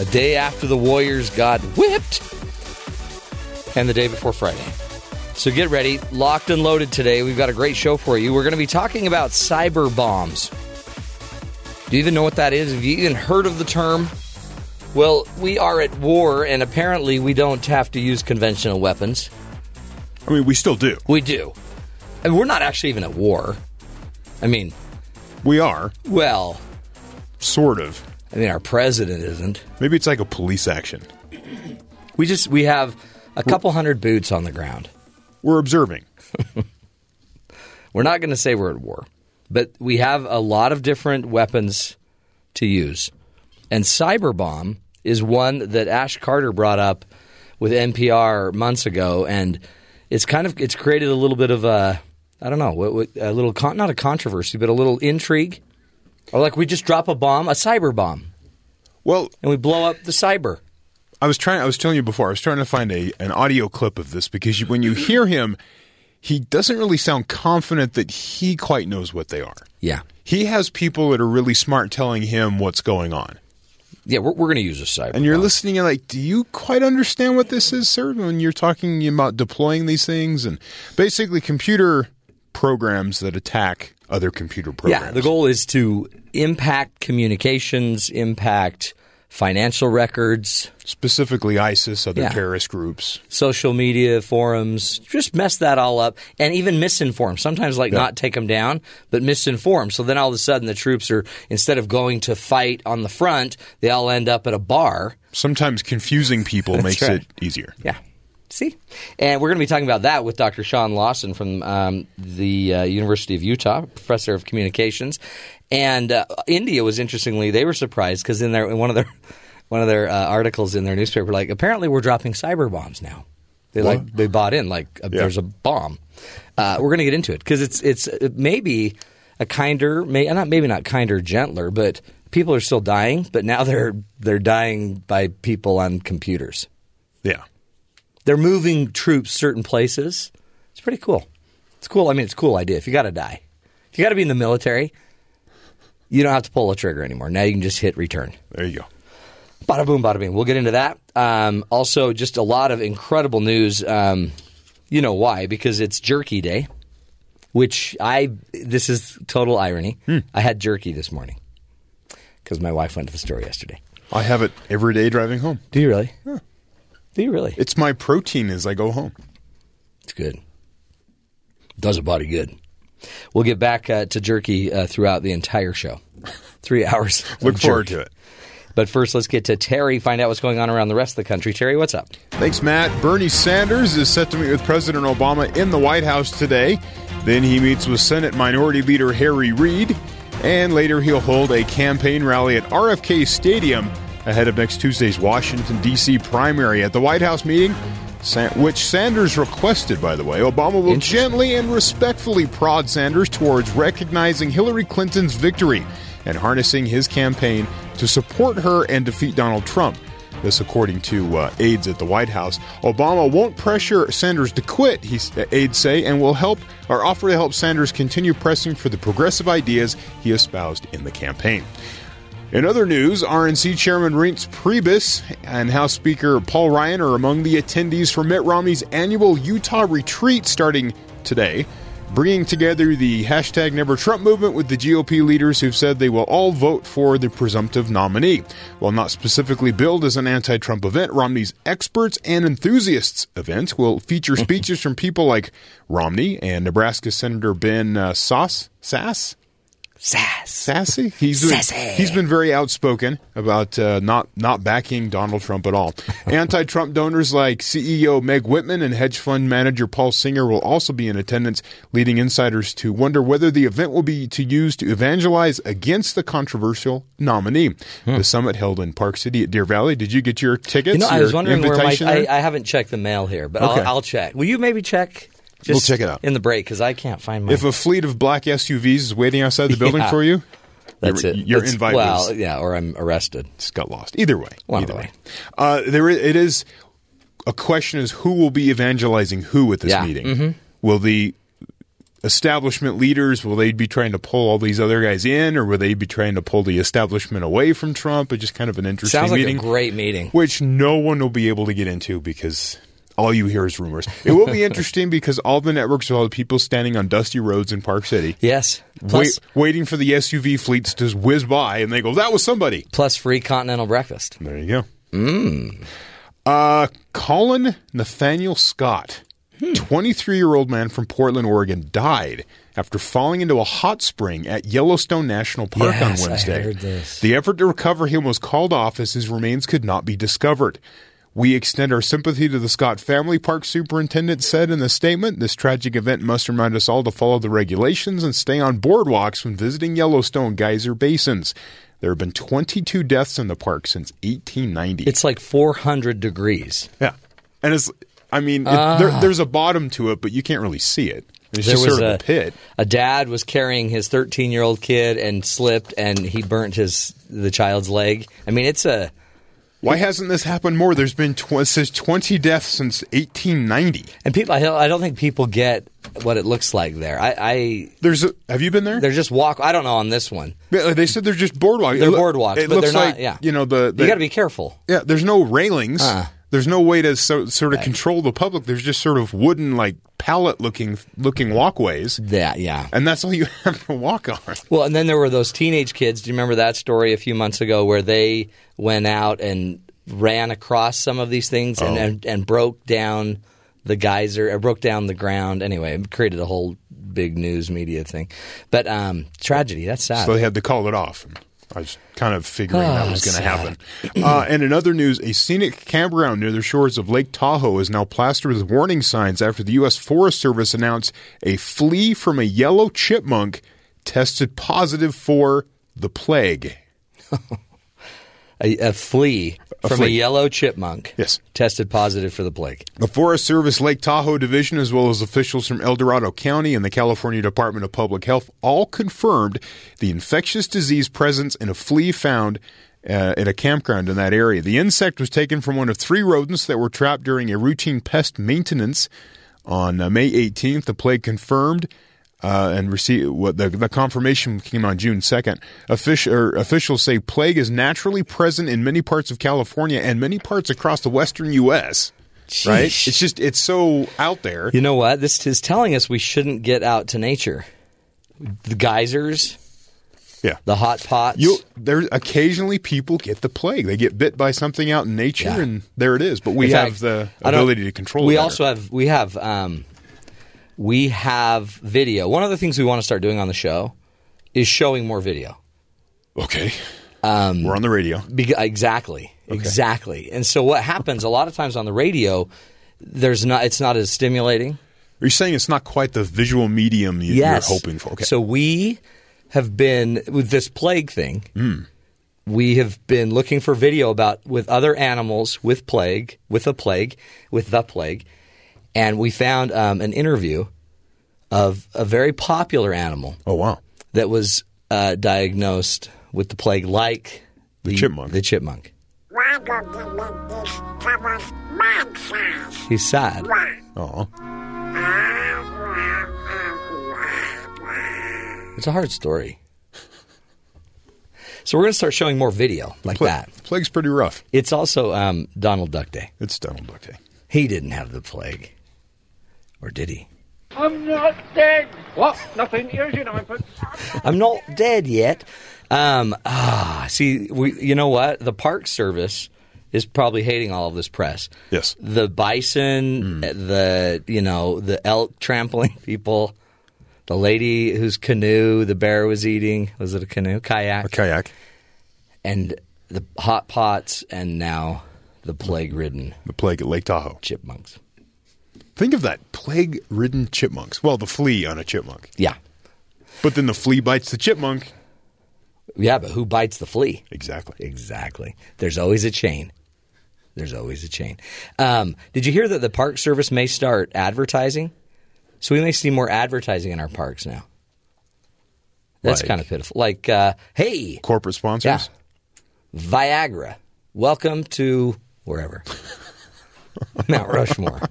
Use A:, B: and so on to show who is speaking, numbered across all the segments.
A: A day after the Warriors got whipped, and the day before Friday. So get ready. Locked and loaded today. We've got a great show for you. We're going to be talking about cyber bombs. Do you even know what that is? Have you even heard of the term? Well, we are at war, and apparently we don't have to use conventional weapons.
B: I mean, we still do.
A: We do. And we're not actually even at war. I mean,
B: We are,
A: well,
B: sort of.
A: I mean, our president isn't.
B: Maybe it's like a police action.
A: We just we have a couple hundred boots on the ground.
B: We're observing.
A: We're not going to say we're at war, but we have a lot of different weapons to use. And cyber bomb is one that Ash Carter brought up with NPR months ago, and it's kind of it's created a little bit of a I don't know a little con- not a controversy, but a little intrigue. Or like we just drop a bomb, a cyber bomb,
B: Well,
A: and we blow up the cyber.
B: I was trying. I was telling you before. I was trying to find a an audio clip of this because you, when you hear him, he doesn't really sound confident that he quite knows what they are.
A: Yeah,
B: He has people that are really smart telling him what's going on,
A: yeah, we're, we're going to use a cyber.
B: and you're
A: bomb.
B: listening. and like, do you quite understand what this is, sir? When you're talking about deploying these things and basically computer programs that attack other computer programs.
A: Yeah, the goal is to impact communications, impact financial records,
B: specifically ISIS, other
A: Yeah.
B: terrorist groups.
A: social media forums, just mess that all up, and even misinform. Sometimes, like not take them down, but misinform. So then all of a sudden, the troops are instead of going to fight on the front, they all end up at a bar.
B: Sometimes confusing people makes
A: right.
B: it easier.
A: Yeah. See? And we're going to be talking about that with Dr. Sean Lawson from um, the uh, University of Utah, professor of communications. And uh, India was interestingly, they were surprised because in their in one of their one of their uh, articles in their newspaper, like apparently we're dropping cyber bombs now. They like they bought in like uh, there's a bomb. Uh, we're going to get into it because it's it's it may be a kinder, may not maybe not kinder, gentler, but people are still dying, but now they're they're dying by people on computers
B: Yeah.
A: They're moving troops certain places. It's pretty cool. It's cool. I mean, it's a cool idea. If you got to die, if you got to be in the military, you don't have to pull a trigger anymore. Now you can just hit return.
B: There you go.
A: Bada boom, bada bing. We'll get into that. Um, also, just a lot of incredible news. Um, you know why? Because it's Jerky Day, which I. This is total irony. I had jerky this morning because my wife went to the store yesterday.
B: I have it every day driving home.
A: Do you really? Do you really?
B: It's my protein as I go home.
A: It's good. Does a body good. We'll get back uh, to jerky uh, throughout the entire show. Three hours.
B: Look forward
A: jerky.
B: to it.
A: But first, let's get to Terry, find out what's going on around the rest of the country. Terry, what's up?
B: Thanks, Matt. Bernie Sanders is set to meet with President Obama in the White House today. Then he meets with Senate Minority Leader Harry Reid. And later he'll hold a campaign rally at RFK Stadium ahead of next Tuesday's Washington, D.C. primary. At the White House meeting, which Sanders requested, by the way, Obama will gently and respectfully prod Sanders towards recognizing Hillary Clinton's victory and harnessing his campaign to support her and defeat Donald Trump. This, according to uh, aides at the White House. Obama won't pressure Sanders to quit, he, uh, aides say, and will help or offer to help Sanders continue pressing for the progressive ideas he espoused in the campaign. In other news, RNC Chairman Reince Priebus and House Speaker Paul Ryan are among the attendees for Mitt Romney's annual Utah retreat starting today, bringing together the hashtag Never Trump movement with the GOP leaders who've said they will all vote for the presumptive nominee. While not specifically billed as an anti Trump event, Romney's Experts and Enthusiasts event will feature speeches from people like Romney and Nebraska Senator Ben uh, Sauce, Sasse.
A: Sasse.
B: Sassy. He's
A: Sassy.
B: he's been very outspoken about uh, not not backing Donald Trump at all. Anti-Trump donors like CEO Meg Whitman and hedge fund manager Paul Singer will also be in attendance, leading insiders to wonder whether the event will be to use to evangelize against the controversial nominee. The summit held in Park City at Deer Valley. Did you get your tickets?
A: You know, I was wondering where my. I. I haven't checked the mail here, but
B: Okay.
A: I'll, I'll check. Will you maybe check? Just
B: We'll check it out.
A: in the break because I can't find my.
B: if a fleet of black SUVs is waiting outside the building
A: Yeah.
B: for you,
A: that's
B: your,
A: it.
B: Your
A: That's-
B: invited.
A: Well, yeah, or I'm arrested.
B: just got lost. Either way,
A: One
B: either
A: way.
B: way. Uh, there it is. a question: is who will be evangelizing who at this
A: Yeah.
B: meeting?
A: Mm-hmm.
B: Will the establishment leaders will they be trying to pull all these other guys in, or will they be trying to pull the establishment away from Trump? It's just kind of an interesting
A: Sounds like
B: meeting,
A: a great meeting.
B: which no one will be able to get into because. All you hear is rumors. It will be interesting because all the networks will have people standing on dusty roads in Park City,
A: Yes.
B: wait, waiting for the SUV fleets to whiz by, and they go, "That was somebody."
A: plus free continental breakfast.
B: There you go. Mm. Uh, Colin Nathaniel Scott, 23 year old man from Portland, Oregon, died after falling into a hot spring at Yellowstone National Park
A: Yes,
B: on
A: I
B: Wednesday.
A: heard this.
B: The effort to recover him was called off as his remains could not be discovered. We extend our sympathy to the Scott family, Park Superintendent said in the statement. This tragic event must remind us all to follow the regulations and stay on boardwalks when visiting Yellowstone geyser basins. There have been 22 deaths in the park since 1890.
A: It's like 400 degrees.
B: yeah. And it's, I mean, it, there, there's a bottom to it, but you can't really see it. It's
A: Ah. There
B: just
A: was
B: sort of
A: a,
B: a pit.
A: a dad was carrying his 13 year old kid and slipped, and he burnt his the child's leg. I mean, it's a
B: Why hasn't this happened more? There's been tw- says 20 deaths since 1890.
A: and people. I don't, I don't think people get what it looks like there. I, I
B: There's a, have you been there?
A: they're just walk. I don't know on this one.
B: Yeah, They said they're just boardwalks.
A: They're
B: It
A: boardwalks,
B: It
A: but
B: looks
A: they're not-
B: like
A: yeah.
B: you know the, the
A: You got to be careful.
B: yeah. There's no railings.
A: Uh.
B: There's no way to so, sort of control the public. There's just sort of wooden like pallet looking looking walkways,
A: Yeah, yeah.
B: and that's all you have to walk on.
A: Well, and then there were those teenage kids. Do you remember that story a few months ago where they went out and ran across some of these things and,
B: Oh.
A: and, and broke down the geyser, or broke down the ground? Anyway, it created a whole big news media thing. But um, tragedy, that's sad.
B: So they had to call it off. I was kind of figuring that
A: Oh,
B: was going to happen. Uh, and in other news, a scenic campground near the shores of Lake Tahoe is now plastered with warning signs after the U.S. Forest Service announced a flea from a yellow chipmunk tested positive for the plague.
A: a, a flea from a yellow chipmunk
B: Yes.
A: tested positive for the plague.
B: The Forest Service Lake Tahoe Division, as well as officials from El Dorado County and the California Department of Public Health, all confirmed the infectious disease presence in a flea found uh, at a campground in that area. The insect was taken from one of three rodents that were trapped during a routine pest maintenance on uh, May 18th. The plague confirmed. Uh, and receive what the, the confirmation came on June second. Official, or officials say plague is naturally present in many parts of California and many parts across the western U.S right? It's just it's so out there.
A: You know what? This is telling us we shouldn't get out to nature. The geysers,
B: Yeah.
A: the hot pots.
B: You there occasionally people get the plague. They get bit by something out in nature,
A: Yeah.
B: and there it is. But we
A: In
B: have
A: fact,
B: the ability to control.
A: We
B: it better.
A: also have we have um, we have video. One of the things we want to start doing on the show is showing more video.
B: okay.
A: Um,
B: We're on the radio.
A: Be- exactly, exactly. And so what happens a lot of times on the radio, there's not. It's not as stimulating.
B: Are you saying it's not quite the visual medium you,
A: yes.
B: you're hoping for? Okay.
A: So we have been with this plague thing. We have been looking for video about with other animals with plague, with a plague, with the plague, and we found um, an interview of a very popular animal
B: oh wow.
A: that was uh, diagnosed with the plague, like
B: The chipmunk.
A: The chipmunk. He's sad.
B: Oh.
A: It's a hard story. So we're going to start showing more video like
B: Pla-
A: that.
B: Plague's pretty rough.
A: It's also um, Donald Duck Day.
B: It's Donald Duck Day.
A: He didn't have the plague, or did he?
C: I'm not dead. What? Nothing. Here's your ninepence.
A: I'm not dead yet. Um, ah, see, we, you know what? The Park Service is probably hating all of this press.
B: Yes.
A: The bison, the you know the elk trampling people. The lady whose canoe the bear was eating was it a canoe kayak?
B: A kayak.
A: and the hot pots, and now the plague-ridden
B: The plague at Lake Tahoe.
A: chipmunks.
B: Think of that plague-ridden chipmunks. Well, the flea on a chipmunk,
A: Yeah,
B: but then the flea bites the chipmunk.
A: yeah, but who bites the flea?
B: Exactly.
A: Exactly. There's always a chain. There's always a chain. Um, did you hear that the Park Service may start advertising? So we may see more advertising in our parks now. That's
B: Like-
A: kind of pitiful. Like, uh, hey,
B: Corporate sponsors.
A: yeah, Viagra, welcome to wherever, Mount Rushmore.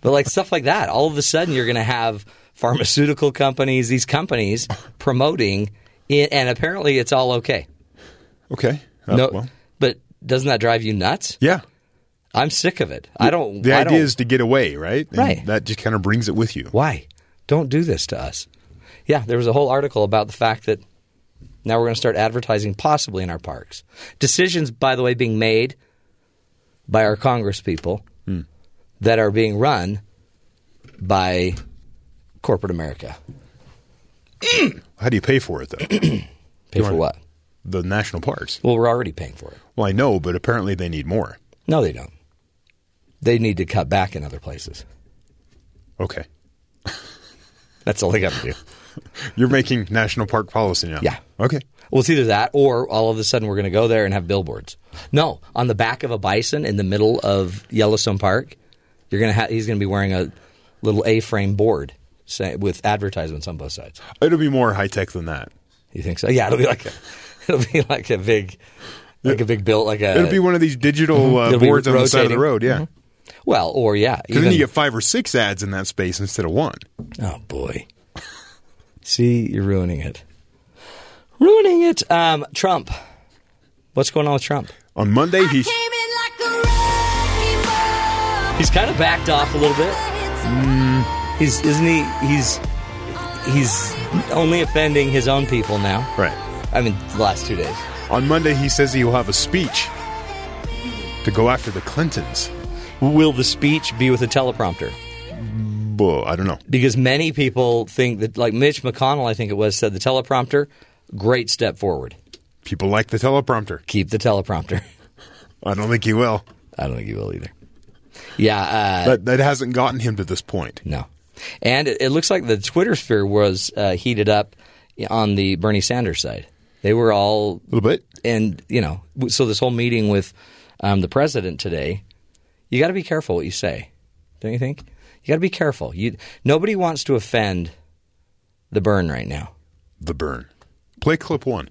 A: But like stuff like that, all of a sudden you're going to have pharmaceutical companies, these companies promoting, it, and apparently it's all okay.
B: Okay. Uh,
A: no,
B: well,
A: but doesn't that drive you nuts?
B: yeah.
A: I'm sick of it. I don't.
B: The
A: I
B: idea
A: don't-
B: is to get away, right? And
A: Right.
B: That just kind of brings it with you.
A: why don't do this to us? Yeah, there was a whole article about the fact that now we're going to start advertising possibly in our parks. Decisions, by the way, being made by our Congress people
B: Hmm.
A: That are being run by corporate America.
B: How do you pay for it, though?
A: Pay for what?
B: the national parks.
A: Well, we're already paying for it.
B: Well, I know, but apparently they need more.
A: No, they don't. They need to cut back in other places.
B: Okay.
A: That's all they got to do.
B: You're making national park policy now.
A: Yeah.
B: Okay.
A: Well, it's either that or all of a sudden we're going to go there and have billboards. No, on the back of a bison in the middle of Yellowstone Park, you're going to ha- he's going to be wearing a little A-frame board say, with advertisements on both sides.
B: It'll be more high tech than that.
A: You think so? Yeah, it'll be like a, it'll be like a big, like a big build, like a.
B: It'll be one of these digital uh, boards on the side of the road. Yeah.
A: well, or yeah,
B: Because then
A: even-
B: you get five or six ads in that space instead of one.
A: Oh boy. See, you're ruining it. Ruining it. Um, Trump. What's going on with Trump?
B: On Monday, he's
A: He's kind of backed off a little bit. Mm, he's isn't he? He's he's only offending his own people now.
B: right.
A: I mean, the last two days.
B: On Monday, he says he will have a speech to go after the Clintons.
A: Will the speech be with a teleprompter?
B: Well, I don't know.
A: Because many people think that, like Mitch McConnell, I think it was, said the teleprompter, great step forward.
B: People like the teleprompter.
A: Keep the teleprompter.
B: I don't think he will.
A: I don't think he will either. Yeah, uh,
B: That that hasn't gotten him to this point.
A: No. And it, it looks like the Twitter sphere was uh, heated up on the Bernie Sanders side. They were all,
B: A little bit.
A: and you know, so this whole meeting with um, the president today, you got to be careful what you say, don't you think? You got to be careful. You nobody wants to offend the burn right now.
B: The burn. Play clip one.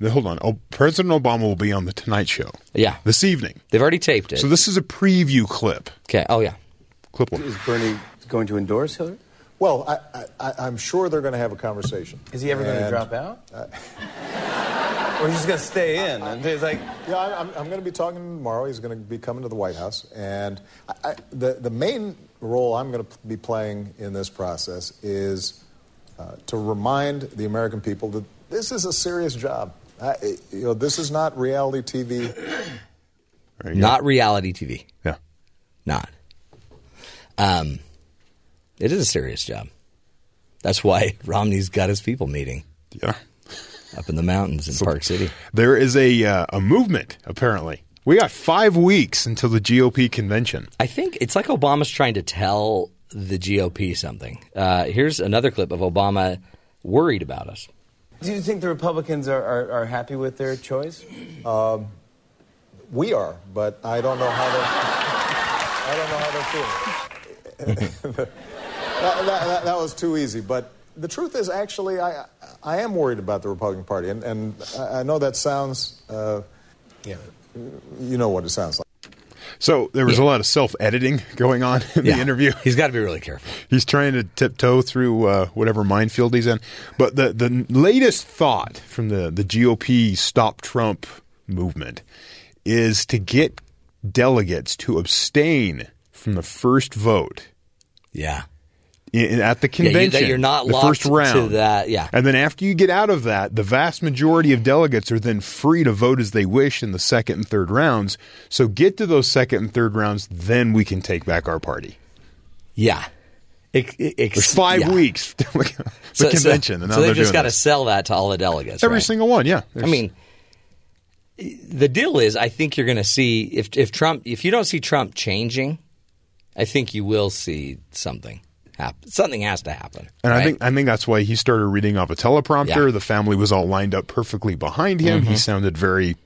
B: Now, hold on. Oh, President Obama will be on the Tonight Show
A: Yeah,
B: this evening.
A: they've already taped it.
B: So this is a preview clip.
A: okay. Oh yeah.
B: Clip one.
D: Is Bernie going to endorse Hillary?
E: Well, I, I, I'm sure they're going to have a conversation.
D: Is he ever going to drop out? or he's just going to stay in? And he's like,
E: Yeah, I'm, I'm going to be talking tomorrow. He's going to be coming to the White House, and I, I, the the main role I'm going to be playing in this process is uh, to remind the American people that this is a serious job. I, you know, this is not reality TV.
B: There you go.
A: Not reality TV.
B: Yeah.
A: Not. Um, it is a serious job. That's why Romney's got his people meeting
B: Yeah.
A: up in the mountains in Park City.
B: There is a uh, a movement apparently. We got five weeks until the GOP convention.
A: I think it's like Obama's trying to tell the GOP something. Uh, here's another clip of Obama worried about us.
D: Do you think the Republicans are, are, are happy with their choice?
E: We are, but I don't know how they're. I don't know how they're feeling. that, that, that, was too easy, but the truth is, actually, I I am worried about the Republican Party, and and I I know that sounds. Uh,
D: Yeah.
E: you know what it sounds like.
B: So there was a lot of self editing going on in the interview.
A: He's got to be really careful.
B: He's trying to tiptoe through uh, whatever minefield he's in. But the the latest thought from the the GOP Stop Trump movement is to get delegates to abstain from the first vote
A: Yeah.
B: At the
A: Yeah,
B: convention.
A: that you're not
B: the first round
A: to that. Yeah.
B: And then after you get out of that, the vast majority of delegates are then free to vote as they wish in the second and third rounds. So get to those second and third rounds, then we can take back our party.
A: Yeah. Ex- ex-
B: There's five
A: yeah.
B: weeks the
A: So- so-
B: convention, and
A: so they've just got to sell that to all the delegates.
B: every
A: right?
B: single one. Yeah,
A: I mean, the deal is, I think you're going to see if if Trump, if you don't see Trump changing, I think you will see something happen. Something has to happen.
B: And I think I think that's why he started reading off a teleprompter.
A: Yeah.
B: The family was all lined up perfectly behind him.
A: Mm-hmm.
B: He sounded very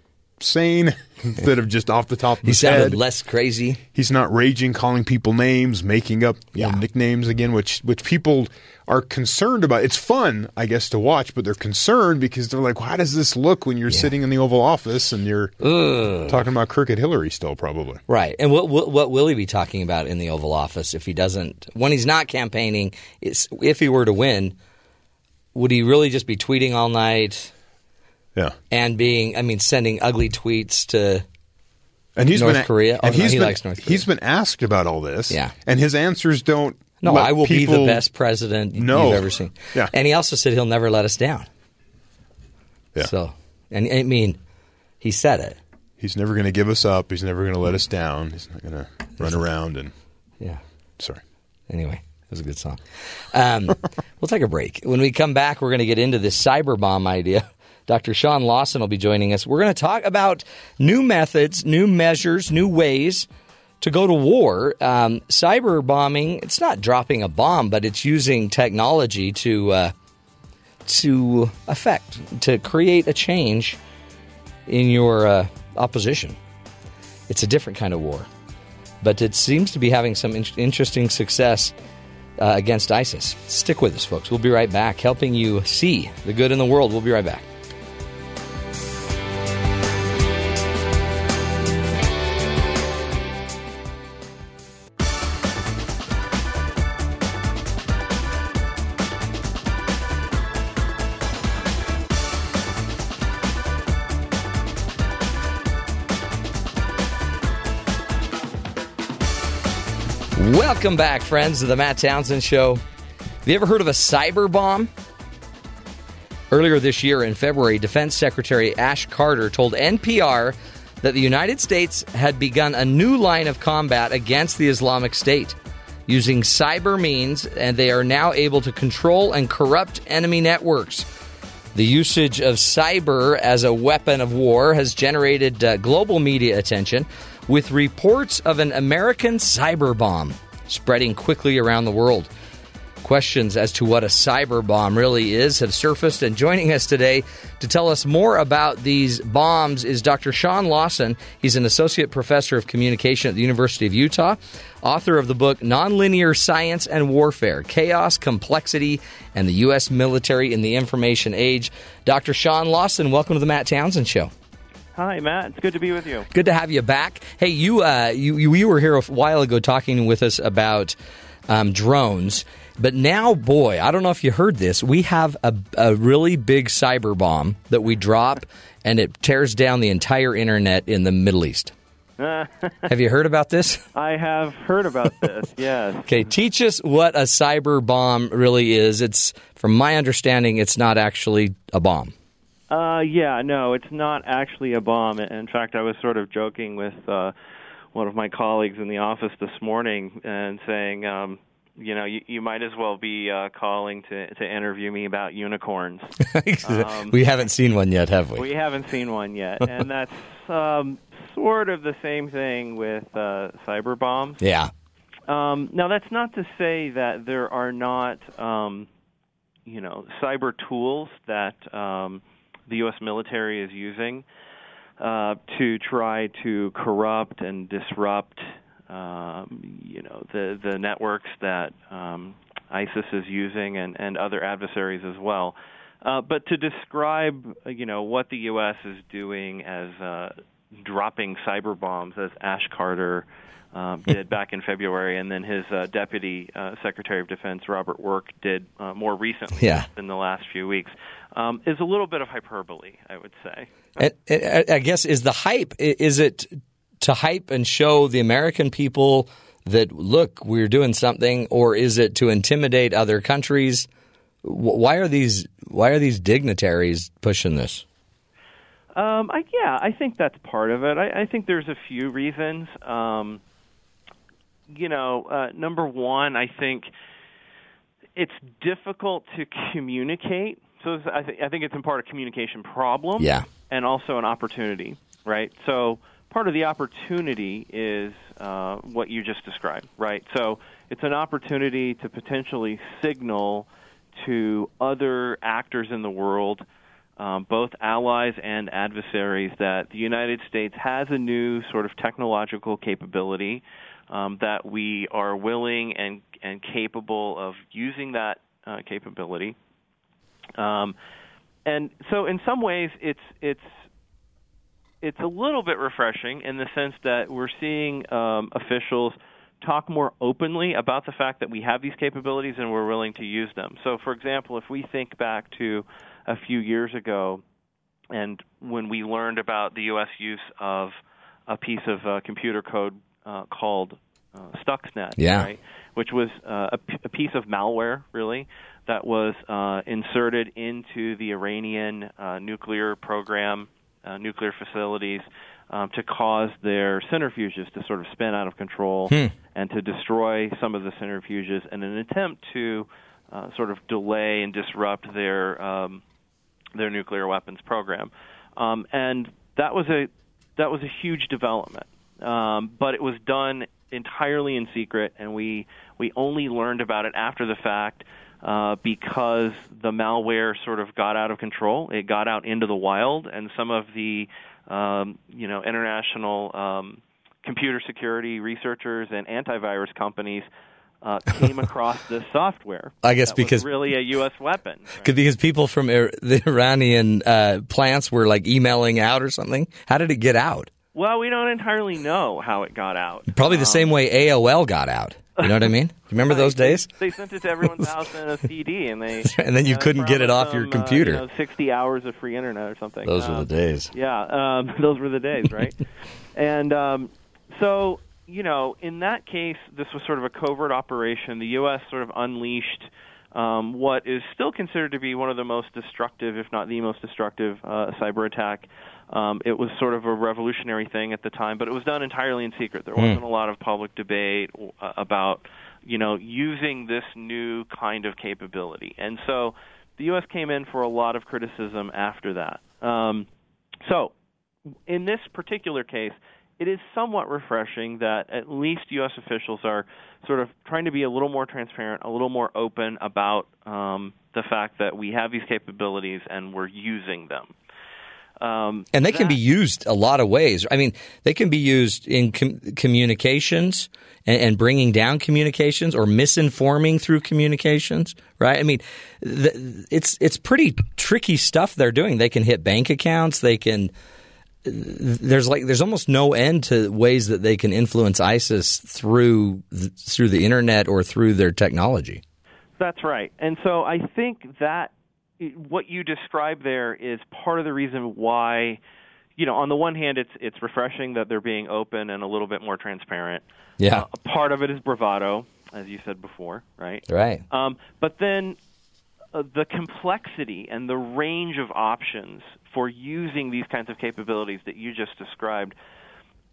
B: sane instead of just off the top of
A: he
B: his
A: sounded
B: head.
A: less crazy.
B: He's not raging, calling people names, making up you know, nicknames again, which which people are concerned about. It's fun, I guess, to watch, but they're concerned because they're like, well, "How does this look when you're sitting in the Oval Office and you're talking about crooked Hillary still?" Probably.
A: Right. And what, what what will he be talking about in the Oval Office if he doesn't when he's not campaigning? If he were to win, would he really just be tweeting all night
B: Yeah.
A: and being? I mean, sending ugly tweets to.
B: And he's
A: North
B: been
A: Korea?
B: And
A: Oh, no,
B: he's
A: he
B: been,
A: likes North Korea.
B: He's been asked about all this.
A: Yeah.
B: And his answers don't.
A: No, I will be the best president
B: No.
A: you've ever seen.
B: Yeah.
A: And he also said he'll never let us down.
B: Yeah.
A: So, and I mean, he said it.
B: He's never going to give us up. He's never going to let us down. He's not going to run around and.
A: Yeah.
B: Sorry.
A: Anyway, it was a good song. Um, we'll take a break. When we come back, we're going to get into this cyber bomb idea. Dr. Sean Lawson will be joining us. We're going to talk about new methods, new measures, new ways to go to war. Um, cyber bombing, it's not dropping a bomb, but it's using technology to uh, to affect, to create a change in your uh, opposition. It's a different kind of war but it seems to be having some in- interesting success uh, against ISIS. Stick with us, folks. We'll be right back, helping you see the good in the world. We'll be right back. Welcome back, friends, to the Matt Townsend Show. Have you ever heard of a cyber bomb? Earlier this year in February, Defense Secretary Ash Carter told NPR that the United States had begun a new line of combat against the Islamic State using cyber means, and they are now able to control and corrupt enemy networks. The usage of cyber as a weapon of war has generated uh, global media attention, with reports of an American cyber bomb spreading quickly around the world. Questions as to what a cyber bomb really is have surfaced, and joining us today to tell us more about these bombs is Dr. Sean Lawson. He's an associate professor of communication at the University of Utah, author of the book Nonlinear Science and Warfare Chaos, Complexity, and the U.S. Military in the Information Age. Dr. Sean Lawson, welcome to the Matt Townsend Show.
F: Hi, Matt. It's good to be with you.
A: Good to have you back. Hey, you uh, you, you were here a while ago talking with us about um, drones, but now, boy, I don't know if you heard this. We have a, a really big cyber bomb that we drop, and it tears down the entire internet in the Middle East. have you heard about this?
F: I have heard about this. yes.
A: Okay, teach us what a cyber bomb really is. It's from my understanding, it's not actually a bomb.
F: Uh, yeah. No, it's not actually a bomb. In fact, I was sort of joking with uh, one of my colleagues in the office this morning and saying, um, you know, you, you might as well be uh, calling to to interview me about unicorns.
A: we haven't seen one yet, have we?
F: We haven't seen one yet, and that's um, sort of the same thing with uh, cyber bombs.
A: yeah.
F: Um, now, that's not to say that there are not, um, you know, cyber tools that um, the U.S. military is using uh, to try to corrupt and disrupt, um, you know, the the networks that um, ISIS is using and, and other adversaries as well. Uh, but to describe, you know, what the U.S. is doing as uh, dropping cyber bombs, as Ash Carter um, did back in February, and then his uh, deputy uh, Secretary of Defense Robert Work did uh, more recently
A: Yeah.
F: in the last few weeks, um, is a little bit of hyperbole, I would say.
A: And, and I guess is the hype is it to hype and show the American people that look we're doing something, or is it to intimidate other countries? Why are these Why are these dignitaries pushing this?
F: Um, I, yeah, I think that's part of it. I, I think there's a few reasons. Um, you know, uh, number one, I think it's difficult to communicate. So I, th- I think it's in part a communication problem.
A: Yeah.
F: And also an opportunity, right? So part of the opportunity is uh, what you just described, right? So it's an opportunity to potentially signal to other actors in the world, um, both allies and adversaries, that the United States has a new sort of technological capability um, that we are willing and and capable of using that uh, capability. Um, and so, in some ways, it's it's it's a little bit refreshing in the sense that we're seeing um, officials talk more openly about the fact that we have these capabilities and we're willing to use them. So, for example, if we think back to a few years ago, and when we learned about the U.S. use of a piece of uh, computer code uh, called uh, Stuxnet,
A: Yeah.
F: right, which was uh, a, p- a piece of malware, really, that was uh, inserted into the Iranian uh, nuclear program, uh, nuclear facilities, um, to cause their centrifuges to sort of spin out of control and to destroy some of the centrifuges in an attempt to uh, sort of delay and disrupt their um, their nuclear weapons program. Um, and that was a that was a huge development. Um, but it was done entirely in secret, and we we only learned about it after the fact uh, because the malware sort of got out of control. It got out into the wild, and some of the um, you know international um, computer security researchers and antivirus companies uh, came across this software.
A: I guess because-
F: really a U.S. weapon.
A: Could- Because people from Ir- the Iranian uh, plants were like emailing out or something. How did it get out?
F: Well, we don't entirely know how it got out.
A: Probably the
F: Um,
A: same way AOL got out. You know what I mean? Remember those days?
F: They sent it to everyone's house in a CD, and they
A: And then you
F: know,
A: couldn't get it off your computer.
F: Uh, you know, Sixty hours of free internet or something.
A: Those were
F: Um,
A: the days.
F: Yeah, um, those were the days, right? and um, so, you know, in that case, this was sort of a covert operation. The U.S. sort of unleashed um, what is still considered to be one of the most destructive, if not the most destructive, uh, cyber attack. Um, it was sort of a revolutionary thing at the time, but it was done entirely in secret. There wasn't a lot of public debate uh, about, you know, using this new kind of capability. And so the U.S. came in for a lot of criticism after that. Um, so, in this particular case, it is somewhat refreshing that at least U.S. officials are sort of trying to be a little more transparent, a little more open about um, the fact that we have these capabilities and we're using them. Um,
A: And they can be used a lot of ways. I mean, they can be used in com- communications and, and bringing down communications or misinforming through communications, right? I mean, th- it's it's pretty tricky stuff they're doing. They can hit bank accounts. They can. There's like there's almost no end to ways that they can influence ISIS through th- through the internet or through their technology.
F: That's right. And so I think that what you describe there is part of the reason why, you know, on the one hand, it's it's refreshing that they're being open and a little bit more transparent.
A: Yeah.
F: Uh, part of it is bravado, as you said before, right?
A: Right.
F: Um, but then uh, the complexity and the range of options for using these kinds of capabilities that you just described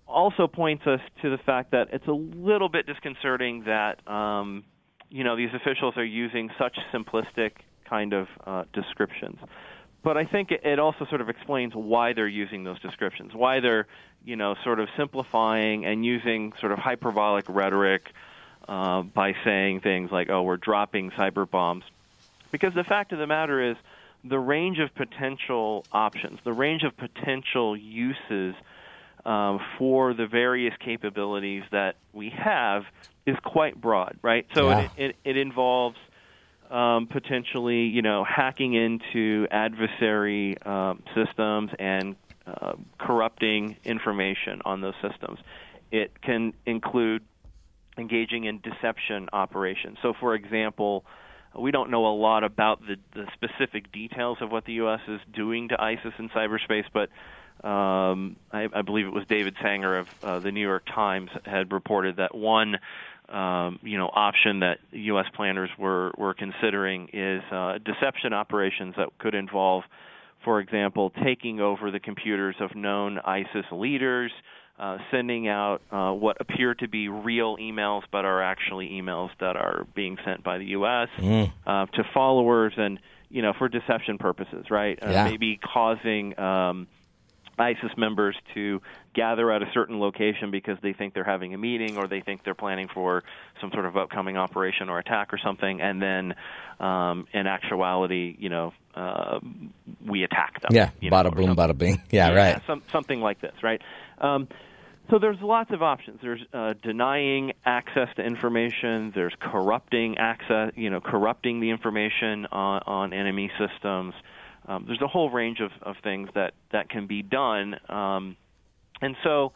F: also points us to the fact that it's a little bit disconcerting that um, you know these officials are using such simplistic kind of uh, descriptions. But I think it, also sort of explains why they're using those descriptions, why they're you know sort of simplifying and using sort of hyperbolic rhetoric uh, by saying things like, "Oh, we're dropping cyber bombs," because the fact of the matter is the range of potential options, the range of potential uses um, for the various capabilities that we have is quite broad, right? So
A: Yeah.
F: it, it, it involves um, potentially, you know, hacking into adversary um, systems and uh, corrupting information on those systems. It can include engaging in deception operations. So, for example, we don't know a lot about the, the specific details of what the U.S. is doing to ISIS in cyberspace, but um, I, I believe it was David Sanger of uh, the New York Times had reported that one, um, you know, option that U.S. planners were were considering is uh, deception operations that could involve, for example, taking over the computers of known ISIS leaders, uh, sending out uh, what appear to be real emails, but are actually emails that are being sent by the U.S. Uh, to followers, and you know, for deception purposes, right? Uh,
A: Yeah.
F: Maybe causing. Um, ISIS members to gather at a certain location because they think they're having a meeting or they think they're planning for some sort of upcoming operation or attack or something, and then um, in actuality, you know, uh, we attack them.
A: Yeah,
F: you know,
A: bada boom, bada bing. Yeah, right.
F: Some, something like this, right? Um, so there's lots of options. There's uh, denying access to information. There's corrupting access, you know, corrupting the information on, on enemy systems. Um, there's a whole range of, of things that, that can be done. Um, and so,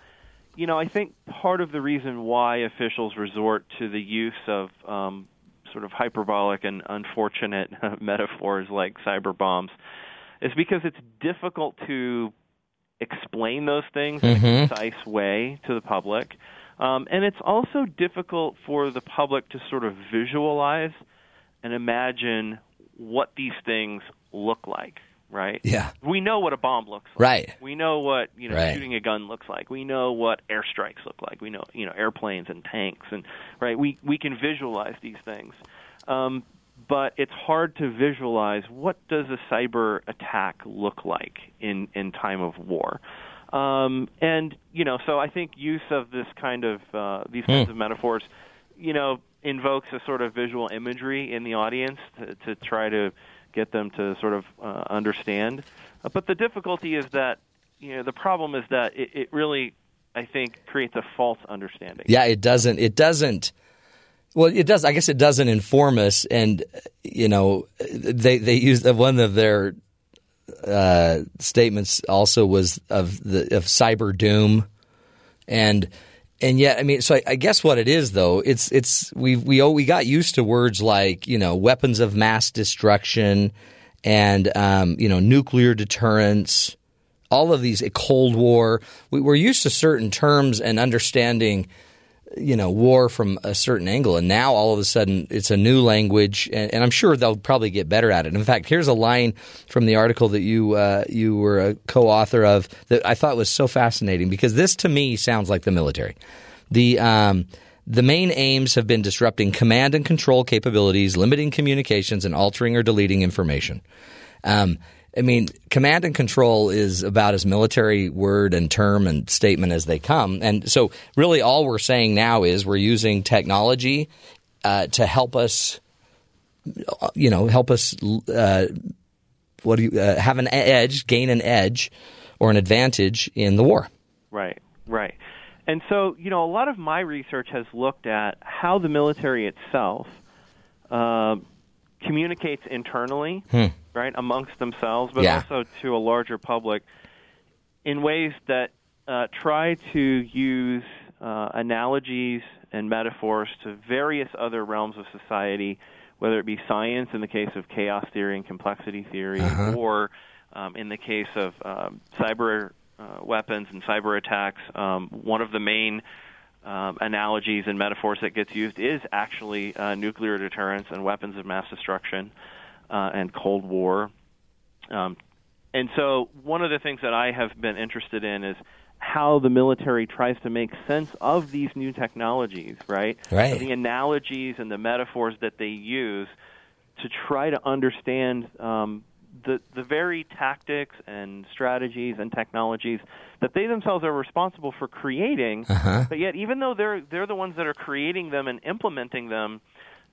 F: you know, I think part of the reason why officials resort to the use of um, sort of hyperbolic and unfortunate metaphors like cyber bombs is because it's difficult to explain those things in a concise way to the public. Um, and it's also difficult for the public to sort of visualize and imagine what these things look like, right?
A: Yeah.
F: We know what a bomb looks like.
A: Right.
F: We know what, you know,
A: Right.
F: shooting a gun looks like. We know what airstrikes look like. We know, you know, airplanes and tanks and right? We we can visualize these things. Um, but it's hard to visualize what does a cyber attack look like in in time of war. Um, and you know, so I think use of this kind of uh, these kinds of metaphors, you know, invokes a sort of visual imagery in the audience to, to try to get them to sort of uh, understand. Uh, but the difficulty is that you know the problem is that it, it really, I think, creates a false understanding.
A: Yeah, it doesn't. It doesn't. Well, it does. I guess it doesn't inform us, and you know, they they use one of their uh, statements also was of the of cyber doom, and and yet, I mean, so I, I guess what it is though, it's it's we we oh, we got used to words like you know weapons of mass destruction, and um, you know nuclear deterrence, all of these a Cold War. We, we're used to certain terms and understanding you know war from a certain angle and now all of a sudden it's a new language and, and i'm sure they'll probably get better at it. In fact here's a line from the article that you uh, you were a co-author of that i thought was so fascinating because this to me sounds like the military. The um, the main aims have been disrupting command and control capabilities limiting communications and altering or deleting information. Um, I mean, command and control is about as military word and term and statement as they come. And so, really, all we're saying now is we're using technology uh, to help us, you know, help us. Uh, what do you uh, have an edge, gain an edge, or an advantage in the war?
F: Right, right. And so, you know, a lot of my research has looked at how the military itself uh, communicates internally, right, amongst themselves, but
A: Yeah.
F: also to a larger public in ways that uh, try to use uh, analogies and metaphors to various other realms of society, whether it be science in the case of chaos theory and complexity theory, or um, in the case of um, cyber uh, weapons and cyber attacks. Um, one of the main um, analogies and metaphors that gets used is actually uh, nuclear deterrence and weapons of mass destruction uh, and Cold War. Um, and so, one of the things that I have been interested in is how the military tries to make sense of these new technologies, right?
A: Right.
F: The analogies and the metaphors that they use to try to understand um, the the very tactics and strategies and technologies that they themselves are responsible for creating. But yet, even though they're they're the ones that are creating them and implementing them,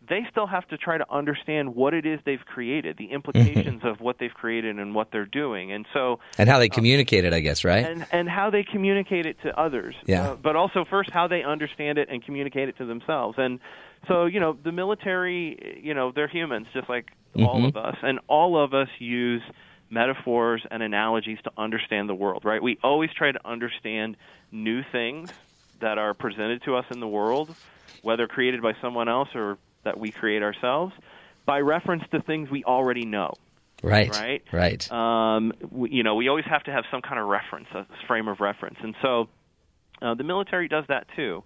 F: they still have to try to understand what it is they've created, the mm-hmm. implications of what they've created and what they're doing. And so,
A: And how they uh, communicate it, I guess, right?
F: and and how they communicate it to others.
A: Yeah.
F: Uh, but also first how they understand it and communicate it to themselves. And so you know the military, you know they're humans just like all mm-hmm. of us, and all of us use metaphors and analogies to understand the world. Right? We always try to understand new things that are presented to us in the world, whether created by someone else or that we create ourselves, by reference to things we already know
A: right.
F: right?
A: Right.
F: Um, we, you know, we always have to have some kind of reference, a frame of reference, and so uh, the military does that too.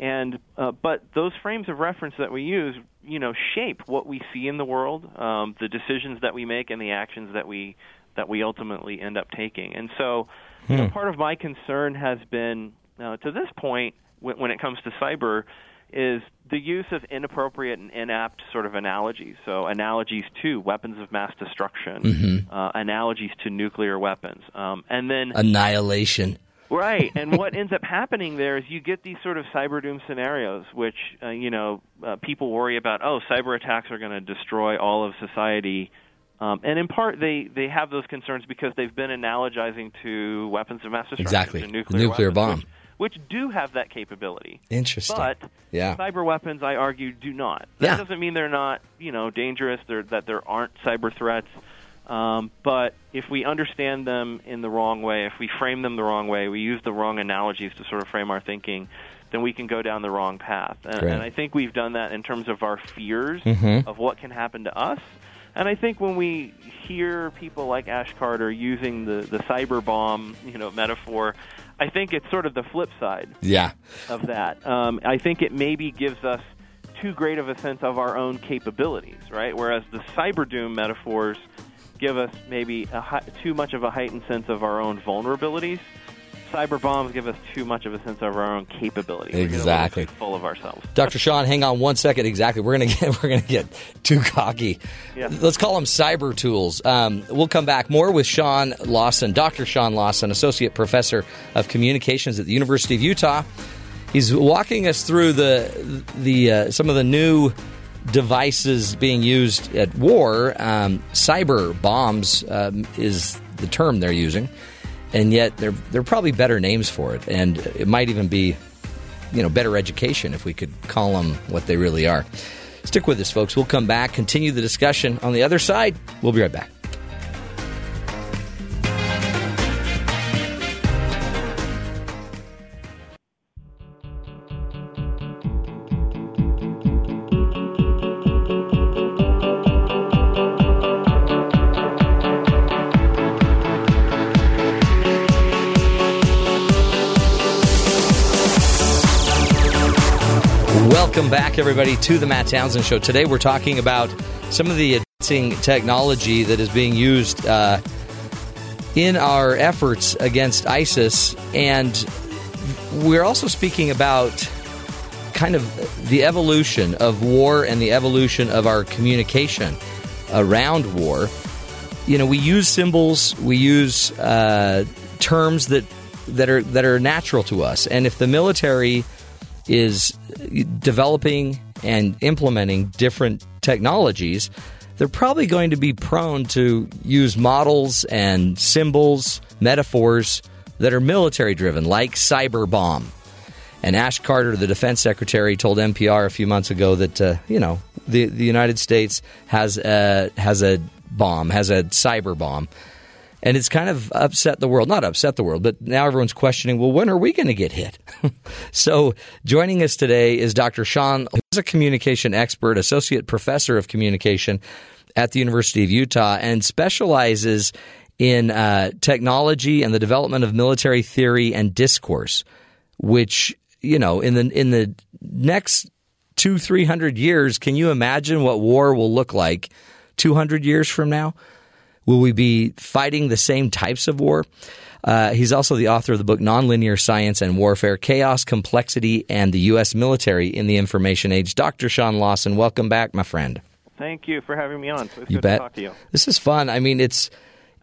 F: And uh, but those frames of reference that we use, you know, shape what we see in the world, um, the decisions that we make, and the actions that we that we ultimately end up taking. And so, you know, part of my concern has been uh, to this point, when, when it comes to cyber, is the use of inappropriate and inapt sort of analogies. So analogies to weapons of mass destruction,
A: Mm-hmm.
F: uh, analogies to nuclear weapons, um, and then
A: Annihilation.
F: Right, and what ends up happening there is you get these sort of cyber doom scenarios, which uh, you know uh, people worry about. Oh, cyber attacks are going to destroy all of society, um, and in part they they have those concerns because they've been analogizing to weapons of mass destruction,
A: Exactly. The
F: nuclear,
A: nuclear
F: weapons,
A: bomb.
F: which, which do have that capability.
A: Interesting.
F: But
A: Yeah.
F: cyber weapons, I argue, do not. That
A: Yeah.
F: doesn't mean they're not, you know, dangerous. They're, that there aren't cyber threats. Um, but if we understand them in the wrong way, if we frame them the wrong way, we use the wrong analogies to sort of frame our thinking, then we can go down the wrong path. And, and I think we've done that in terms of our fears
A: Mhm.
F: of what can happen to us. And I think when we hear people like Ash Carter using the, the cyber bomb, you know, metaphor, I think it's sort of the flip side
A: Yeah.
F: of that. Um, I think it maybe gives us too great of a sense of our own capabilities, right? Whereas the cyber doom metaphors give us maybe a too much of a heightened sense of our own vulnerabilities. Cyber bombs give us too much of a sense of our own get
A: Exactly.
F: full of ourselves.
A: Dr. Sean, hang on one second. Exactly. We're gonna get we're gonna get too cocky.
F: Yeah.
A: Let's call them cyber tools. Um, we'll come back more with Sean Lawson, Dr. Sean Lawson, associate professor of communications at the University of Utah. He's walking us through the the uh, some of the new devices being used at war. Um, cyber bombs um, is the term they're using, and yet they're they're probably better names for it, and it might even be you know better education if we could call them what they really are. Stick with us, folks. We'll come back, continue the discussion on the other side. We'll be right back. Back, everybody, to the Matt Townsend Show. Today, we're talking about some of the advancing technology that is being used uh, in our efforts against ISIS, and we're also speaking about kind of the evolution of war and the evolution of our communication around war. You know, we use symbols, we use uh, terms that that are that are natural to us, and if the military is developing and implementing different technologies, they're probably going to be prone to use models and symbols, metaphors that are military driven, like cyber bomb. And Ash Carter, the defense secretary, told NPR a few months ago that uh, you know the the United States has a has a bomb, has a cyber bomb, and it's kind of upset the world. Not upset the world, but now everyone's questioning. Well, when are we going to get hit? so, joining us today is Dr. Sean, who's a communication expert, associate professor of communication at the University of Utah, and specializes in uh, technology and the development of military theory and discourse, which you know in the in the next two three hundred years, can you imagine what war will look like two hundred years from now? Will we be fighting the same types of war? Uh, he's also the author of the book Nonlinear Science and Warfare Chaos, Complexity, and the U.S. Military in the Information Age. Dr. Sean Lawson, welcome back, my friend.
F: Thank you for having me on. It's
A: You
F: good
A: bet.
F: to talk to you.
A: This is fun. I mean, it's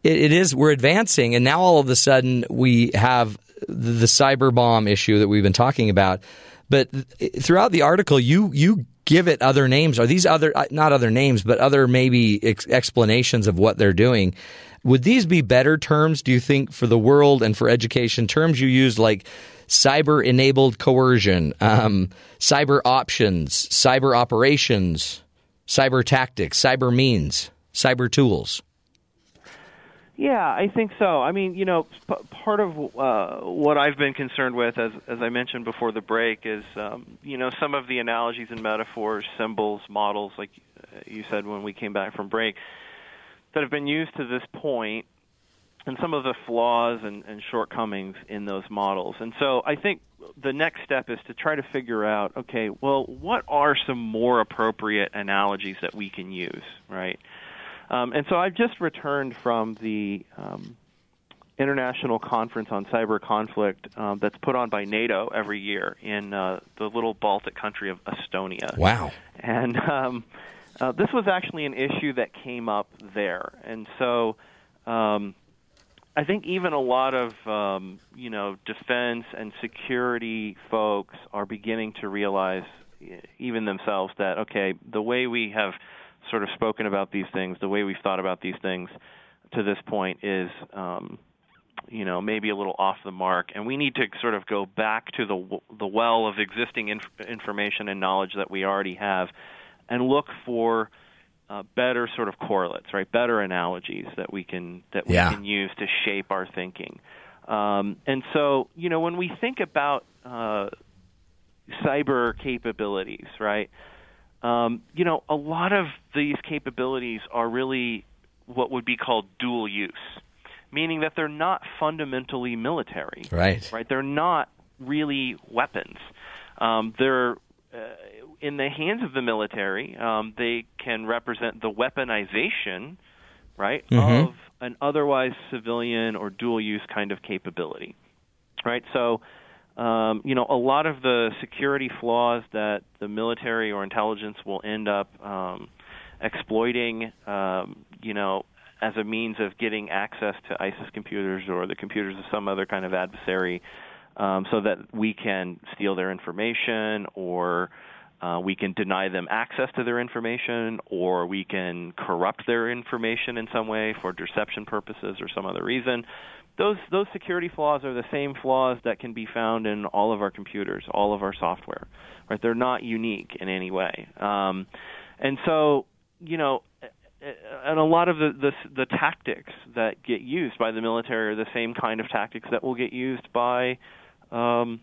A: it, it is. We're advancing, and now all of a sudden we have the, the cyber bomb issue that we've been talking about. But th- throughout the article, you you give it other names. Are these other uh, not other names, but other maybe ex- explanations of what they're doing? Would these be better terms? Do you think for the world and for education terms you use like cyber enabled coercion, um, cyber options, cyber operations, cyber tactics, cyber means, cyber tools?
F: Yeah, I think so. I mean, you know, p- part of uh, what I've been concerned with, as as I mentioned before the break, is um, you know some of the analogies and metaphors, symbols, models, like uh, you said when we came back from break, that have been used to this point, and some of the flaws and, and shortcomings in those models. And so I think the next step is to try to figure out, okay, well, what are some more appropriate analogies that we can use, right? Um, and so I've just returned from the um, international conference on cyber conflict um, that's put on by NATO every year in uh, the little Baltic country of Estonia.
A: Wow.
F: And um, uh, this was actually an issue that came up there, and so um, I think even a lot of um, you know defense and security folks are beginning to realize, even themselves, that okay, the way we have sort of spoken about these things, the way we've thought about these things to this point is. Um, you know, maybe a little off the mark, and we need to sort of go back to the the well of existing inf- information and knowledge that we already have, and look for uh, better sort of correlates, right? Better analogies that we can that we
A: Yeah.
F: can use to shape our thinking. Um, and so, you know, when we think about uh, cyber capabilities, right? Um, you know, a lot of these capabilities are really what would be called dual use, meaning that they're not fundamentally military
A: Right.
F: right? They're not really weapons. Um, they're uh, in the hands of the military. Um, they can represent the weaponization, right,
A: Mhm.
F: of an otherwise civilian or dual use kind of capability, right? So. Um, you know, a lot of the security flaws that the military or intelligence will end up um, exploiting, um, you know, as a means of getting access to ISIS computers or the computers of some other kind of adversary, um, so that we can steal their information or uh, we can deny them access to their information or we can corrupt their information in some way for deception purposes or some other reason. Those those security flaws are the same flaws that can be found in all of our computers, all of our software. Right? They're not unique in any way. Um, and so, you know, and a lot of the, the the tactics that get used by the military are the same kind of tactics that will get used by, um,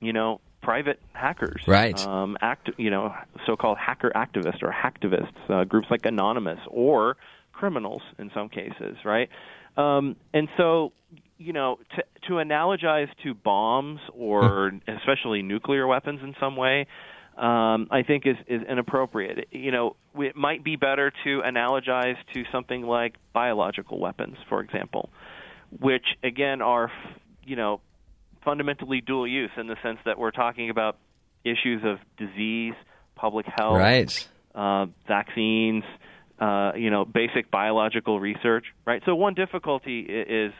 F: you know, private hackers,
A: Right.
F: Um, act, you know, so-called hacker activists or hacktivists, uh, groups like Anonymous or criminals in some cases, right? Um, and so, you know, to to analogize to bombs or especially nuclear weapons in some way, um, I think is is inappropriate. You know, it might be better to analogize to something like biological weapons, for example, which again are, you know, fundamentally dual use in the sense that we're talking about issues of disease, public health,
A: Right.
F: uh, vaccines, uh, you know, basic biological research, right? So one difficulty is,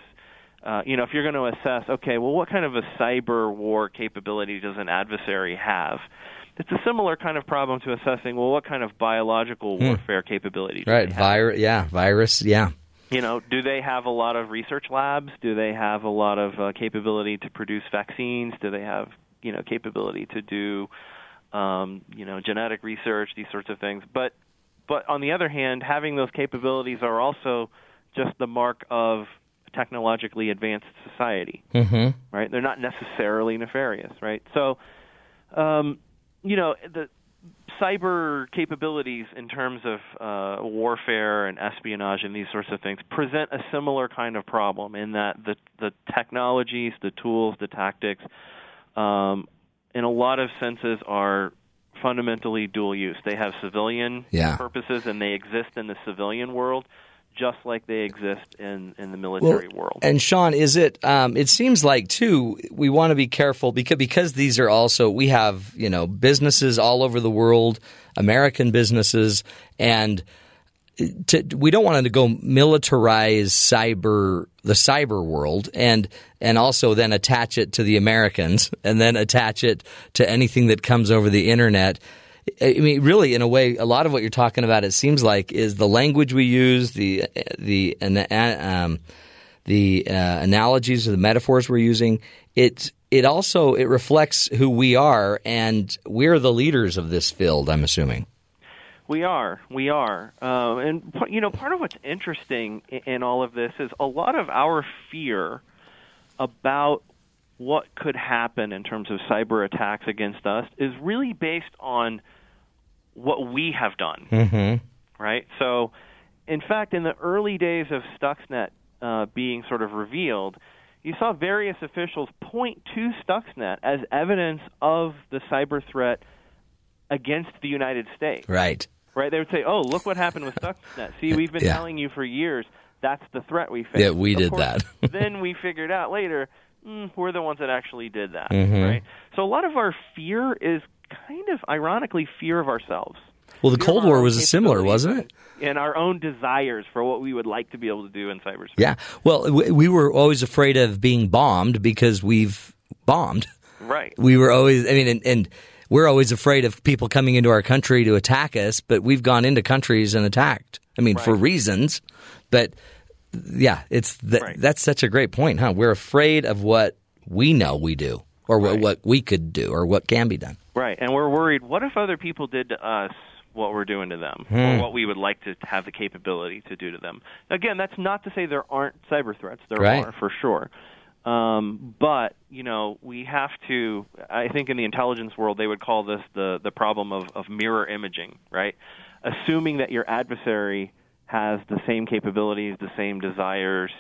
F: uh, you know, if you're going to assess, okay, well, what kind of a cyber war capability does an adversary have? It's a similar kind of problem to assessing, well, what kind of biological
A: Hmm.
F: warfare capability do
A: Right. Virus. Yeah. Virus. Yeah.
F: you know, do they have a lot of research labs? Do they have a lot of uh, capability to produce vaccines? Do they have, you know, capability to do, um, you know, genetic research, these sorts of things? But, but on the other hand, having those capabilities are also just the mark of technologically advanced society,
A: Mm-hmm.
F: right? They're not necessarily nefarious, right? So, um, you know, the cyber capabilities in terms of uh, warfare and espionage and these sorts of things present a similar kind of problem in that the the technologies, the tools, the tactics, um, in a lot of senses are fundamentally dual use. They have civilian
A: Yeah.
F: purposes and they exist in the civilian world just like they exist in, in the military world.
A: And Sean, is it? Um, it seems like too. We want to be careful because because these are also we have you know businesses all over the world, American businesses, and to, we don't want to go militarize cyber the cyber world and and also then attach it to the Americans and then attach it to anything that comes over the internet. I mean, really, in a way, a lot of what you're talking about, it seems like, is the language we use, the the um, the uh, analogies or the metaphors we're using. It it also it reflects who we are, and we're the leaders of this field. I'm assuming.
F: We are, we are, uh, and you know, part of what's interesting in, in all of this is a lot of our fear about what could happen in terms of cyber attacks against us is really based on what we have done,
A: Mm-hmm.
F: right? So, in fact, in the early days of Stuxnet uh, being sort of revealed, you saw various officials point to Stuxnet as evidence of the cyber threat against the United States
A: Right.
F: Right? They would say, "Oh, look what happened with Stuxnet. See, we've been
A: Yeah.
F: telling you for years that's the threat we faced.
A: Yeah, we
F: Of
A: did
F: course,
A: that.
F: then we figured out later mm, we're the ones that actually did that,
A: Mhm.
F: right? So a lot of our fear is kind of ironically fear of ourselves.
A: Well, the
F: Fear
A: Cold War was similar, wasn't it?
F: And our own desires for what we would like to be able to do in cyberspace.
A: Yeah. Well, we, we were always afraid of being bombed because we've bombed.
F: Right.
A: We were always, I mean, and, and we're always afraid of people coming into our country to attack us, but we've gone into countries and attacked. I mean, for reasons, but yeah, it's th- that's such a great point, huh? We're afraid of what we know we do, or what, what we could do, or what can be done.
F: Right, and we're worried. What if other people did to us what we're doing to them,
A: Hmm.
F: or what we would like to have the capability to do to them? Again, that's not to say there aren't cyber threats. There
A: Right.
F: are for sure. Um, but you know, we have to. I think in the intelligence world, they would call this the the problem of, of mirror imaging, right? Assuming that your adversary has the same capabilities, the same desires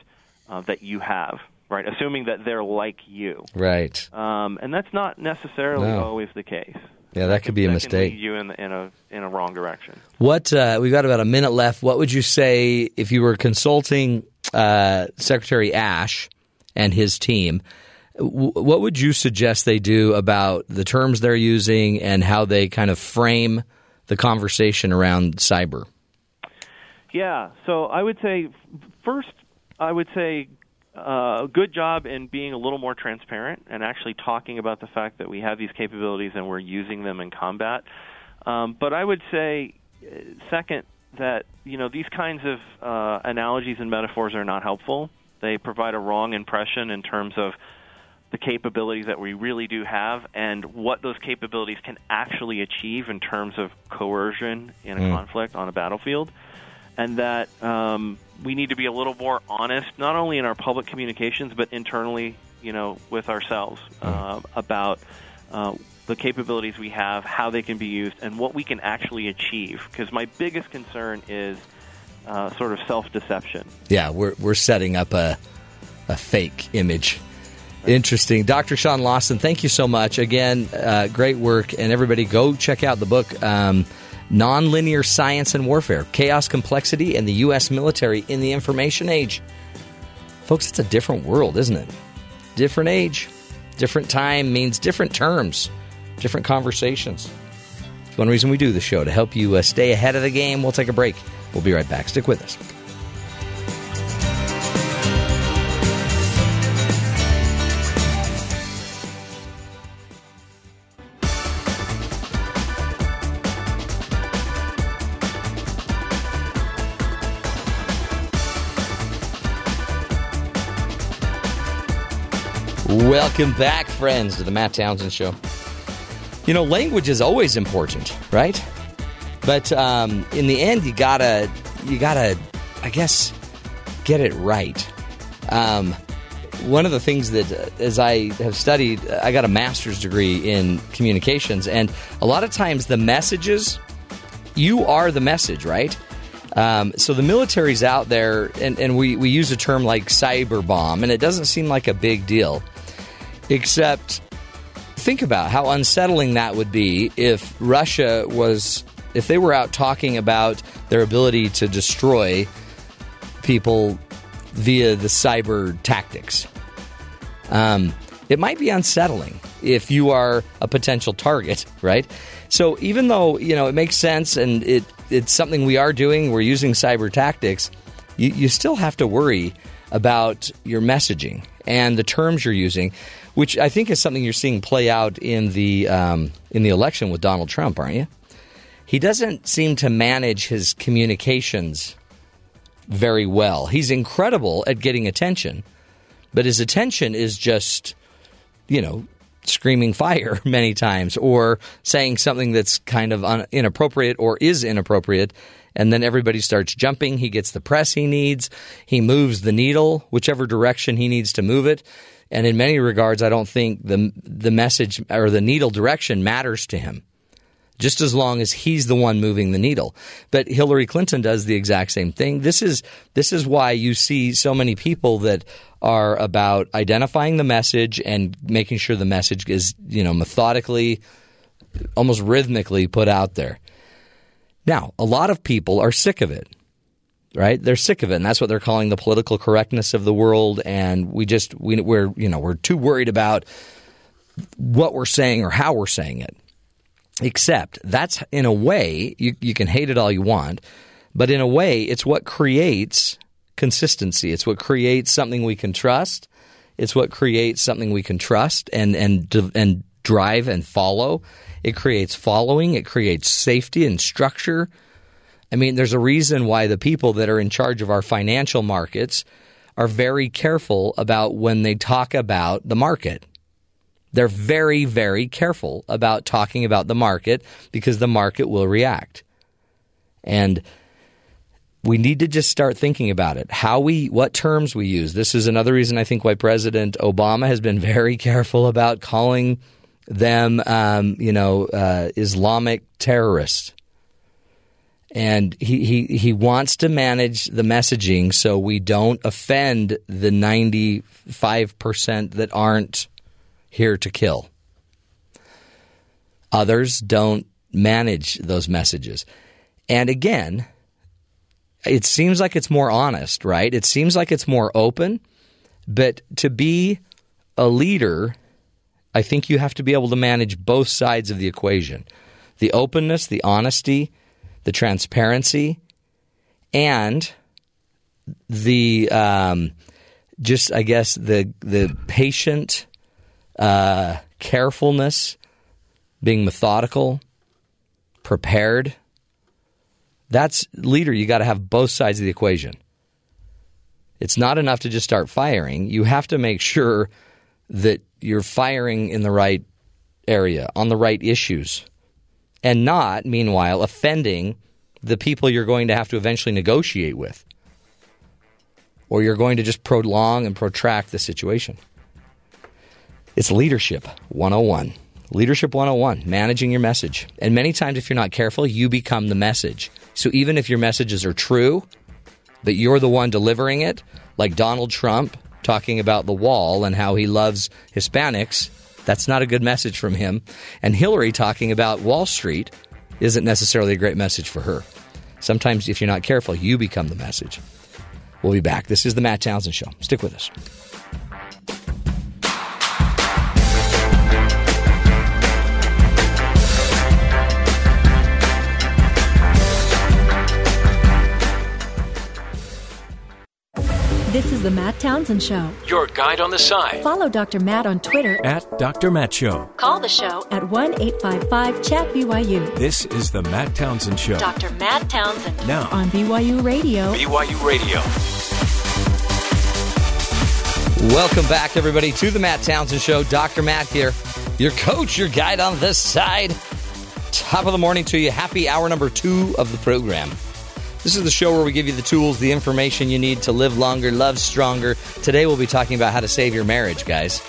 F: uh, that you have, right? Assuming that they're like you,
A: Right.
F: um, and that's not necessarily
A: No.
F: always the case.
A: Yeah, that could be a
F: That
A: mistake.
F: You in, in a in a wrong direction.
A: What uh, we've got about a minute left. What would you say if you were consulting uh, Secretary Ash and his team? What would you suggest they do about the terms they're using and how they kind of frame the conversation around cyber?
F: Yeah. So I would say first, I would say uh, good job in being a little more transparent and actually talking about the fact that we have these capabilities and we're using them in combat. Um, but I would say, uh, second, that you know these kinds of uh, analogies and metaphors are not helpful. They provide a wrong impression in terms of the capabilities that we really do have and what those capabilities can actually achieve in terms of coercion in a
G: Mm.
F: conflict on a battlefield and that um, we need to be a little more honest, not only in our public communications but internally, you know, with ourselves uh, about uh, the capabilities we have, how they can be used, and what we can actually achieve. Because my biggest concern is uh, sort of self-deception.
A: Yeah, we're we're setting up a a fake image. Interesting, Dr. Sean Lawson. Thank you so much again. Uh, great work, and everybody go check out the book. Um, Nonlinear Science and Warfare Chaos, Complexity, and the U.S. Military in the Information Age. Folks, it's a different world, isn't it? Different age, different time means different terms, different conversations. It's one reason we do the show to help you uh, stay ahead of the game. We'll take a break. We'll be right back. Stick with us. Welcome back, friends, to the Matt Townsend Show. You know, language is always important, right? But um, in the end, you gotta, you gotta, I guess, get it right. Um, one of the things that, uh, as I have studied, I got a master's degree in communications, and a lot of times the messages, you are the message, right? Um, so the military's out there, and, and we, we use a term like cyber bomb, and it doesn't seem like a big deal. Except, think about how unsettling that would be if Russia was, if they were out talking about their ability to destroy people via the cyber tactics. Um, it might be unsettling if you are a potential target, right? So even though you know it makes sense and it it's something we are doing, we're using cyber tactics. You, you still have to worry about your messaging and the terms you're using, which I think is something you're seeing play out in the um, in the election with Donald Trump, aren't you? He doesn't seem to manage his communications very well. He's incredible at getting attention, but his attention is just, you know, screaming fire many times or saying something that's kind of un- inappropriate or is inappropriate. And then everybody starts jumping. He gets the press he needs. He moves the needle whichever direction he needs to move it. And in many regards, I don't think the the message or the needle direction matters to him just as long as he's the one moving the needle. But Hillary Clinton does the exact same thing. This is this is why you see so many people that are about identifying the message and making sure the message is, you know, methodically almost rhythmically put out there. Now, a lot of people are sick of it. right? They're sick of it, and that's what they're calling the political correctness of the world. And we just we, we're you know we're too worried about what we're saying or how we're saying it. Except that's in a way you you can hate it all you want, but in a way it's what creates consistency. It's what creates something we can trust. It's what creates something we can trust and and and drive and follow. It creates following. It creates safety and structure. I mean, there's a reason why the people that are in charge of our financial markets are very careful about when they talk about the market. They're very, very careful about talking about the market because the market will react. And we need to just start thinking about it. How we, what terms we use. This is another reason I think why President Obama has been very careful about calling them, um, you know, uh, Islamic terrorists. And he, he, he wants to manage the messaging so we don't offend the 95% that aren't here to kill. Others don't manage those messages. And again, it seems like it's more honest, right? It seems like it's more open. But to be a leader, I think you have to be able to manage both sides of the equation the openness, the honesty, the transparency, and the um, just, I guess, the, the patient uh, carefulness, being methodical, prepared. That's leader. You got to have both sides of the equation. It's not enough to just start firing. You have to make sure that you're firing in the right area, on the right issues, and not, meanwhile, offending the people you're going to have to eventually negotiate with. Or you're going to just prolong and protract the situation. It's Leadership 101. Leadership 101, managing your message. And many times, if you're not careful, you become the message. So even if your messages are true, that you're the one delivering it, like Donald Trump talking about the wall and how he loves Hispanics, that's not a good message from him. And Hillary talking about Wall Street isn't necessarily a great message for her. Sometimes, if you're not careful, you become the message. We'll be back. This is the Matt Townsend Show. Stick with us.
H: This is the Matt Townsend Show.
I: Your guide on the side
H: Follow Dr. Matt on Twitter.
I: at Dr. Matt Show.
H: Call the show at 1 855 Chat BYU.
I: This is the Matt Townsend Show.
H: Dr. Matt Townsend
I: Now,
H: on BYU Radio.
I: BYU Radio.
A: Welcome back, everybody, to the Matt Townsend Show. Dr. Matt here, your coach, your guide on this side. Top of the morning to you. Happy hour number two of the program. This is the show where we give you the tools, the information you need to live longer, love stronger. Today we'll be talking about how to save your marriage, guys.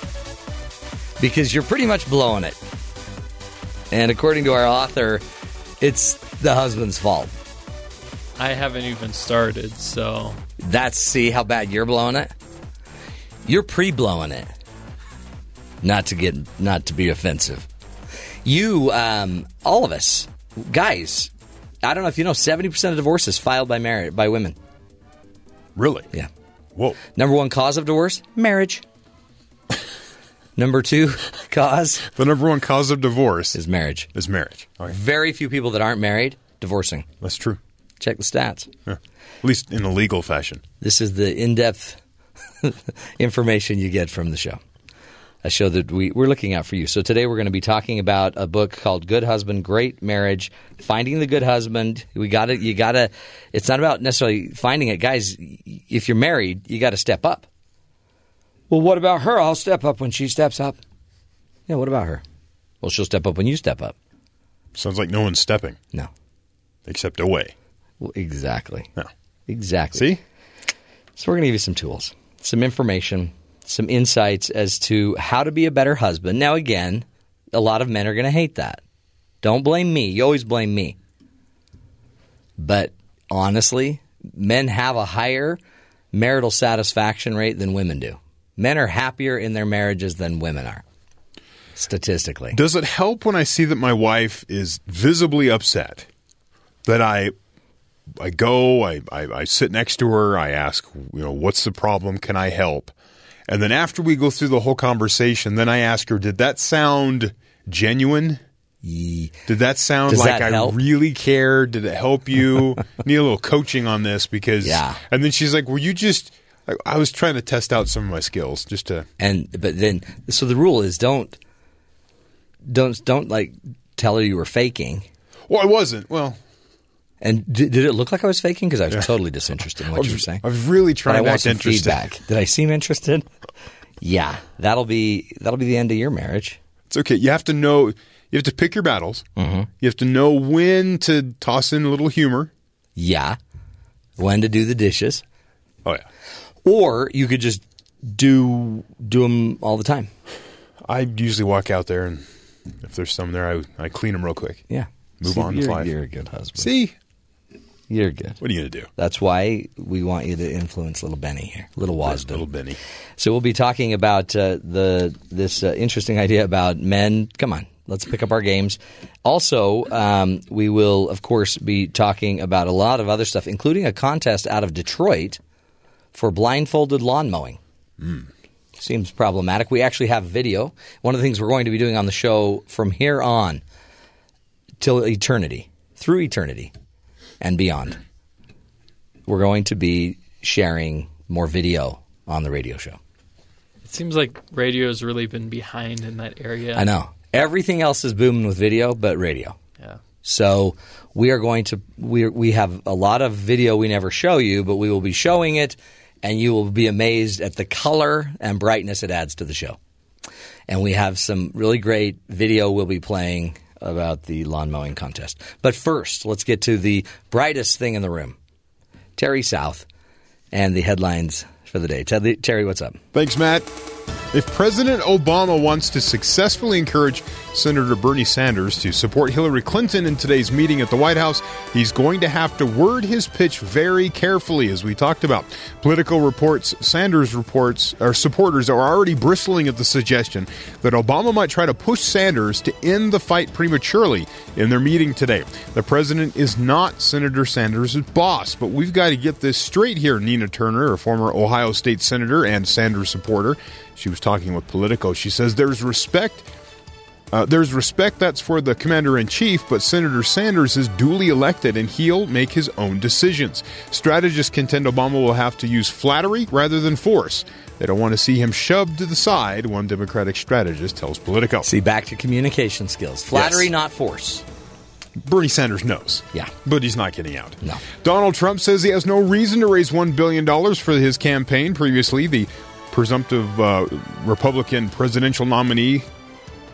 A: Because you're pretty much blowing it. And according to our author, it's the husband's fault.
G: I haven't even started, so
A: That's see how bad you're blowing it. You're pre-blowing it. Not to get, not to be offensive. You, um, all of us, guys. I don't know if you know, seventy percent of divorces filed by marriage by women.
B: Really?
A: Yeah.
B: Whoa.
A: Number one cause of divorce: marriage. Number two cause
B: The number one cause of divorce
A: is marriage.
B: is marriage. Okay.
A: Very few people that aren't married divorcing.
B: That's true.
A: Check the stats.
B: Yeah. At least in a legal fashion.
A: This is the in-depth information you get from the show. A show that we, we're looking at for you. So today we're going to be talking about a book called Good Husband, Great Marriage, Finding the Good Husband. We got to, you got to, it's not about necessarily finding it. Guys, if you're married, you got to step up. Well, what about her? I'll step up when she steps up. Yeah, what about her? Well, she'll step up when you step up.
B: Sounds like no one's stepping
A: No.
B: except away.
A: Well, exactly.
B: No.
A: Exactly.
B: See?
A: So we're going to give you some tools, some information, some insights as to how to be a better husband. Now, again, a lot of men are going to hate that. Don't blame me. You always blame me. But honestly, men have a higher marital satisfaction rate than women do. Men are happier in their marriages than women are, statistically.
B: Does it help when I see that my wife is visibly upset that I I go, I, I, I sit next to her, I ask, you know, what's the problem? Can I help? And then after we go through the whole conversation, then I ask her, did that sound genuine? Did that sound
A: Does
B: like
A: that
B: I
A: help?
B: really cared? Did it help you? Need a little coaching on this because
A: Yeah.
B: And then she's like, "Were you just?" I, I was trying to test out some of my skills just to.
A: And but then so the rule is don't don't don't like tell her you were faking.
B: Well, I wasn't. Well,
A: And did, did it look like I was faking? Because I was totally disinterested in
B: I
A: what you were saying.
B: I was really
A: But
B: trying
A: I
B: to
A: want some
B: interested.
A: feedback. Did I seem interested? Yeah, that'll be that'll be the end of your marriage.
B: It's okay. You have to know. You have to pick your battles. Mm-hmm. You have to know when to toss in a little humor.
A: Yeah, when to do the dishes,
B: Oh yeah.
A: or you could just do do them all the time.
B: I usually walk out there, and if there's some there, I I clean them real quick.
A: Yeah,
B: Move
A: See,
B: on. Fly.
A: you're a good husband.
B: See,
A: You're good.
B: what are you gonna do?
A: That's why we want you to influence little Benny here, little Wasden.
B: Little Benny.
A: So we'll be talking about uh, the this uh, interesting idea about men. Come on, let's pick up our games. Also, um, we will of course be talking about a lot of other stuff, including a contest out of Detroit for blindfolded lawn mowing. Seems problematic. We actually have video. One of the things we're going to be doing on the show from here on till eternity, through eternity, and beyond. We're going to be sharing more video on the radio show.
G: It seems like radio's really been behind in that area.
A: I know. Everything else is booming with video, but radio.
G: Yeah.
A: So we are going to we we have a lot of video we never show you, but we will be showing it, and you will be amazed at the color and brightness it adds to the show. And we have some really great video we'll be playing about the lawn mowing contest. But first, let's get to the brightest thing in the room, Terry South, and the headlines for the day. Terry, what's up?
B: Thanks, Matt. If President Obama wants to successfully encourage Senator Bernie Sanders to support Hillary Clinton in today's meeting at the White House, he's going to have to word his pitch very carefully, as we talked about. Political reports, Sanders reports, or supporters are already bristling at the suggestion that Obama might try to push Sanders to end the fight prematurely in their meeting today. The president is not Senator Sanders' boss, but we've got to get this straight here. Nina Turner, a former Ohio State senator and Sanders supporter, she was talking with Politico. She says there's respect. Uh, there's respect that's for the commander in chief, but Senator Sanders is duly elected and he'll make his own decisions. Strategists contend Obama will have to use flattery rather than force. They don't want to see him shoved to the side, one Democratic strategist tells Politico.
A: See, back to communication skills. Flattery,
B: Yes.
A: not force.
B: Bernie Sanders knows.
A: Yeah.
B: But he's not getting out.
A: No.
B: Donald Trump says he has no reason to raise $1 billion for his campaign. Previously, the presumptive uh, Republican presidential nominee.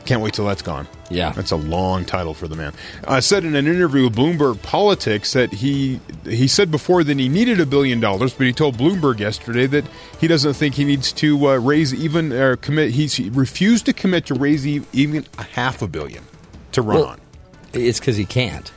B: Can't wait till that's gone.
A: Yeah.
B: That's a long title for the man. Uh, said in an interview with Bloomberg Politics that he he said before that he needed a billion dollars, but he told Bloomberg yesterday that he doesn't think he needs to uh, raise even or commit. He's, he refused to commit to raise even a half a billion to run
A: Well,
B: on.
A: It's because he can't.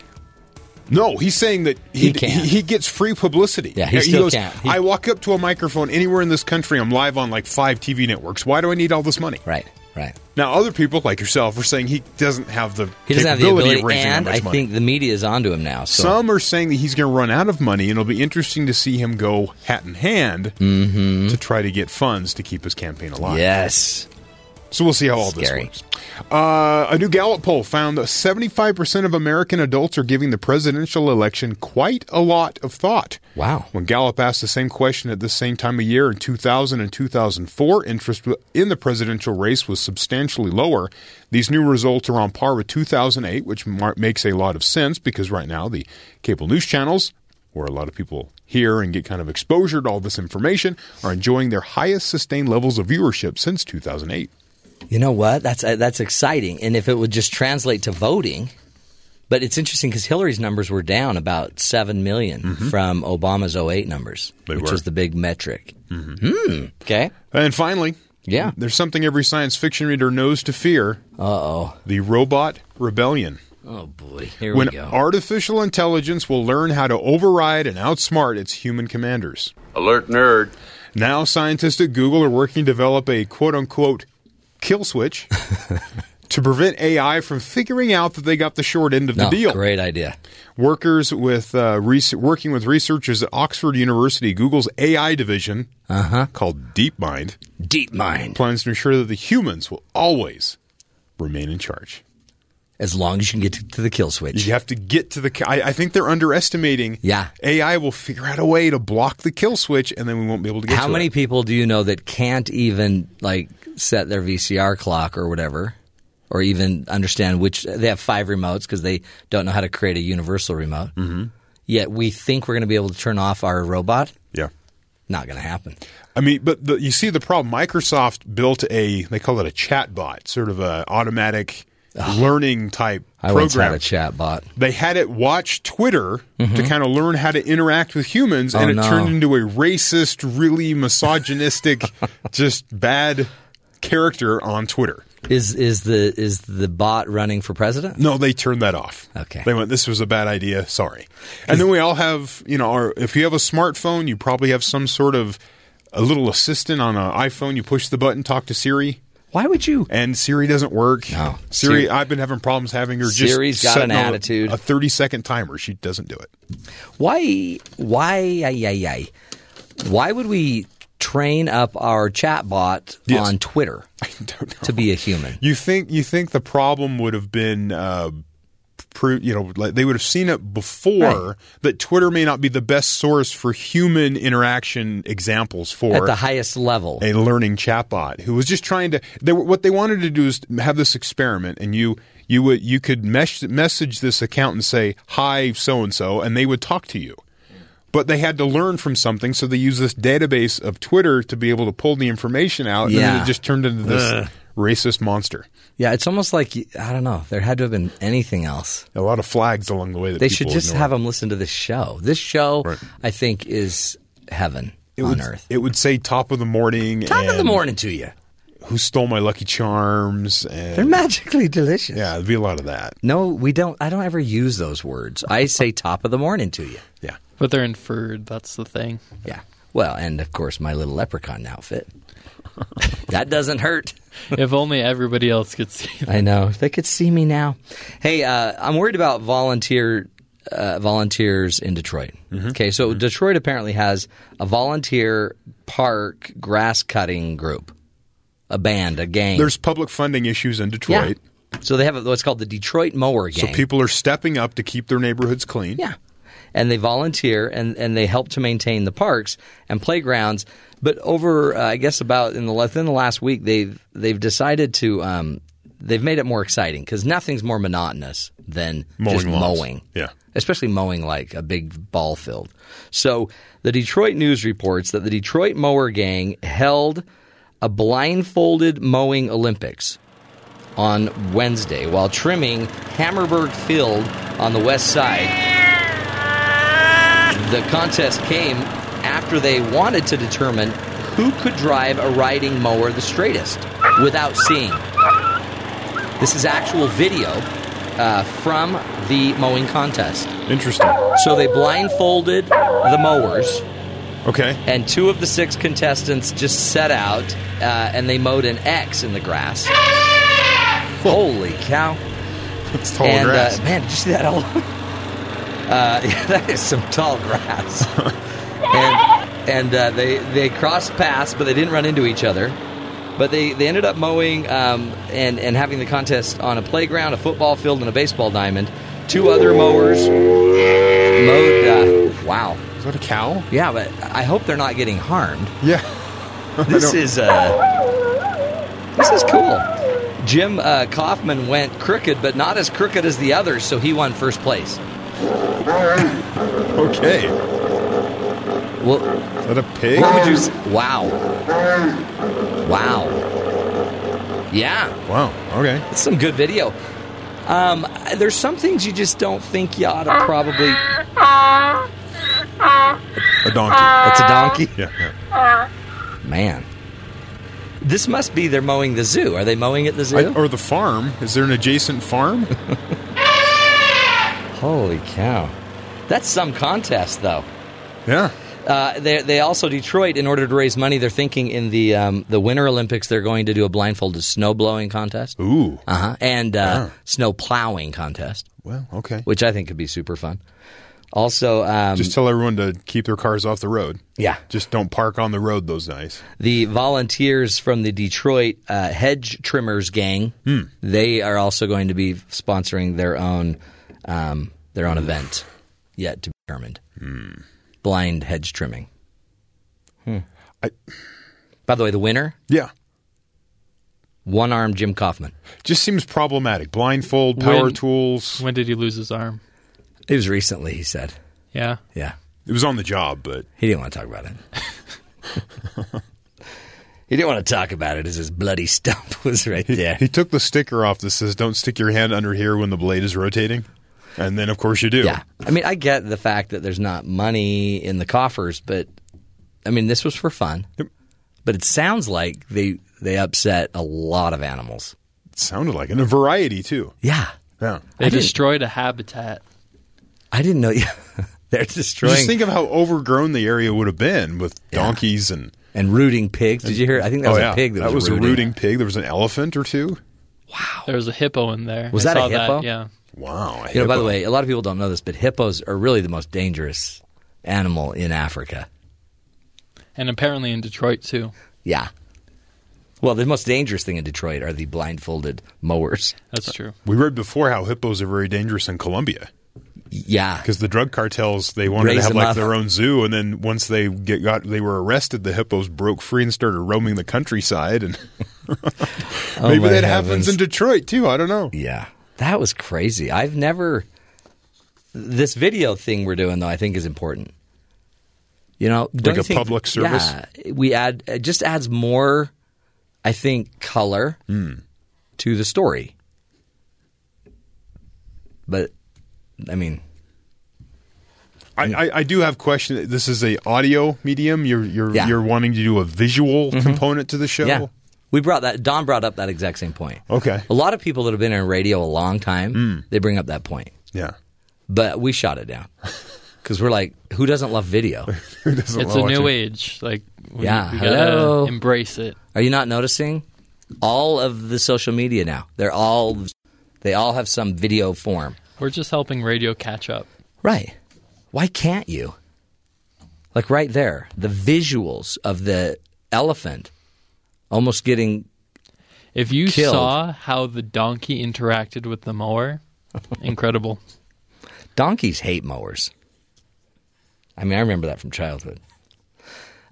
B: No, he's saying that he
A: He can't.
B: he, he gets free publicity.
A: Yeah, he still
B: goes,
A: can't. He-
B: I walk up to a microphone anywhere in this country. I'm live on like five TV networks. Why do I need all this money?
A: Right, right.
B: Now, other people like yourself are saying he doesn't have the
A: He doesn't have the ability,
B: of raising that
A: and I
B: money.
A: think the media is onto him now. So
B: Some are saying that he's going to run out of money, and it'll be interesting to see him go hat in hand
A: Mm-hmm.
B: to try to get funds to keep his campaign alive.
A: yes,
B: So we'll see how all
A: Scary.
B: this works. Uh, a new Gallup poll found that 75% of American adults are giving the presidential election quite a lot of thought.
A: Wow.
B: When Gallup asked the same question at the same time of year in 2000 and 2004, interest in the presidential race was substantially lower. These new results are on par with 2008, which mar- makes a lot of sense because right now the cable news channels where a lot of people hear and get kind of exposure to all this information, are enjoying their highest sustained levels of viewership since 2008.
A: You know what? That's uh, that's exciting. And if it would just translate to voting, but it's interesting because Hillary's numbers were down about seven million from Obama's 08 numbers,
B: Mm-hmm. They
A: which
B: were.
A: was the big metric. Hmm. Okay.
B: And finally,
A: Yeah.
B: there's something every science fiction reader knows to fear
A: Uh oh.
B: the robot rebellion.
A: Oh boy. Here
B: when
A: we go.
B: artificial intelligence will learn how to override and outsmart its human commanders.
J: Alert nerd.
B: Now, scientists at Google are working to develop a quote unquote kill switch to prevent AI from figuring out that they got the short end of the
A: No,
B: deal.
A: great idea.
B: Workers with uh, res- working with researchers at Oxford University, Google's AI division,
A: Uh-huh.
B: called DeepMind,
A: DeepMind.
B: plans to ensure that the humans will always remain in charge.
A: As long as you can get to, to the kill switch.
B: You have to get to the. I, I think they're underestimating.
A: Yeah.
B: AI will figure out a way to block the kill switch, and then we won't be able to get. It.
A: How
B: to
A: many
B: It.
A: people do you know that can't even like set their VCR clock or whatever, or even understand which they have five remotes because they don't know how to create a universal remote. Mm-hmm. Yet we think we're going to be able to turn off our robot.
B: Yeah.
A: Not going to happen.
B: I mean, but the, you see the problem. Microsoft built a. They call it a chat bot, sort of a automatic learning type
A: I once had
B: program.
A: a chat bot.
B: they had it watch Twitter to kind of learn how to interact with humans, and
A: Mm-hmm. Oh,
B: it
A: no.
B: turned into a racist, really misogynistic, just bad character on Twitter.
A: Is is the is the bot running for president?
B: No, they turned that off.
A: Okay.
B: They went, this was a bad idea. Sorry. And then we all have, you know, our, if you have a smartphone, you probably have some sort of a little assistant on an iPhone. You push the button, talk to Siri.
A: Why would you?
B: And Siri doesn't work.
A: No.
B: Siri,
A: Siri-
B: I've been having problems having her just
A: Siri's got an attitude.
B: A 30 second timer. She doesn't do it.
A: Why why ay, ay, ay. why would we train up our chatbot
B: Yes.
A: on Twitter
B: I don't know.
A: to be a human?
B: You think you think the problem would have been, uh, you know, like they would have seen it before
A: Right.
B: that Twitter may not be the best source for human interaction examples for
A: At the highest level.
B: a learning chatbot who was just trying to. They what they wanted to do is have this experiment, and you you would you could mesh, message this account and say hi so and so, and they would talk to you. But they had to learn from something, so they used this database of Twitter to be able to pull the information out, and then
A: Yeah.
B: it just turned into this
A: Ugh.
B: Racist monster.
A: Yeah, it's almost like I don't know. There had to have been anything else.
B: A lot of flags along the way that
A: They should just
B: ignore.
A: have them listen to this show. This show,
B: Right.
A: I think, is heaven
B: It
A: on
B: would,
A: earth.
B: It would say top of the morning.
A: Top of the morning to you.
B: Who stole my Lucky Charms? And
A: They're magically delicious.
B: Yeah, there'd be a lot of that.
A: No, we don't. I don't ever use those words. I say top of the morning to you.
B: Yeah.
G: But they're inferred. That's the thing.
A: Yeah. Well, and of course, my little leprechaun outfit. that doesn't hurt.
G: if only everybody else could see.
A: I know. If they could see me now. Hey, uh, I'm worried about volunteer uh, volunteers in Detroit. Okay, so Detroit apparently has a volunteer park grass cutting group, a band, a gang.
B: There's public funding issues in Detroit.
A: Yeah. So they have what's called the Detroit Mower
B: So people are stepping up to keep their neighborhoods clean.
A: Yeah. And they volunteer and, and they help to maintain the parks and playgrounds. But over, uh, I guess, about in the within the last week, they've they've decided to um, they've made it more exciting because nothing's more monotonous than
B: Mowing
A: just
B: lawns.
A: mowing.
B: Yeah.
A: especially mowing like a big ball field. So the Detroit News reports that the Detroit Mower Gang held a blindfolded mowing Olympics on Wednesday while trimming Hammerberg Field on the west side. The contest came after they wanted to determine who could drive a riding mower the straightest without seeing. This is actual video uh, from the mowing contest.
B: Interesting.
A: So they blindfolded the mowers,
B: Okay.
A: and two of the six contestants just set out uh, and they mowed an X in the grass. Holy cow!
B: It's tall
A: and
B: grass.
A: Uh, man, did you see that? All? Uh, yeah, that is some tall grass. and and uh, they they crossed paths, but they didn't run into each other. But they, they ended up mowing um, and and having the contest on a playground, a football field, and a baseball diamond. Two other mowers mowed. Uh, wow.
B: Is that a cow?
A: Yeah, but I hope they're not getting harmed.
B: Yeah.
A: This is uh, this is cool. Jim uh, Kaufman went crooked, but not as crooked as the others, so he won first place.
B: Okay.
A: Well,
B: Is that a pig?
A: what would you? s- Wow, wow, yeah,
B: Wow. Okay.
A: that's some good video. Um, there's some things you just don't think you ought to probably.
B: A donkey.
A: That's a donkey,
B: Yeah. yeah.
A: man. This must be they're mowing the zoo. Are they mowing at the zoo?
B: I, or the farm. Is there an adjacent farm?
A: Holy cow! That's some contest, though.
B: yeah.
A: Uh, they, they also Detroit, in order to raise money, they're thinking in the um, the Winter Olympics they're going to do a blindfolded snow blowing contest.
B: Ooh.
A: Uh huh. And uh, snow plowing contest,
B: Well, okay.
A: which I think could be super fun. Also, um,
B: Just tell everyone to keep their cars off the road.
A: yeah,
B: Just don't park on the road those nights.
A: the volunteers from the Detroit uh, Hedge Trimmers Gang, hmm. they are also going to be sponsoring their own um, their own event, yet to be determined. Blind hedge trimming. Hmm.
B: I-
A: By the way, the winner,
B: Yeah.
A: one armed Jim Kaufman.
B: Just seems problematic. Blindfold, power
G: When-
B: tools.
G: When did he lose his arm?
A: It was recently, he said.
G: Yeah.
A: Yeah.
B: It was on the job, but
A: He didn't want to talk about it. he didn't want to talk about it as his bloody stump was right there.
B: he took the sticker off that says "Don't stick your hand under here when the blade is rotating," and then of course you do.
A: Yeah. I mean, I get the fact that there's not money in the coffers, but I mean, this was for fun.
B: Yep.
A: But it sounds like they they upset a lot of animals.
B: It sounded like it. and a variety too.
A: Yeah.
B: Yeah.
G: They
A: I
G: destroyed a habitat.
A: I didn't know. They're destroying
B: Just think of how overgrown the area would have been with
A: Yeah.
B: donkeys and.
A: and rooting pigs. Did you hear? I think that
B: oh
A: was
B: yeah,
A: a pig that,
B: was,
A: rooting.
B: a rooting pig. There was an elephant or two. Wow.
G: There was a hippo in there.
A: Was
G: I
A: that a
G: saw
A: hippo?
G: yeah.
B: Wow.
A: You know, by the way, a lot of people don't know this, but hippos are really the most dangerous animal in Africa.
G: And apparently in Detroit too.
A: Yeah. Well, the most dangerous thing in Detroit are the blindfolded mowers.
G: That's true.
B: we read before how hippos are very dangerous in Colombia
A: Yeah.
B: because the drug cartels they wanted
A: Raise
B: to have like
A: up.
B: their own zoo, and then once they get got they were arrested, the hippos broke free and started roaming the countryside, and oh maybe
A: my
B: that
A: heavens.
B: happens in Detroit too. I don't know.
A: Yeah. That was crazy. I've never. This video thing we're doing, though, I think is important. You know,
B: Like a
A: think-
B: public service?
A: Yeah, we add it just adds more, I think, color
B: Hmm.
A: to the story. But, I mean,
B: I, I, I do have question. This is a audio medium. You're you're
A: Yeah. Mm-hmm.
B: you're wanting to do a visual component to the show.
A: yeah, we brought that. Don brought up that exact same point.
B: Okay.
A: A lot of people that have been in radio a long time,
B: Hmm.
A: they bring up that point,
B: Yeah.
A: but we shot it down because we're like, who doesn't love video?
B: Who doesn't
G: It's a new
B: it?
G: age. Like we,
A: Yeah,
G: we
A: hello.
G: gotta embrace it.
A: Are you not noticing? All of the social media now, they're all they all have some video form.
G: We're just helping radio catch up.
A: Right. Why can't you? Like right there, the visuals of the elephant almost getting
G: If you
A: Killed.
G: saw how the donkey interacted with the mower, incredible.
A: donkeys hate mowers. I mean, I remember that from childhood.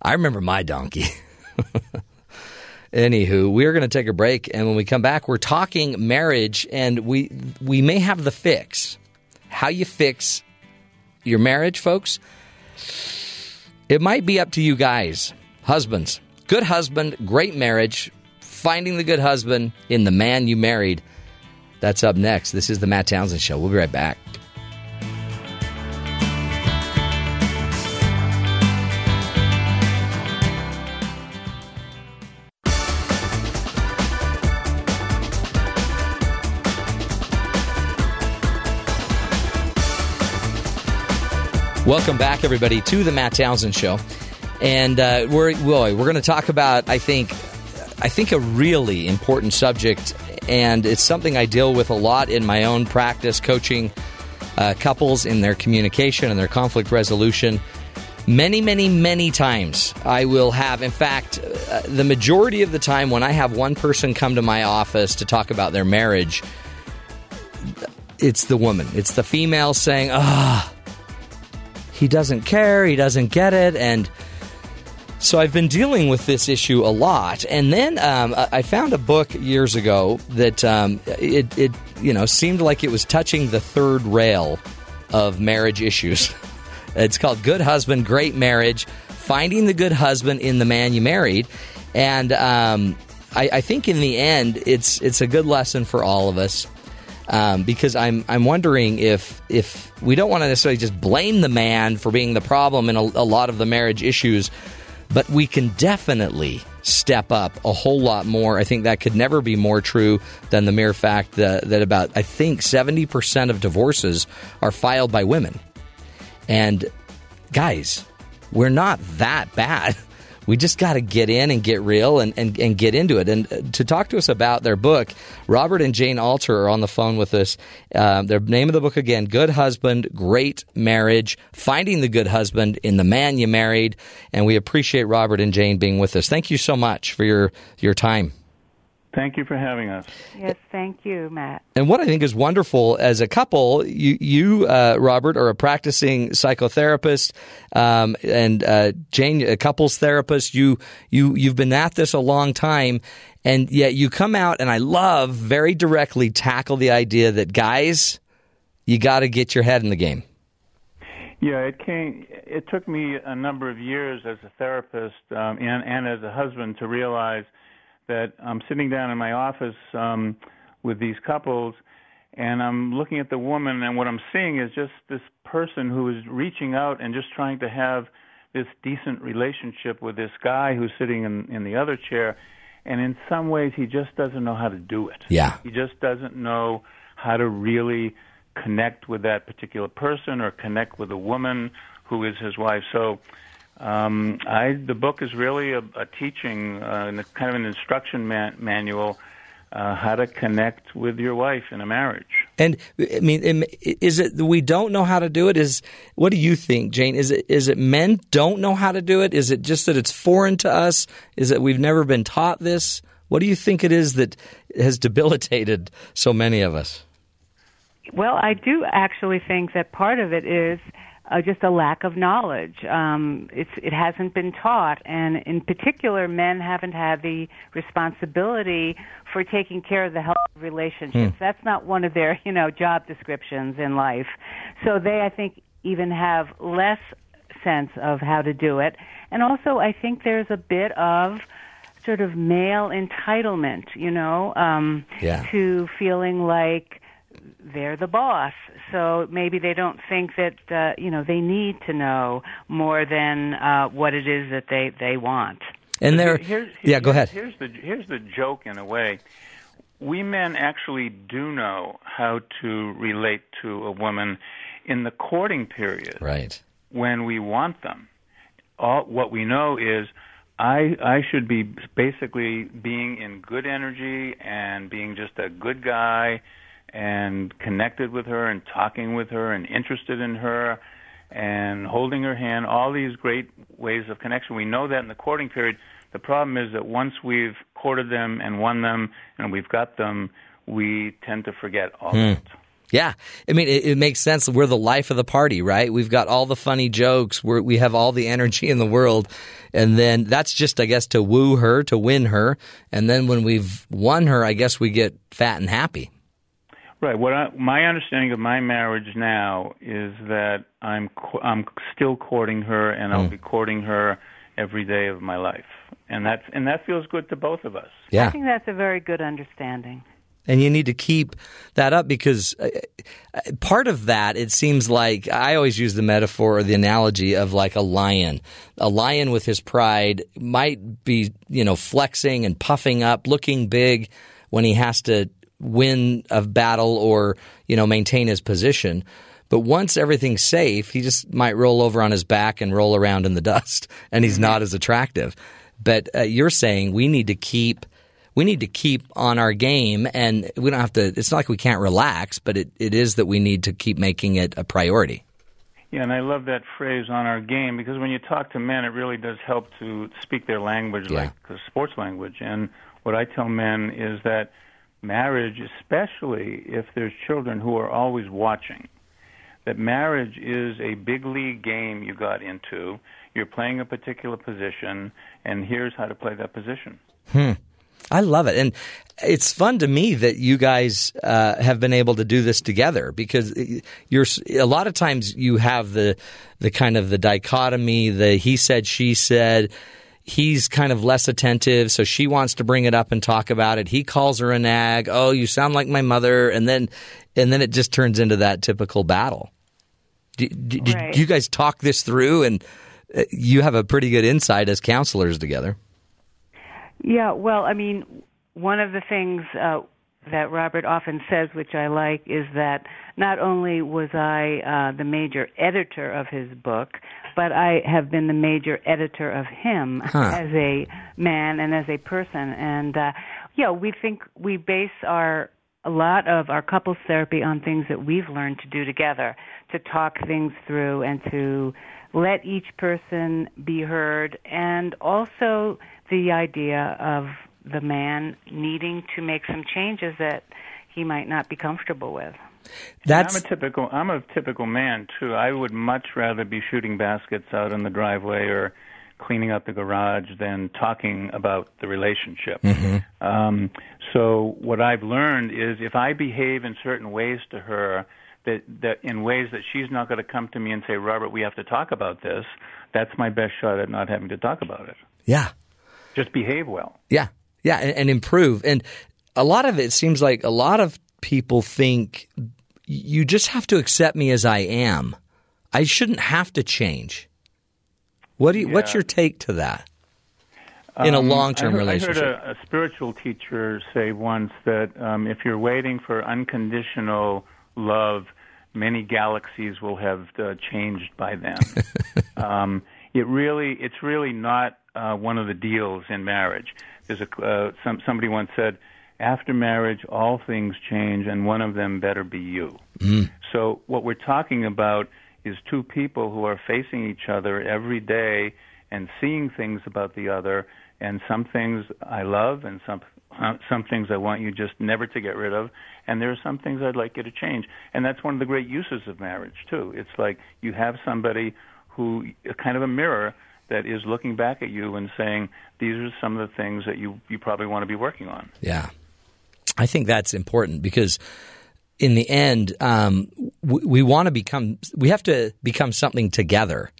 A: I remember my donkey. Anywho, we're going to take a break, and when we come back, we're talking marriage, and we we may have the fix. How you fix your marriage, folks? It might be up to you guys, husbands. Good husband, great marriage. Finding the good husband in the man you married. That's up next. This is the Matt Townsend Show. We'll be right back. Welcome back, everybody, to the Matt Townsend Show, and uh, we're boy, we're going to talk about I think I think a really important subject, and it's something I deal with a lot in my own practice, coaching uh, couples in their communication and their conflict resolution. Many, many, many times I will have, in fact, uh, the majority of the time when I have one person come to my office to talk about their marriage, it's the woman, it's the female saying, ah he doesn't care, he doesn't get it, and so I've been dealing with this issue a lot. And then um, I found a book years ago that um, it, it you know seemed like it was touching the third rail of marriage issues. it's called Good Husband, Great Marriage: Finding the Good Husband in the Man You Married, and um, I, I think in the end, it's it's a good lesson for all of us um, because I'm I'm wondering if if we don't want to necessarily just blame the man for being the problem in a, a lot of the marriage issues, but we can definitely step up a whole lot more. I think that could never be more true than the mere fact that, that about I think seventy percent of divorces are filed by women, and guys. we're not that bad. We just got to get in and get real and, and, and get into it. And uh, to talk to us about their book, Robert and Jane Alter are on the phone with us. Um, their name of the book again Good Husband, Great Marriage, Finding the Good Husband in the Man You Married. And we appreciate Robert and Jane being with us. Thank you so much for your, your time.
J: Thank you for having us.
K: Yes, thank you, Matt.
A: And what I think is wonderful as a couple, you, you uh, Robert, are a practicing psychotherapist, um, and uh, Jane, a couples therapist. You you you've been at this a long time, and yet you come out, and I love very directly tackle the idea that guys, you got to get your head in the game.
J: Yeah, it came. It took me a number of years as a therapist um, and and as a husband to realize that I'm sitting down in my office um, with these couples, and I'm looking at the woman, and what I'm seeing is just this person who is reaching out and just trying to have this decent relationship with this guy who's sitting in, in the other chair, and in some ways he just doesn't know how to do it.
A: Yeah.
J: He just doesn't know how to really connect with that particular person or connect with a woman who is his wife. So um, I the book is really a, a teaching, uh, kind of an instruction man- manual. Uh, how to connect with your wife in a marriage.
A: And I mean, is it we don't know how to do it? Is what do you think, Jane? Is it is it men don't know how to do it? Is it just that it's foreign to us? Is it we've never been taught this? What do you think it is that has debilitated so many of us?
K: Well, I do actually think that part of it is uh, just a lack of knowledge. Um, it's, it hasn't been taught, and in particular, men haven't had the responsibility for taking care of the health of relationships.
L: Hmm.
K: That's not one of their, you know, job descriptions in life. So they, I think, even have less sense of how to do it. And also, I think there's a bit of sort of male entitlement, you know, um,
A: Yeah.
K: to feeling like they're the boss. So maybe they don't think that uh, you know they need to know more than uh, what it is that they they want.
A: And there,
J: Here's,
A: yeah, go ahead.
J: Here's the here's the joke in a way. We men actually do know how to relate to a woman in the courting period
A: Right.
J: when we want them. All what we know is I I should be basically being in good energy and being just a good guy and connected with her and talking with her and interested in her and holding her hand, all these great ways of connection. We know that in the courting period. The problem is that once we've courted them and won them and we've got them, we tend to forget all
A: hmm.
J: of it.
A: Yeah, I mean, it, it makes sense. We're the life of the party, right? We've got all the funny jokes. We're, we have all the energy in the world, and then that's just, I guess, to woo her, to win her, and then when we've won her, I guess we get fat and happy.
J: Right. What I, my understanding of my marriage now is that I'm co- I'm still courting her, and I'll
A: Mm.
J: be courting her every day of my life, and that's and that feels good to both of us.
A: Yeah.
K: I think that's a very good understanding.
A: And you need to keep that up because uh, uh, part of that, it seems like I always use the metaphor or the analogy of like a lion. A lion with his pride might be, you know, flexing and puffing up, looking big when he has to win a battle or, you know, maintain his position. But once everything's safe, he just might roll over on his back and roll around in the dust, and he's not as attractive. But uh, you're saying we need to keep we need to keep on our game, and we don't have to. It's not like we can't relax, but it, it is that we need to keep making it a priority.
J: Yeah, and I love that phrase on our game because when you talk to men, it really does help to speak their language,
A: Yeah.
J: like the sports language. And what I tell men is that marriage, especially if there's children who are always watching, that marriage is a big league game you got into. You're playing a particular position, and here's how to play that position.
A: Hmm. I love it, and it's fun to me that you guys uh, have been able to do this together because you're a lot of times you have the the kind of the dichotomy, the he said she said. He's kind of less attentive, so she wants to bring it up and talk about it. He calls her a nag. Oh, you sound like my mother, and then and then it just turns into that typical battle. Do, do, do you guys talk this through, and uh, you have a pretty good insight as counselors together?
K: Yeah, well, I mean, one of the things uh, that Robert often says, which I like, is that not only was I uh, the major editor of his book, but I have been the major editor of him
L: Huh.
K: as a man and as a person. And uh, yeah, we think we base our a lot of our couples therapy on things that we've learned to do together, to talk things through and to let each person be heard, and also the idea of the man needing to make some changes that he might not be comfortable with. That's.
J: I'm a typical. I'm a typical man too. I would much rather be shooting baskets out in the driveway or cleaning up the garage than talking about the relationship. Um, so what I've learned is if I behave in certain ways to her, that that in ways that she's not going to come to me and say, Robert, we have to talk about this. That's my best shot at not having to talk about it.
A: Yeah.
J: Just behave well.
A: Yeah, yeah, and, and improve. And a lot of it seems like a lot of people think you just have to accept me as I am. I shouldn't have to change. What do you, What's your take to that in a
J: Um,
A: long-term
J: I
A: relationship?
J: I heard a, a spiritual teacher say once that um, if you're waiting for unconditional love, many galaxies will have uh, changed by then. um, it really, it's really not uh, one of the deals in marriage. There's a uh, some, somebody once said, after marriage, all things change, and one of them better be you. So what we're talking about is two people who are facing each other every day and seeing things about the other, and some things I love, and some uh, some things I want you just never to get rid of, and there are some things I'd like you to change. And that's one of the great uses of marriage too. It's like you have somebody who a kind of a mirror that is looking back at you and saying, "These are some of the things that you you probably want to be working on."
A: Yeah. I think that's important because in the end, um, we, we want to become, we have to become something together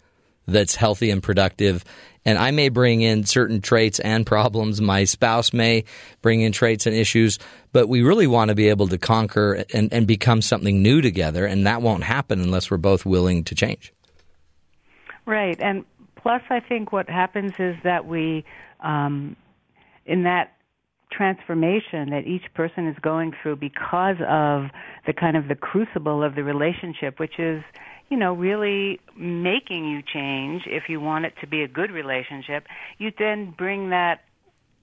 A: that's healthy and productive. And I may bring in certain traits and problems. My spouse may bring in traits and issues, but we really want to be able to conquer and, and become something new together. And that won't happen unless we're both willing to change.
K: Right, and plus, I think what happens is that we, um, in that transformation that each person is going through because of the kind of the crucible of the relationship, which is, you know, really making you change if you want it to be a good relationship, you then bring that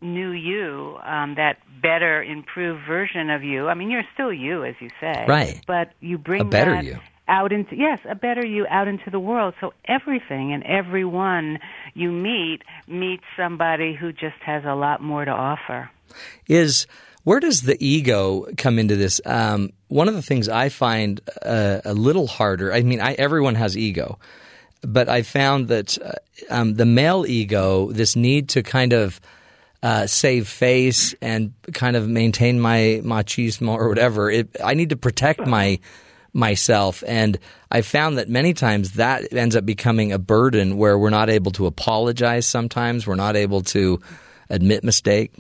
K: new you, um, that better, improved version of you. I mean, you're still you, as you say,
A: Right.
K: But you bring
A: A better you.
K: Out into yes, a better you out into the world. So everything and everyone you meet meets somebody who just has a lot more to offer.
A: is where does the ego come into this? Um, one of the things I find uh, a little harder. I mean, I, everyone has ego, but I found that uh, um, the male ego, this need to kind of uh, save face and kind of maintain my machismo or whatever. It, I need to protect my myself, and I found that many times that ends up becoming a burden where we're not able to apologize. Sometimes we're not able to admit mistake.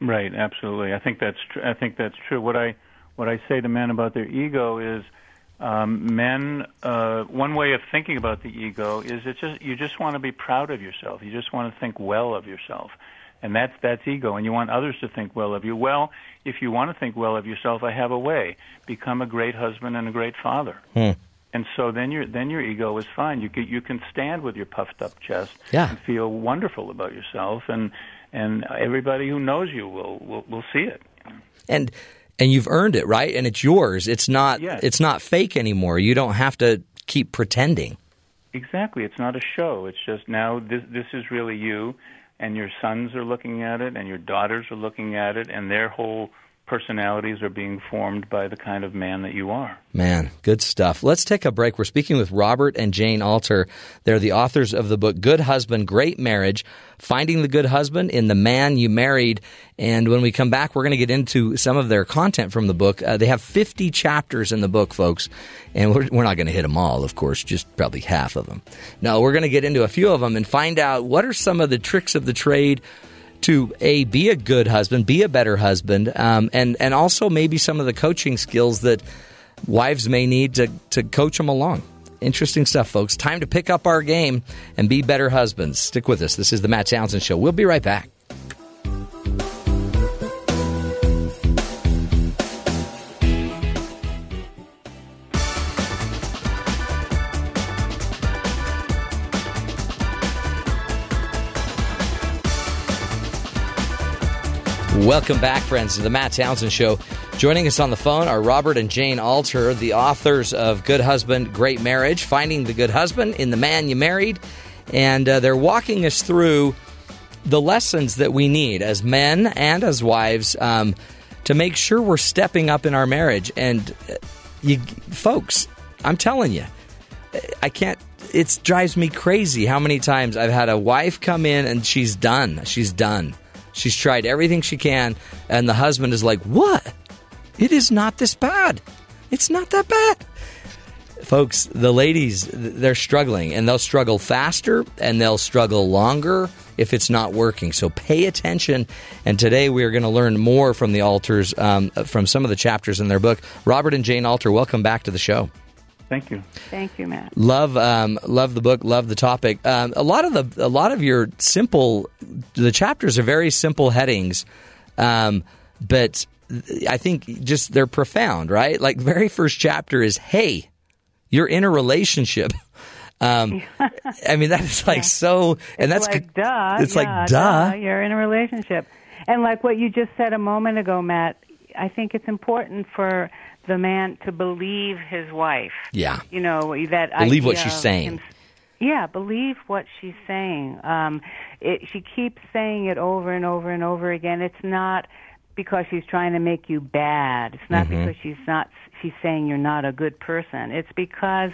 J: Right, absolutely. I think that's tr- I think that's true. What I what I say to men about their ego is, um, men. Uh, one way of thinking about the ego is it's just you just want to be proud of yourself. You just want to think well of yourself, and that's that's ego. And you want others to think well of you. Well, if you want to think well of yourself, I have a way: become a great husband and a great father. Hmm. And so then your then your ego is fine. You can you can stand with your puffed up chest
A: Yeah.
J: and feel wonderful about yourself, and and everybody who knows you will will, will see it.
A: and and you've earned it, right? And it's yours. It's not
J: Yes.
A: it's not fake anymore. You don't have to keep pretending.
J: Exactly, it's not a show. It's just now this this is really you, and your sons are looking at it, and your daughters are looking at it, and their whole personalities are being formed by the kind of man that you are.
A: Man, good stuff. Let's take a break. We're speaking with Robert and Jane Alter. They're the authors of the book Good Husband, Great Marriage Finding the Good Husband in the Man You Married. And when we come back, we're going to get into some of their content from the book. Uh, they have 50 chapters in the book, folks. And we're, we're not going to hit them all, of course, just probably half of them. No, we're going to get into a few of them and find out what are some of the tricks of the trade to a be a good husband, be a better husband, um, and and also maybe some of the coaching skills that wives may need to to coach them along. Interesting stuff, folks. Time to pick up our game and be better husbands. Stick with us. This is the Matt Townsend Show. We'll be right back. Welcome back, friends, to the Matt Townsend Show. Joining us on the phone are Robert and Jane Alter, the authors of Good Husband, Great Marriage, Finding the Good Husband in the Man You Married. And uh, they're walking us through the lessons that we need as men and as wives um, to make sure we're stepping up in our marriage. And uh, you, folks, I'm telling you, I can't. It drives me crazy how many times I've had a wife come in and she's done. She's done. She's tried everything she can, and the husband is like, "What? It is not this bad. It's not that bad." Folks, the ladies, they're struggling, and they'll struggle faster and they'll struggle longer if it's not working. So pay attention. And today we are going to learn more from the Alters, um, from some of the chapters in their book. Robert and Jane Alter, welcome back to the show.
J: Thank you.
K: Thank you, Matt.
A: Love, um, love the book. Love the topic. Um, a lot of the, a lot of your simple, the chapters are very simple headings, um, but I think just they're profound, right? Like very first chapter is, "Hey, you're in a relationship." Um, I mean, that is like so, and
K: it's
A: that's
K: like duh.
A: It's
K: yeah,
A: like duh.
K: You're in a relationship, and like what you just said a moment ago, Matt. I think it's important for the man to believe his wife.
A: Yeah.
K: You know that I
A: Believe what she's saying.
K: him- yeah, believe what she's saying. Um, it, she keeps saying it over and over and over again. It's not because she's trying to make you bad. It's not
A: Mhm.
K: because she's not. She's saying you're not a good person. It's because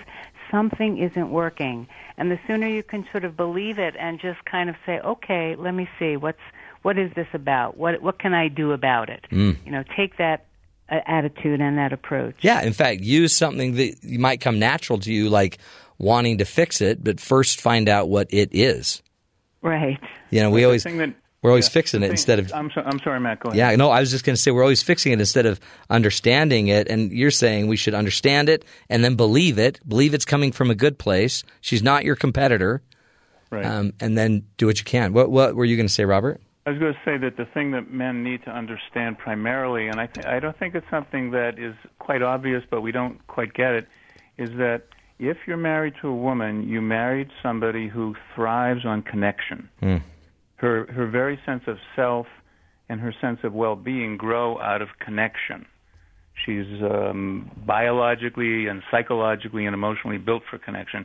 K: something isn't working. And the sooner you can sort of believe it and just kind of say, okay, let me see what's what is this about? What what can I do about it?
A: Mm.
K: You know, take that attitude and that approach.
A: Yeah, in fact, use something that might come natural to you, like wanting to fix it, but first find out what it is.
K: Right.
A: You know, we
J: The
A: always
J: thing that-
A: we're always
J: yeah,
A: fixing it
J: thing-
A: instead of
J: I'm, so, I'm sorry, Matt. Go ahead.
A: Yeah, no, I was just going to say we're always fixing it instead of understanding it. And you're saying we should understand it and then believe it, believe it's coming from a good place. She's not your competitor,
J: Right.
A: um, and then do what you can. What what were you going to say, Robert?
J: I was going to say that the thing that men need to understand primarily, and I, th- I don't think it's something that is quite obvious, but we don't quite get it, is that if you're married to a woman, you married somebody who thrives on connection. Her her very sense of self and her sense of well-being grow out of connection. She's um, biologically and psychologically and emotionally built for connection.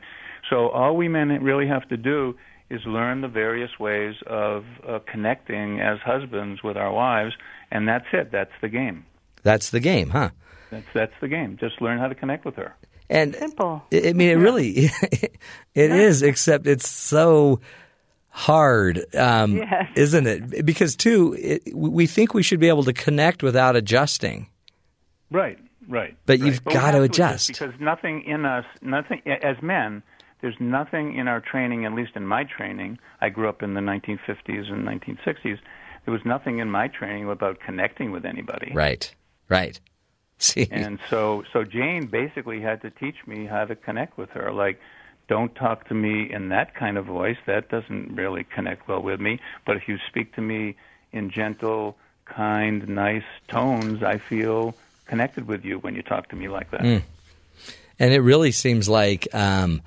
J: So all we men really have to do is learn the various ways of uh, connecting as husbands with our wives, and that's it. That's the game.
A: That's the game, huh?
J: That's that's the game. Just learn how to connect with her.
A: And
K: simple.
A: I I mean, it really it is, except it's so hard, um,
K: Yes.
A: isn't it? Because too, it, we think we should be able to connect without adjusting.
J: Right, right.
A: But
J: right.
A: you've
J: we
A: got to
J: adjust
A: adjust.
J: because nothing in us, nothing as men. There's nothing in our training, at least in my training. I grew up in the 1950s and 1960s. There was nothing in my training about connecting with anybody.
A: Right, right. See,
J: And so, so Jane basically had to teach me how to connect with her. Like, don't talk to me in that kind of voice. That doesn't really connect well with me. But if you speak to me in gentle, kind, nice tones, I feel connected with you when you talk to me like that.
A: Mm. and it really seems like um,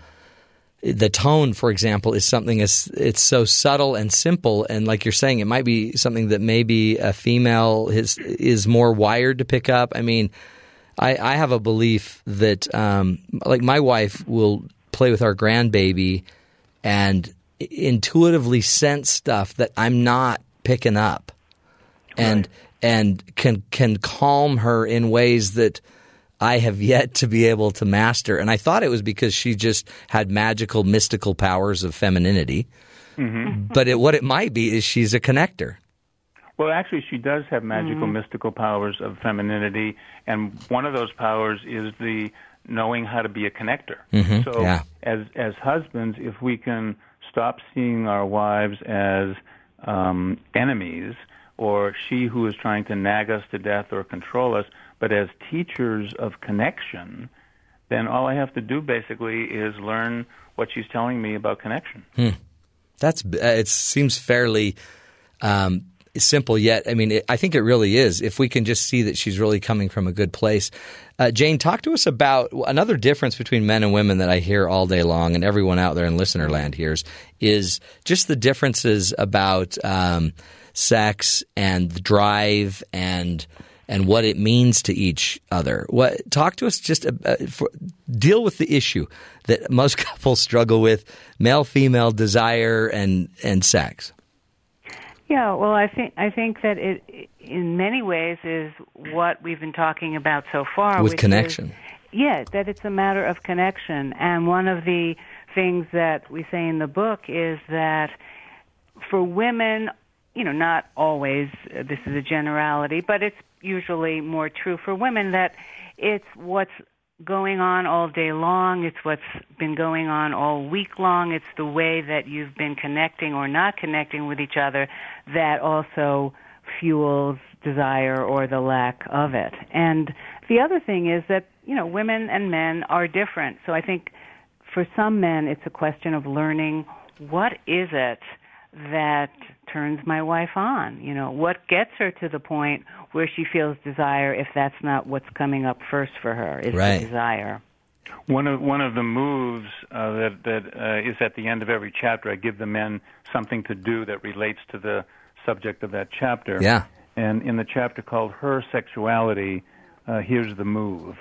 A: the tone, for example, is something as it's so subtle and simple, and like you're saying, it might be something that maybe a female is is more wired to pick up. I mean, I, I have a belief that um, like my wife will play with our grandbaby and intuitively sense stuff that I'm not picking up, and and can can calm her in ways that I have yet to be able to master. And I thought it was because she just had magical, mystical powers of femininity.
J: hmm
A: But it, what it might be is she's a connector.
J: Well, actually, she does have magical,
A: Mhm.
J: mystical powers of femininity, and one of those powers is the knowing how to be a connector.
A: Mhm,
J: So,
A: yeah.
J: as as husbands, if we can stop seeing our wives as um, enemies or she who is trying to nag us to death or control us, but as teachers of connection, then all I have to do basically is learn what she's telling me about connection.
A: Hmm. That's uh, it. Seems fairly um, simple, yet I mean, it, I think it really is. If we can just see that she's really coming from a good place. Uh, Jane, talk to us about another difference between men and women that I hear all day long, and everyone out there in listener land hears is just the differences about um, sex and the drive and and what it means to each other. What talk to us just uh, uh, for, deal with the issue that most couples struggle with: male female desire and and sex.
K: Yeah, well, I think I think that it, in many ways, is what we've been talking about so far.
A: With connection.
K: Is, yeah, that it's a matter of connection. And one of the things that we say in the book is that for women, you know, not always, uh, this is a generality, but it's usually more true for women that it's what's going on all day long. It's what's been going on all week long. It's the way that you've been connecting or not connecting with each other that also fuels desire or the lack of it. And the other thing is that, you know, women and men are different. So I think for some men, it's a question of learning what is it that turns my wife on? You know, what gets her to the point where she feels desire if that's not what's coming up first for her is
A: Right.
K: the desire.
J: One of one of the moves uh, that that uh, is at the end of every chapter, I give the men something to do that relates to the subject of that chapter.
A: Yeah.
J: And in the chapter called "Her Sexuality," uh, here's the move: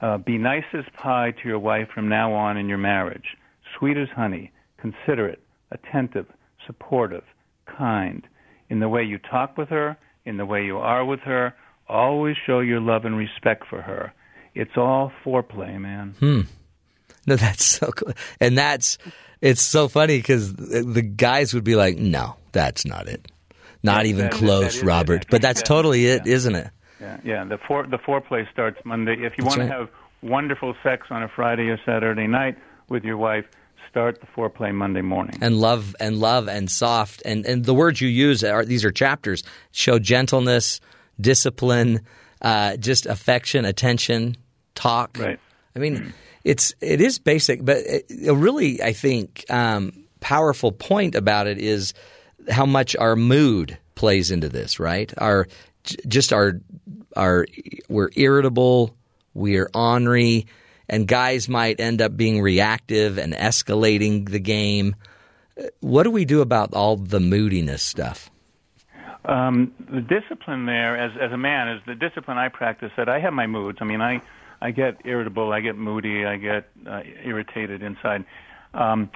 J: uh, Be nice as pie to your wife from now on in your marriage, sweet as honey, considerate, attentive, supportive, kind, in the way you talk with her, in the way you are with her. Always show your love and respect for her. It's all foreplay, man.
A: Hmm. No, that's so cool. And that's, it's so funny because the guys would be like, no, that's not it. Not
J: Yeah,
A: even
J: that
A: close,
J: that is it.
A: Robert. But that's
J: That-
A: totally it, isn't it?
J: Yeah, yeah. The fore the foreplay starts Monday. If you
A: That's
J: want to have wonderful sex on a Friday or Saturday night with your wife, start the foreplay Monday morning.
A: And love and love and soft. And, and the words you use are, these are chapters, show gentleness, discipline, uh, just affection, attention, talk.
J: Right.
A: I mean, it's it is basic, but it, a really I think um, powerful point about it is how much our mood plays into this. Right, our just our our we're irritable, we're ornery, and guys might end up being reactive and escalating the game. Uh, What do we do about all the moodiness stuff?
J: Um, the discipline there, as as a man, is the discipline I practice. That I have my moods. I mean, I I get irritable, I get moody, I get uh, irritated inside. Um,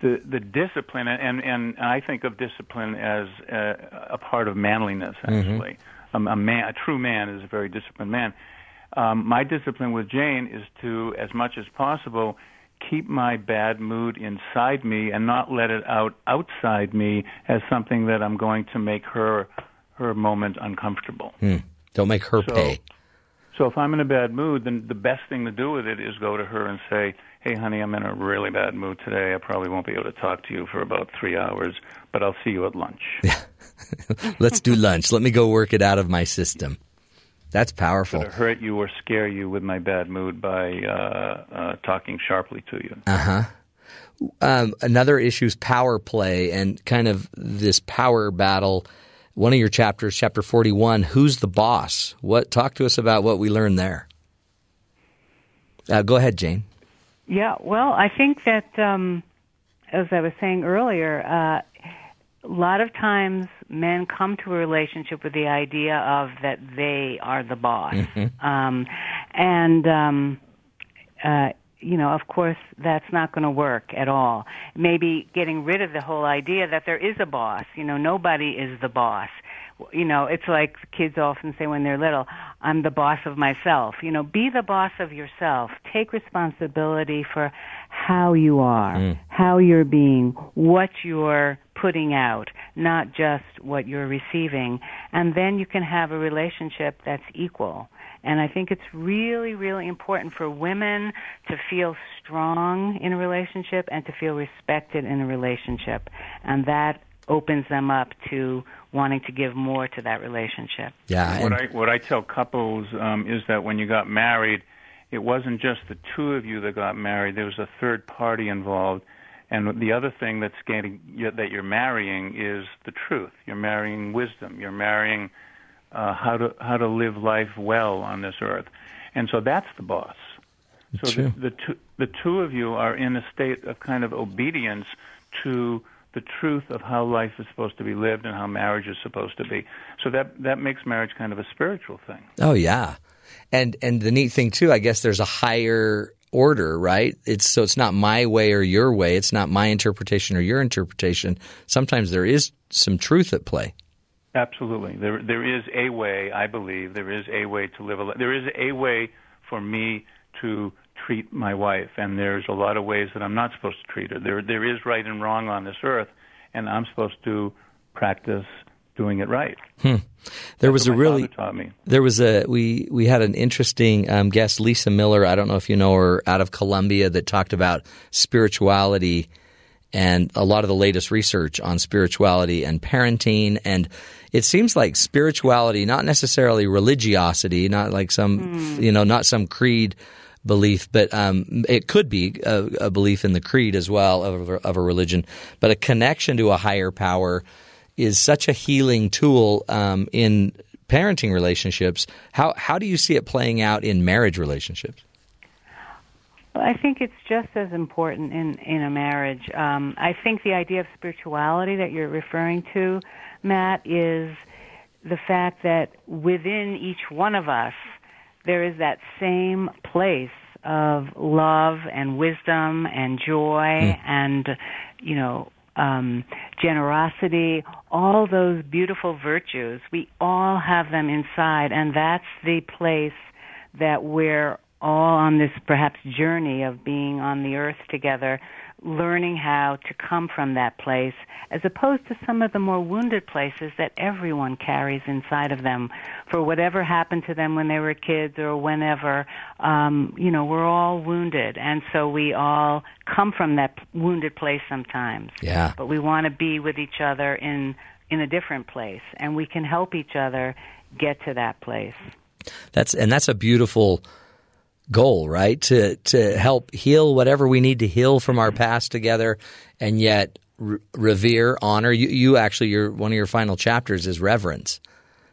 J: the the discipline, and and I think of discipline as a, a part of manliness. Actually, um, a man, a true man, is a very disciplined man. Um, my discipline with Jane is to, as much as possible, keep my bad mood inside me and not let it out outside me as something that I'm going to make her her moment uncomfortable.
A: Hmm. Don't make her
J: So-
A: pay.
J: So if I'm in a bad mood, then the best thing to do with it is go to her and say, "Hey, honey, I'm in a really bad mood today. I probably won't be able to talk to you for about three hours, but I'll see you at lunch."
A: Let's do lunch. Let me go work it out of my system. That's powerful.
J: to hurt you or scare you with my bad mood by uh, uh, talking sharply to you.
A: Uh huh. Um, another issue is power play and kind of this power battle. One of your chapters, chapter forty-one. Who's the boss? What? Talk to us about what we learned there. Uh, go ahead, Jane.
K: Yeah, well, I think that, um, as I was saying earlier, uh, a lot of times men come to a relationship with the idea of that they are the boss. Um, and, um, uh, you know, of course, that's not going to work at all. Maybe getting rid of the whole idea that there is a boss. You know, nobody is the boss. You know, it's like kids often say when they're little, I'm the boss of myself. You know, be the boss of yourself. Take responsibility for how you are, mm. how you're being, what you're putting out, not just what you're receiving. And then you can have a relationship that's equal. And I think it's really, really important for women to feel strong in a relationship and to feel respected in a relationship. And that opens them up to wanting to give more to that relationship.
A: Yeah.
J: what I what I tell couples um, is that when you got married, it wasn't just the two of you that got married. There was a third party involved, and the other thing that's getting that you're marrying is the truth. You're marrying wisdom. You're marrying uh, how to how to live life well on this earth, and so that's the boss. So the, the two the two of you are in a state of kind of obedience to the truth of how life is supposed to be lived and how marriage is supposed to be. So that that makes marriage kind of a spiritual thing.
A: Oh yeah, and and the neat thing too, I guess there's a higher order, right? It's so it's not my way or your way. It's not my interpretation or your interpretation. Sometimes there is some truth at play.
J: Absolutely, there there is a way. I believe there is a way to live a. There is a way for me to treat my wife, and there's a lot of ways that I'm not supposed to treat her. There there is right and wrong on this earth, and I'm supposed to practice doing it right.
A: Hmm. There was a really there was a we we had an interesting um, guest, Lisa Miller. I don't know if you know her, out of Columbia, that talked about spirituality and a lot of the latest research on spirituality and parenting. And it seems like spirituality, not necessarily religiosity, not like some you know, not some creed belief, but um, it could be a, a belief in the creed as well of, of a religion, but a connection to a higher power is such a healing tool um, in parenting relationships. How how do you see it playing out in marriage relationships?
K: Well, I think it's just as important in in a marriage. Um, I think the idea of spirituality that you're referring to, Matt, is the fact that within each one of us there is that same place of love and wisdom and joy and you know um, generosity, all those beautiful virtues. We all have them inside, and that's the place that we're all on this perhaps journey of being on the earth together, learning how to come from that place, as opposed to some of the more wounded places that everyone carries inside of them for whatever happened to them when they were kids or whenever. Um, you know, we're all wounded, and so we all come from that wounded place sometimes.
A: Yeah.
K: But we want to be with each other in in a different place, and we can help each other get to that place.
A: That's and that's a beautiful goal, right? To to help heal whatever we need to heal from our past together, and yet re- revere, honor. You, you actually, your one of your final chapters is reverence.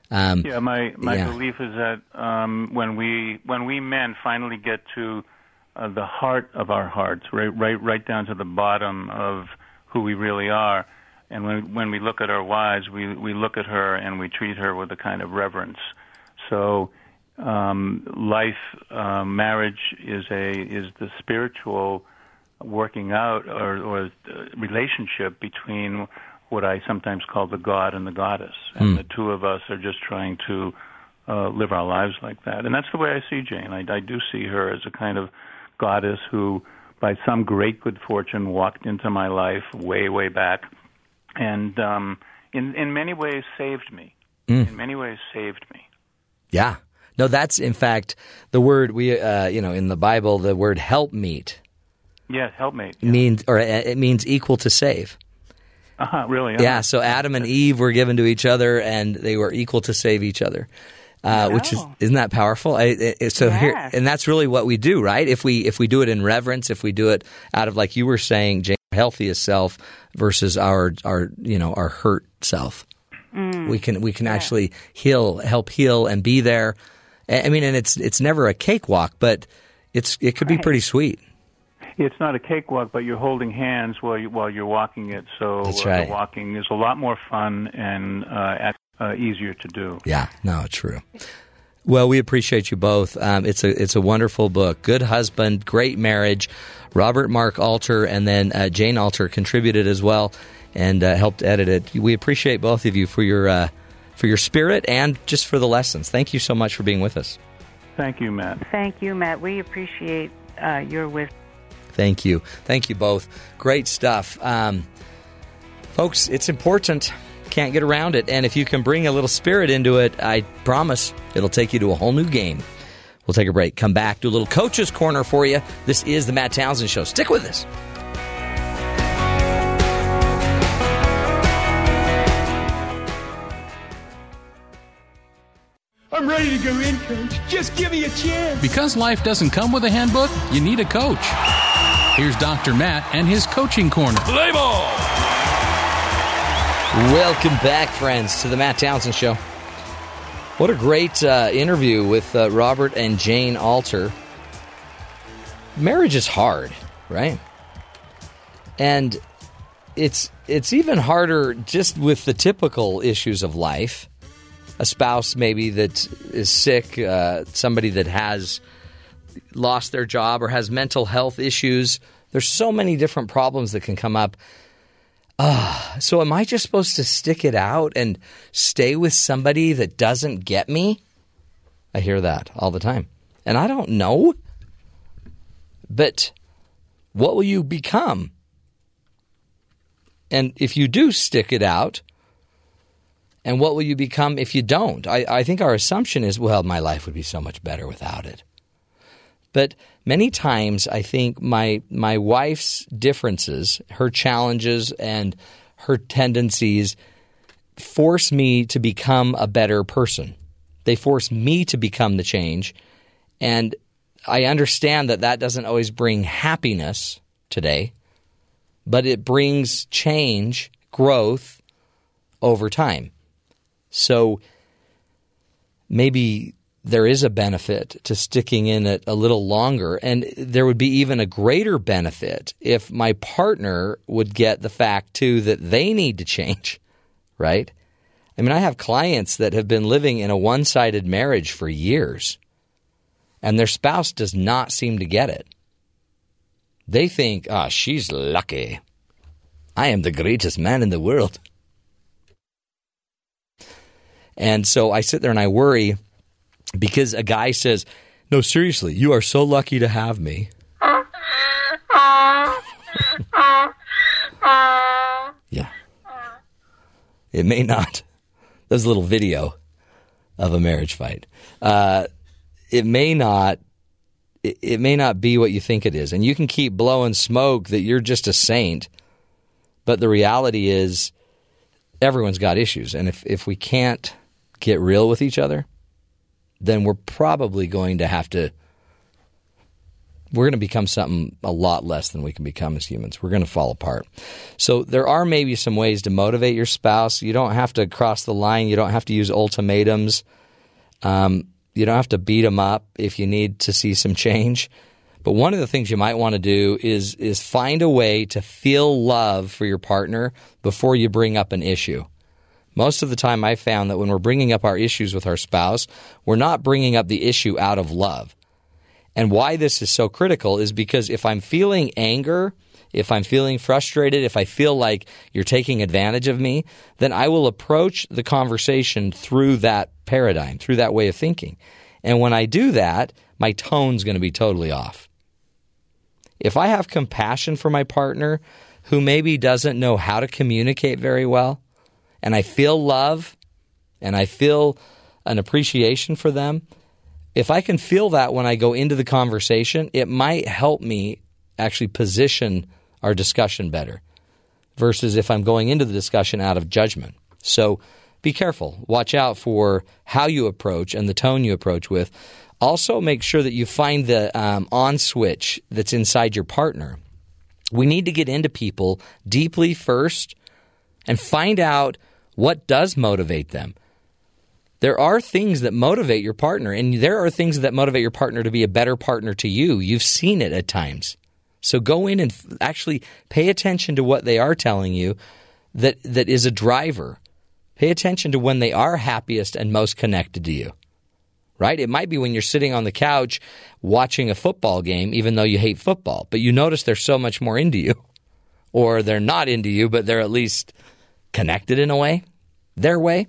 A: Um,
J: Yeah, my my
A: yeah.
J: belief is that um, when we when we men finally get to uh, the heart of our hearts, right right right down to the bottom of who we really are, and when when we look at our wives, we we look at her and we treat her with a kind of reverence. So um, life, uh, marriage is a is the spiritual working out or, or uh, relationship between what I sometimes call the God and the goddess, and
A: Hmm.
J: the two of us are just trying to uh, live our lives like that. And that's the way I see Jane. I, I do see her as a kind of goddess who, by some great good fortune, walked into my life way, way back, and um, in in many ways saved me.
A: Mm.
J: In many ways, saved me.
A: Yeah. No, that's in fact the word we, uh, you know, in the Bible, the word help meet
J: Yes, helpmate.
A: means, or uh, it means equal to save.
J: Uh-huh, really?
A: Yeah. So Adam and Eve were given to each other, and they were equal to save each other. Uh, Which is
K: Oh.
A: isn't that powerful? I, it- so here, and that's really what we do, right? If we if we do it in reverence, if we do it out of like you were saying, Jane, healthiest self versus our our you know our hurt self,
K: Mm.
A: we can we can actually heal, help heal, and be there. I mean, and it's it's never a cakewalk, but it's it could be pretty sweet.
J: It's not a cakewalk, but you're holding hands while you, while you're walking it. So
A: That's
J: uh,
A: right.
J: the walking is a lot more fun and uh, uh, easier to do.
A: Yeah, no, true. Well, we appreciate you both. Um, it's a it's a wonderful book. Good husband, great marriage. Robert Mark Alter and then uh, Jane Alter contributed as well and uh, helped edit it. We appreciate both of you for your uh, for your spirit and just for the lessons. Thank you so much for being with us.
J: Thank you, Matt.
K: Thank you, Matt. We appreciate uh, your wisdom.
A: Thank you. Thank you both. Great stuff. Um, folks, it's important. Can't get around it. And if you can bring a little spirit into it, I promise it'll take you to a whole new game. We'll take a break, come back, do a little coach's corner for you. This is the Matt Townsend Show. Stick with us.
L: I'm ready to go in, coach. Just give me a chance.
M: Because life doesn't come with a handbook, you need a coach. Here's Dr. Matt and his coaching corner.
I: Play ball.
A: Welcome back, friends, to the Matt Townsend Show. What a great uh, interview with uh, Robert and Jane Alter. Marriage is hard, right? And it's it's even harder just with the typical issues of life. A spouse maybe that is sick, uh, somebody that has lost their job or has mental health issues. There's so many different problems that can come up. Uh, so am I just supposed to stick it out and stay with somebody that doesn't get me? I hear that all the time. And I don't know. But what will you become? And if you do stick it out, and what will you become if you don't? I, I think our assumption is, well, my life would be so much better without it. But many times, I think my my wife's differences, her challenges, and her tendencies force me to become a better person. They force me to become the change, and I understand that that doesn't always bring happiness today, but it brings change, growth over time. So maybe there is a benefit to sticking in it a little longer. And there would be even a greater benefit if my partner would get the fact, too, that they need to change, right? I mean, I have clients that have been living in a one sided marriage for years, and their spouse does not seem to get it. They think, ah, oh, she's lucky. I am the greatest man in the world. And so I sit there and I worry because a guy says, No, seriously, you are so lucky to have me. yeah. It may not. There's a little video of a marriage fight. Uh, it may not. It, it may not be what you think it is, and you can keep blowing smoke that you're just a saint. But the reality is, everyone's got issues, and if if we can't get real with each other, then we're probably going to have to we're going to become something a lot less than we can become as humans. We're going to fall apart. So there are maybe some ways to motivate your spouse. You don't have to cross the line. You don't have to use ultimatums. Um, you don't have to beat them up if you need to see some change. But one of the things you might want to do is is find a way to feel love for your partner before you bring up an issue. Most of the time, I found that when we're bringing up our issues with our spouse, we're not bringing up the issue out of love. And why this is so critical is because if I'm feeling anger, if I'm feeling frustrated, if I feel like you're taking advantage of me, then I will approach the conversation through that paradigm, through that way of thinking. And when I do that, my tone's going to be totally off. If I have compassion for my partner who maybe doesn't know how to communicate very well, and I feel love and I feel an appreciation for them, if I can feel that when I go into the conversation, it might help me actually position our discussion better versus if I'm going into the discussion out of judgment. So be careful. Watch out for how you approach and the tone you approach with. Also, make sure that you find the um, on switch that's inside your partner. We need to get into people deeply first and find out what does motivate them? There are things that motivate your partner, and there are things that motivate your partner to be a better partner to you. You've seen it at times. So go in and actually pay attention to what they are telling you that, that is a driver. Pay attention to when they are happiest and most connected to you. Right? It might be when you're sitting on the couch watching a football game, even though you hate football, but you notice they're so much more into you. Or they're not into you, but they're at least connected in a way their way,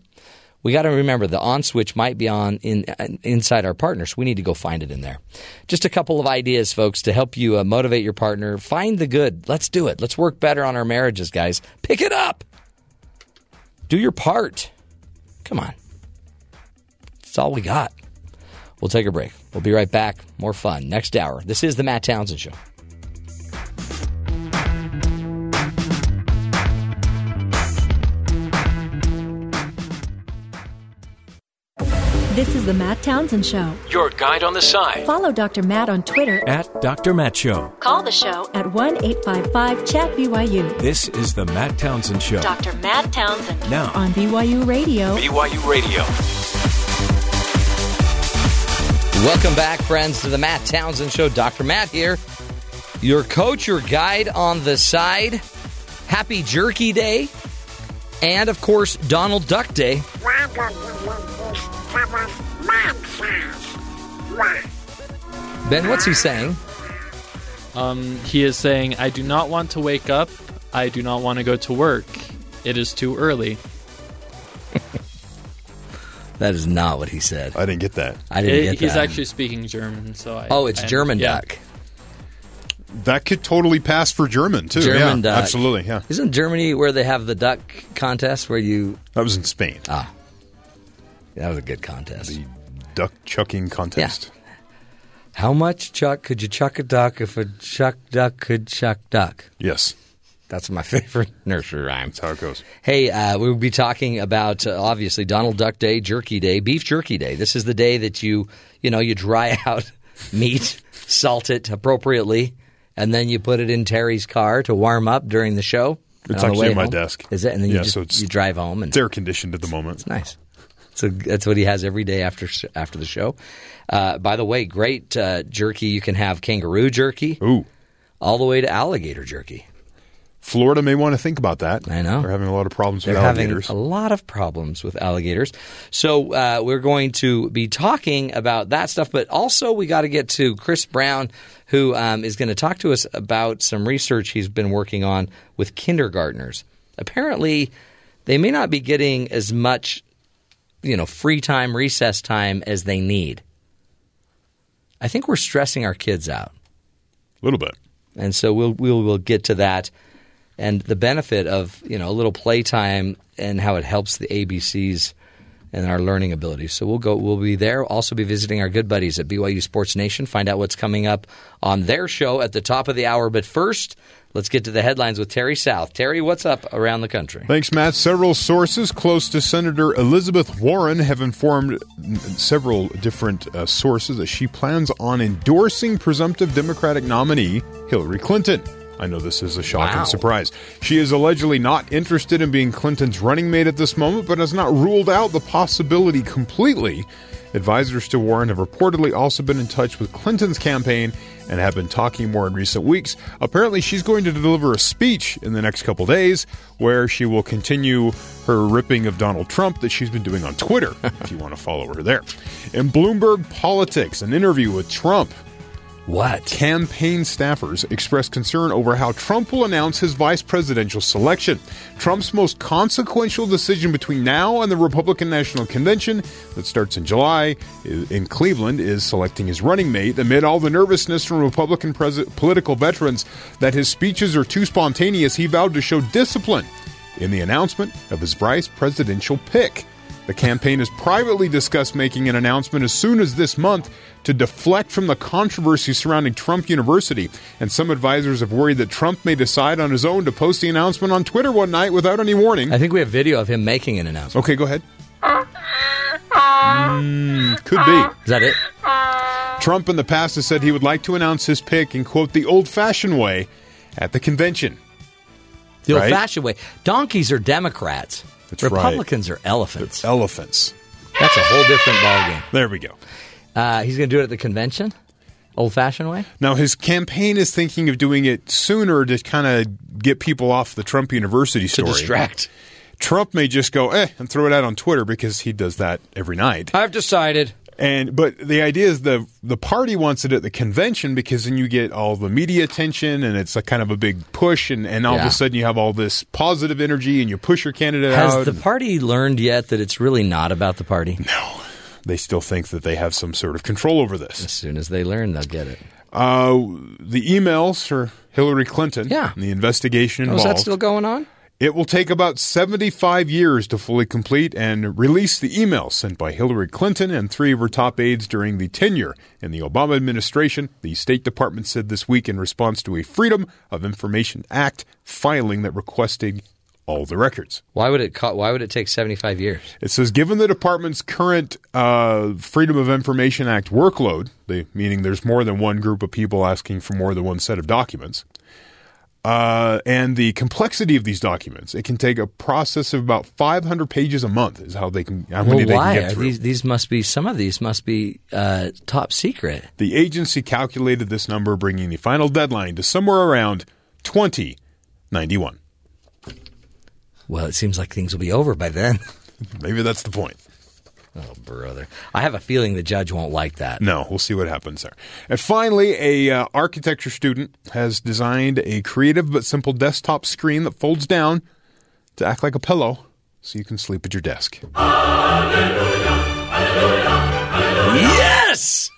A: we got to remember the on switch might be on in inside our partners. We need to go find it in there. Just a couple of ideas, folks, to help you uh, motivate your partner. Find the good. Let's do it. Let's work better on our marriages, guys. Pick it up. Do your part. Come on. That's all we got. We'll take a break. We'll be right back. More fun next hour. This is the Matt Townsend Show.
H: This is the Matt Townsend Show.
I: Your guide on the side.
H: Follow Dr. Matt on Twitter
I: at Dr. Matt Show.
H: Call the show at 1 855 Chat BYU.
I: This is the Matt Townsend Show.
H: Dr. Matt Townsend.
I: Now
H: on BYU Radio.
I: BYU Radio.
A: Welcome back, friends, to the Matt Townsend Show. Dr. Matt here, your coach, your guide on the side. Happy Jerky Day, and of course, Donald Duck Day. Ben, what's he saying?
G: Um, he is saying, I do not want to wake up. I do not want to go to work. It is too early.
A: That is not what he said.
B: I didn't get that.
A: I didn't
G: It-
A: get
G: he's actually speaking German, so I.
A: oh, it's
G: I-
A: German
G: yeah.
A: duck.
B: That could totally pass for German too.
A: German
B: yeah,
A: duck.
B: absolutely. Yeah,
A: Isn't Germany where they have the duck contest where you.
B: that was in Spain.
A: Ah. That was a good contest.
B: The duck chucking contest.
A: How much chuck could you chuck a duck if a chuck duck could chuck duck?
B: Yes,
A: That's my favorite nursery rhyme.
B: that's how it goes.
A: Hey, uh, we will be talking about uh, obviously Donald Duck Day, Jerky Day, Beef Jerky Day. This is the day that you you know you dry out meat, salt it appropriately, and then you put it in Terry's car to warm up during the show.
B: It's actually in my
A: home.
B: desk.
A: Is it? And then you
B: Yeah,
A: just
B: so
A: you drive home and
B: It's air conditioned at the moment.
A: it's nice. So that's what he has every day after after the show. Uh, by the way, great uh, jerky. You can have kangaroo jerky,
B: Ooh,
A: all the way to alligator jerky.
B: Florida may want to think about that.
A: I know.
B: they're having a lot of problems
A: They're
B: with
A: having
B: alligators.
A: a lot of problems with alligators. So uh, we're going to be talking about that stuff, but also we got to get to Chris Brown, who um, is going to talk to us about some research he's been working on with kindergartners. Apparently, they may not be getting as much, you know, free time, recess time as they need. I think we're stressing our kids out.
B: a little bit.
A: and so we'll we'll we'll get to that and the benefit of you know a little playtime and how it helps the ABCs and our learning abilities. So we'll go. We'll be there. We'll also be visiting our good buddies at BYU Sports Nation. Find out what's coming up on their show at the top of the hour. But first, let's get to the headlines with Terry South. Terry, what's up around the country?
B: Thanks, Matt. Several sources close to Senator Elizabeth Warren have informed several different uh, sources that she plans on endorsing presumptive Democratic nominee Hillary Clinton. I know this is a shocking
A: Wow.
B: surprise. She is allegedly not interested in being Clinton's running mate at this moment, but has not ruled out the possibility completely. Advisors to Warren have reportedly also been in touch with Clinton's campaign and have been talking more in recent weeks. Apparently, she's going to deliver a speech in the next couple days where she will continue her ripping of Donald Trump that she's been doing on Twitter, if you want to follow her there. In Bloomberg Politics, an interview with Trump.
A: What?
B: Campaign staffers expressed concern over how Trump will announce his vice presidential selection. Trump's most consequential decision between now and the Republican National Convention that starts in July in Cleveland is selecting his running mate amid all the nervousness from Republican pres- political veterans that his speeches are too spontaneous. He vowed to show discipline in the announcement of his vice presidential pick. The campaign has privately discussed making an announcement as soon as this month to deflect from the controversy surrounding Trump University. And some advisors have worried that Trump may decide on his own to post the announcement on Twitter one night without any warning.
A: I think we have video of him making an announcement.
B: Okay, go ahead. Mm, could be.
A: Is that it?
B: Trump in the past has said he would like to announce his pick in, quote, the old fashioned way at the convention.
A: The
B: Right?
A: old-fashioned way. Donkeys are Democrats.
B: That's right.
A: Republicans are elephants.
B: Elephants.
A: That's a whole different ballgame.
B: There we go.
A: Uh, he's going to do it at the convention, old-fashioned way.
B: Now, his campaign is thinking of doing it sooner to kind of get people off the Trump University story.
A: To distract.
B: Trump may just go, eh, and throw it out on Twitter because he does that every night.
A: I've decided.
B: And but the idea is the the party wants it at the convention because then you get all the media attention and it's a kind of a big push and, and all of a sudden you have all this positive energy and you push your candidate
A: Has
B: out.
A: Has the party learned yet that it's really not about the party?
B: no, they still think that they have some sort of control over this.
A: As soon as they learn, they'll get it.
B: Uh, the emails for Hillary Clinton,
A: Yeah.
B: and the investigation
A: Oh, is that still going on?
B: It will take about 75 years to fully complete and release the emails sent by Hillary Clinton and three of her top aides during the tenure in the Obama administration, the State Department said this week in response to a Freedom of Information Act filing that requested all the records.
A: Why would it? Co- why would it take seventy-five years?
B: It says, given the department's current uh, Freedom of Information Act workload, the, meaning there's more than one group of people asking for more than one set of documents, uh, and the complexity of these documents, it can take a process of about 500 pages a month. Is how they can how many
A: Well,
B: they can get through.
A: these? These must be some of these must be uh, top secret.
B: The agency calculated this number, bringing the final deadline to somewhere around 2091.
A: Well, it seems like things will be over by then.
B: Maybe that's the point.
A: Oh, brother. I have a feeling the judge won't like that.
B: No, we'll see what happens there. And finally, a uh, architecture student has designed a creative but simple desktop screen that folds down to act like a pillow so you can sleep at your desk.
A: Yes!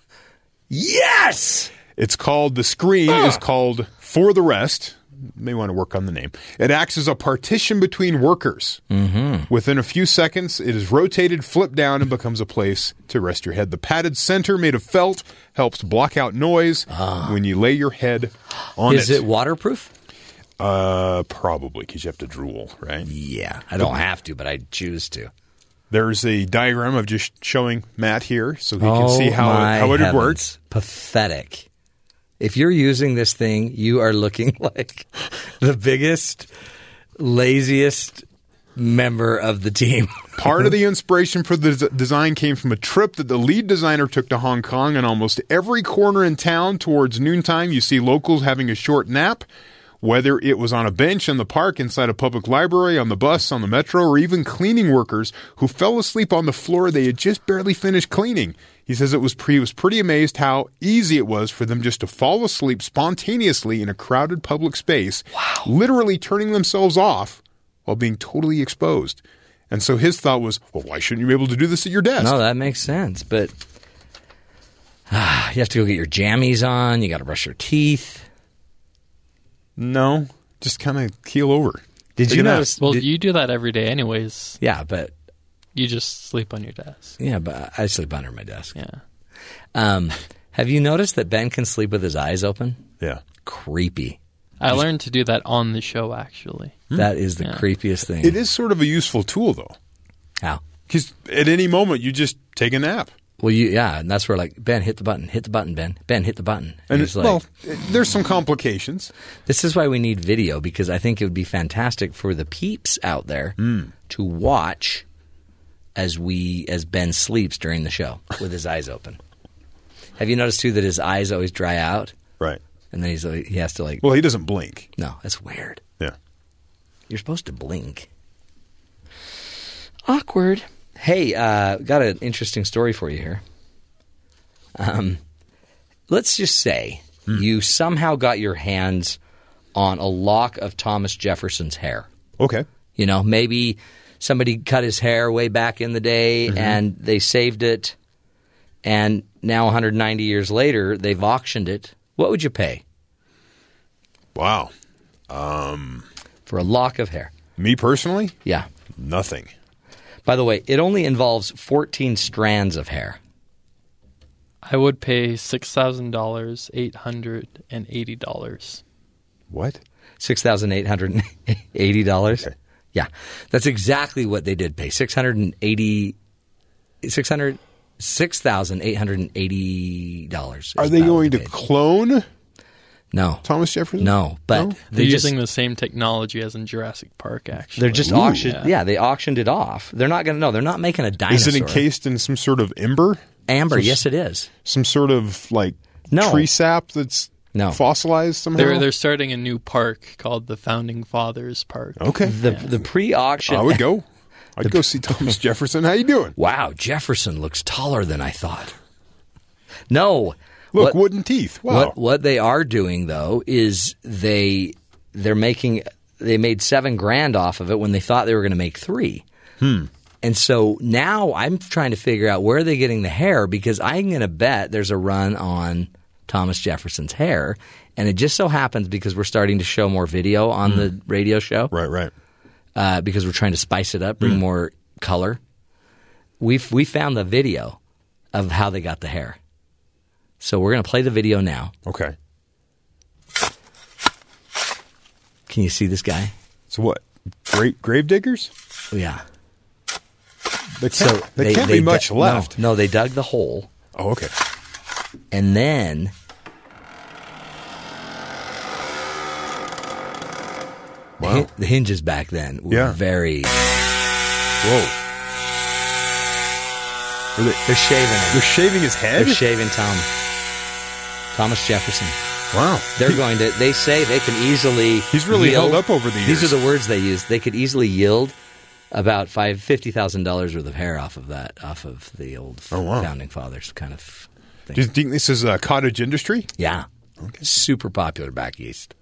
A: Yes!
B: It's called the screen is called For the Rest. May want to work on the name. It acts as a partition between workers.
A: Mm-hmm.
B: Within a few seconds, it is rotated, flipped down, and becomes a place to rest your head. The padded center, made of felt, helps block out noise when you lay your head on
A: Ah. Is
B: it.
A: it waterproof?
B: Uh, probably because you have to drool, right?
A: Yeah. I don't have to, but I choose to.
B: There's a diagram of just showing Matt here, so he can
A: oh,
B: see how how it
A: heavens.
B: works.
A: Pathetic. If you're using this thing, you are looking like the biggest, laziest member of the team.
B: Part of the inspiration for the design came from a trip that the lead designer took to Hong Kong. And almost every corner in town, towards noontime, you see locals having a short nap. Whether it was on a bench in the park, inside a public library, on the bus, on the metro, or even cleaning workers who fell asleep on the floor they had just barely finished cleaning. He says it was pre- he was pretty amazed how easy it was for them just to fall asleep spontaneously in a crowded public space, literally turning themselves off while being totally exposed. And so his thought was, well, why shouldn't you be able to do this at your desk?
A: No, that makes sense. But ah, you have to go get your jammies on. You got to brush your teeth.
B: No, just kind of keel over.
A: Did
B: Take
A: you
B: a nap.
A: notice?
G: Well,
A: did-
G: you do that every day, anyways.
A: yeah, but
G: You just sleep on your desk.
A: yeah, but I sleep under my desk.
G: Yeah.
A: Um, have you noticed that Ben can sleep with his eyes open?
B: Yeah.
A: Creepy.
G: I learned to do that on the show, actually.
A: That is the
G: Yeah.
A: creepiest thing.
B: It is sort of a useful tool, though,
A: How?
B: because at any moment you just take a nap.
A: Well, you yeah, and that's where like Ben hit the button, hit the button, Ben, Ben hit the button,
B: And
A: he's
B: it-
A: like,
B: well, there's some complications.
A: this is why we need video because I think it would be fantastic for the peeps out there
B: Hmm.
A: to watch as we as Ben sleeps during the show with his eyes open. Have you noticed too that his eyes always dry out,
B: Right.
A: and then he's like, he has to like,
B: Well, he doesn't blink.
A: no, that's weird.
B: Yeah.
A: You're supposed to blink. Awkward. Hey, uh, got an interesting story for you here. Um, let's just say you somehow got your hands on a lock of Thomas Jefferson's hair.
B: Okay.
A: You know, maybe somebody cut his hair way back in the day and they saved it, and now 190 years later, they've auctioned it. What would you pay
B: Wow. Um,
A: for a lock of hair?
B: me personally,
A: Yeah.
B: nothing.
A: By the way, it only involves 14 strands of hair.
G: I would pay six thousand dollars, eight hundred and eighty dollars.
B: What?
A: $6,880. Yeah. That's exactly what they did pay. 680 600 $6,880. is
B: Are they
A: about what
B: going to clone
A: No.
B: Thomas Jefferson?
A: No, but
B: No?
G: They're
A: they just
G: using the same technology as in Jurassic Park. Actually,
A: they're just
G: Ooh.
A: auctioned.
G: Yeah.
A: Yeah. they auctioned it off. They're not going to. No, they're not making a dinosaur.
B: Is it encased in some sort of ember?
A: amber?
B: some-
A: yes, it is.
B: Some sort of like
A: No.
B: tree sap that's
A: No.
B: fossilized somehow?
G: They're they're starting a new park called the Founding Fathers Park.
B: okay.
A: The the pre-auction.
B: I would go. I'd go see Thomas Jefferson. How you doing?
A: Wow, Jefferson looks taller than I thought. No,
B: Look,
A: what,
B: wooden teeth. Wow.
A: what what they are doing though is they they're making they made seven grand off of it when they thought they were going to make three.
B: Hmm.
A: And so now I'm trying to figure out where are they getting the hair because I'm going to bet there's a run on Thomas Jefferson's hair, and it just so happens because we're starting to show more video on the radio show,
B: Right, right.
A: uh, because we're trying to spice it up, bring more color. We we found the video of how they got the hair, so we're going to play the video now.
B: Okay.
A: Can you see this guy?
B: So what? Great grave diggers?
A: Yeah.
B: There can't,
A: So
B: there
A: they-
B: can't
A: they
B: be much
A: dug-
B: left.
A: No, no, they dug the hole,
B: Oh, okay.
A: And then the, hin- the hinges back then were
B: Yeah.
A: very.
B: Whoa. Are they,
A: They're shaving him.
B: they're shaving his head?
A: They're shaving Tom. Thomas Jefferson.
B: Wow.
A: They're going to. They say they can easily.
B: He's really
A: yield-
B: held up over the years.
A: These are the words they use. They could easily yield about five fifty thousand dollars worth of hair off of that, off of the old
B: Oh, wow.
A: founding fathers kind of.
B: Do you think this is a cottage industry?
A: Yeah, super popular back east.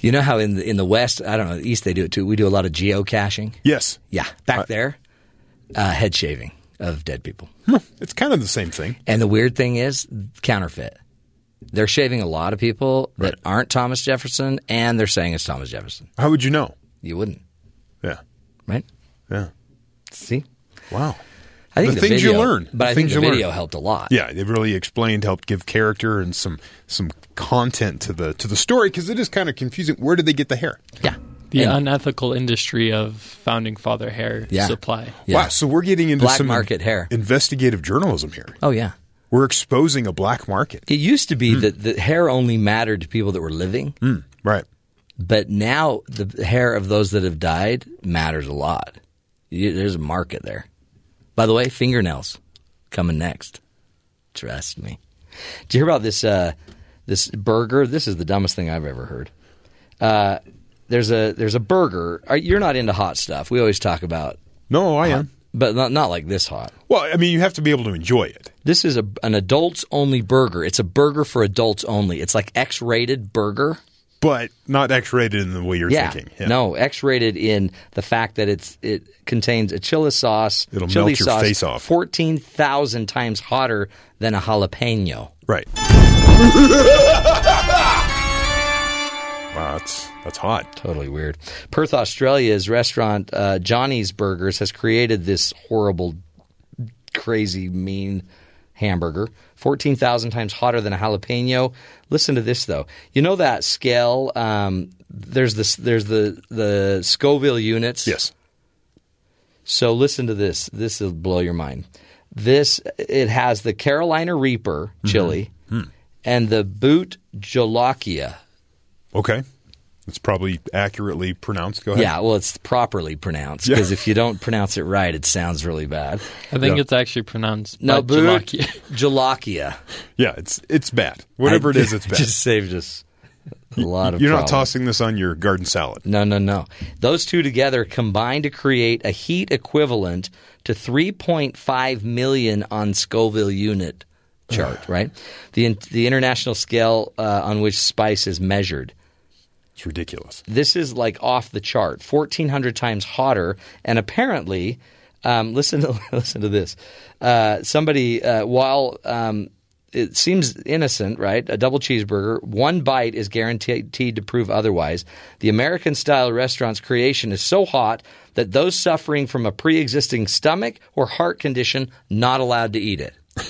A: You know how in the in the west, I don't know, east they do it too. We do a lot of geocaching.
B: Yes.
A: Yeah, back there, uh, head shaving of dead people.
B: It's kind of the same thing.
A: And the weird thing is counterfeit. They're shaving a lot of people that aren't Thomas Jefferson, and they're saying it's Thomas Jefferson.
B: How would you know?
A: You wouldn't,
B: Yeah.
A: right?
B: Yeah.
A: See,
B: Wow.
A: I think
B: the,
A: the
B: things
A: video-
B: you learn.
A: but I think
B: things
A: the
B: you learn.
A: video helped a lot.
B: Yeah, it really explained, helped give character and some some content to the to the story because it is kind of confusing. Where did they get the hair?
A: Yeah,
G: The
A: And-
G: unethical industry of founding father hair
A: Yeah.
G: supply.
A: Yeah.
B: Wow, so we're getting into
A: Black
B: some
A: market hair.
B: investigative journalism here.
A: Oh yeah.
B: We're exposing a black market.
A: It used to be that the hair only mattered to people that were living,
B: Mm, right.
A: but now the hair of those that have died matters a lot. You, there's a market there. By the way, fingernails coming next. Trust me. Did you hear about this uh, this burger? This is the dumbest thing I've ever heard. Uh, there's a there's a burger. You're not into hot stuff. We always talk about,
B: No, I am.
A: but not not like this hot.
B: Well, I mean, you have to be able to enjoy it.
A: This is a, an adults only burger. It's a burger for adults only. It's like X rated burger.
B: But not X-rated in the way you're
A: yeah.
B: thinking. Yeah.
A: No, X rated in the fact that it's it contains a chili sauce.
B: It'll
A: chili
B: melt your
A: sauce
B: face off.
A: Fourteen thousand times hotter than a jalapeno.
B: Right. wow, that's that's hot.
A: Totally weird. Perth, Australia's restaurant uh, Johnny's Burgers has created this horrible, crazy, mean hamburger. 14,000 times hotter than a jalapeno. Listen to this, though. You know that scale? Um, there's, this, there's the, the Scoville units.
B: Yes.
A: So listen to this. This will blow your mind. This it has the Carolina Reaper chili and the Boot Jolokia.
B: Okay. It's probably accurately pronounced. Go ahead.
A: Yeah, well, it's properly pronounced
B: Yeah.
A: because if you don't pronounce it right, it sounds really bad.
G: I think
B: Yeah.
G: it's actually pronounced
A: No,
G: Bud
A: Boot
G: Jalakia.
B: Yeah, it's it's bad. Whatever it
A: I-
B: is, it's bad.
A: Just saved us a lot of.
B: You're not tossing this on your garden salad.
A: No, no, no. Those two together combine to create a heat equivalent to 3.5 million on Scoville unit chart. right, the the international scale uh, on which spice is measured.
B: It's ridiculous.
A: This is like off the chart, 1,400 times hotter, and apparently, um, listen to listen to this. Uh, somebody, uh, while um, it seems innocent, right? A double cheeseburger, one bite is guaranteed to prove otherwise. The American style restaurant's creation is so hot that those suffering from a pre existing stomach or heart condition not allowed to eat it.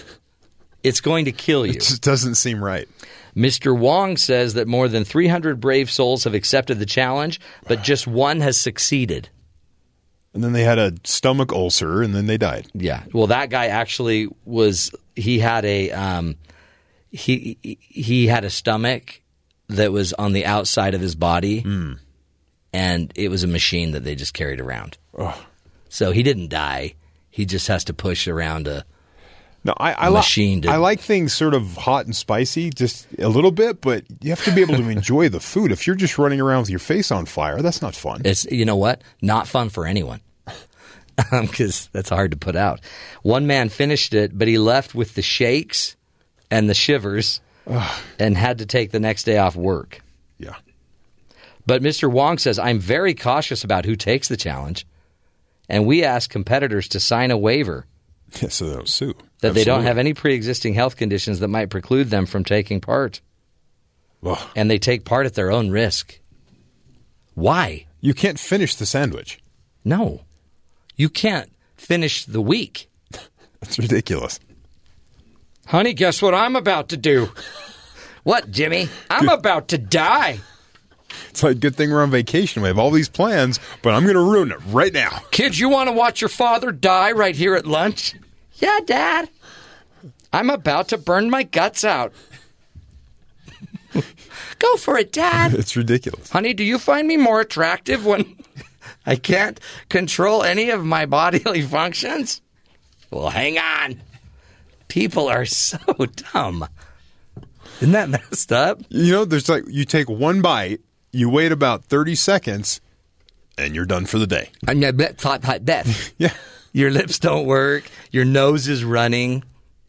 A: It's going to kill you.
B: It just doesn't seem right.
A: Mr. Wong says that more than 300 brave souls have accepted the challenge, but just one has succeeded.
B: And then they had a stomach ulcer, and then they died.
A: Yeah. Well, that guy actually was. He had a um, he he- he had a stomach that was on the outside of his body, and it was a machine that they just carried around. So he didn't die. He just has to push around a.
B: No, I, I,
A: A
B: li-
A: machine
B: I like things sort of hot and spicy, just a little bit, but you have to be able to enjoy the food. If you're just running around with your face on fire, that's not fun.
A: It's you know what? Not fun for anyone. Um, because that's hard to put out. One man finished it, but he left with the shakes and the shivers, and had to take the next day off work.
B: Yeah.
A: But Mr. Wong says, I'm very cautious about who takes the challenge, and we ask competitors to sign a waiver
B: Yeah, so they'll sue.
A: That they don't have any pre existing health conditions that might preclude them from taking part.
B: Ugh.
A: And they take part at their own risk. Why?
B: You can't finish the sandwich.
A: No. You can't finish the week.
B: That's ridiculous.
A: Honey, guess what I'm about to do? What, Jimmy? I'm about to die.
B: It's like good thing we're on vacation. We have all these plans, but I'm going to ruin it right now.
A: Kids, you want to watch your father die right here at lunch? Yeah, Dad. I'm about to burn my guts out. Go for it, Dad.
B: It's ridiculous.
A: Honey, do you find me more attractive when I can't control any of my bodily functions? Well, hang on. People are so dumb. Isn't that messed up?
B: You know, there's like you take one bite, you wait about 30 seconds, and you're done for the day.
A: And your lips hot, hot death.
B: Yeah.
A: Your lips don't work. Your nose is running.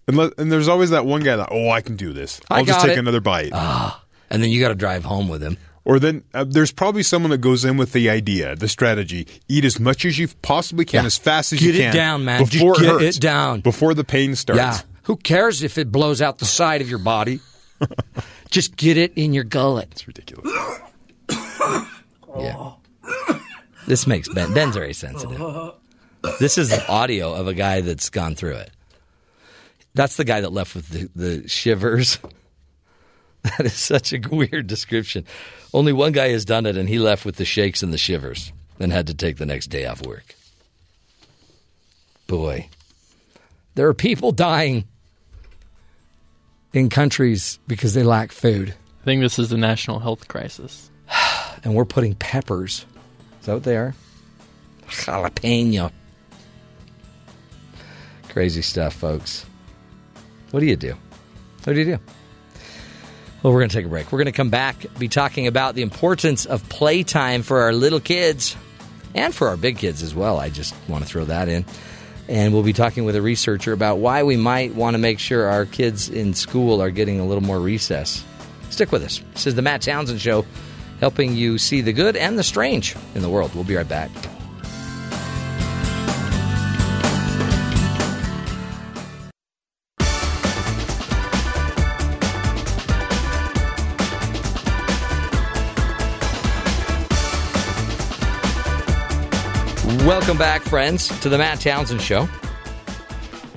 B: And, le- and there's always that one guy that, oh, I can do this.
A: I
B: I'll just
A: got
B: take
A: it."
B: another bite.
A: Ah, and then you got to drive home with him.
B: Or then uh, there's probably someone that goes in with the idea, the strategy: eat as much as you possibly can,
A: Yeah.
B: as fast as
A: Get
B: you
A: it
B: can,
A: down, man. Just
B: Before
A: get
B: it, hurts,
A: it down.
B: before the pain starts.
A: Yeah. Who cares if it blows out the side of your body? Just get it in your gullet.
B: It's ridiculous.
A: Yeah. This makes Ben. Ben's very sensitive. This is the audio of a guy that's gone through it. That's the guy that left with the, the shivers. That is such a weird description. Only one guy has done it, and he left with the shakes and the shivers and had to take the next day off work. Boy, there are people dying in countries because they lack food.
G: I think this is a national health crisis.
A: and we're putting peppers. Is that what they are? Jalapeno. Crazy stuff, folks. What do you do? What do you do? Well, we're going to take a break. We're going to come back, be talking about the importance of playtime for our little kids and for our big kids as well. I just want to throw that in. And we'll be talking with a researcher about why we might want to make sure our kids in school are getting a little more recess. Stick with us. This is the Matt Townsend Show, helping you see the good and the strange in the world. We'll be right back. Welcome back, friends, to the Matt Townsend Show.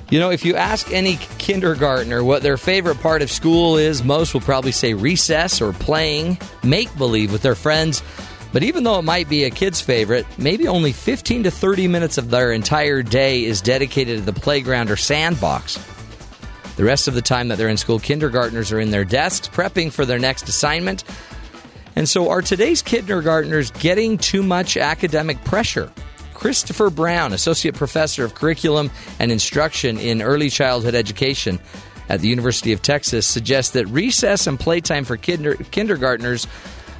A: You know, if you ask any kindergartner what their favorite part of school is, most will probably say recess or playing make believe with their friends. But even though it might be a kid's favorite, maybe only 15 to 30 minutes of their entire day is dedicated to the playground or sandbox. The rest of the time that they're in school, kindergartners are in their desks prepping for their next assignment. And so, are today's kindergartners getting too much academic pressure? Christopher Brown, Associate Professor of Curriculum and Instruction in Early Childhood Education at the University of Texas, suggests that recess and playtime for kinder- kindergartners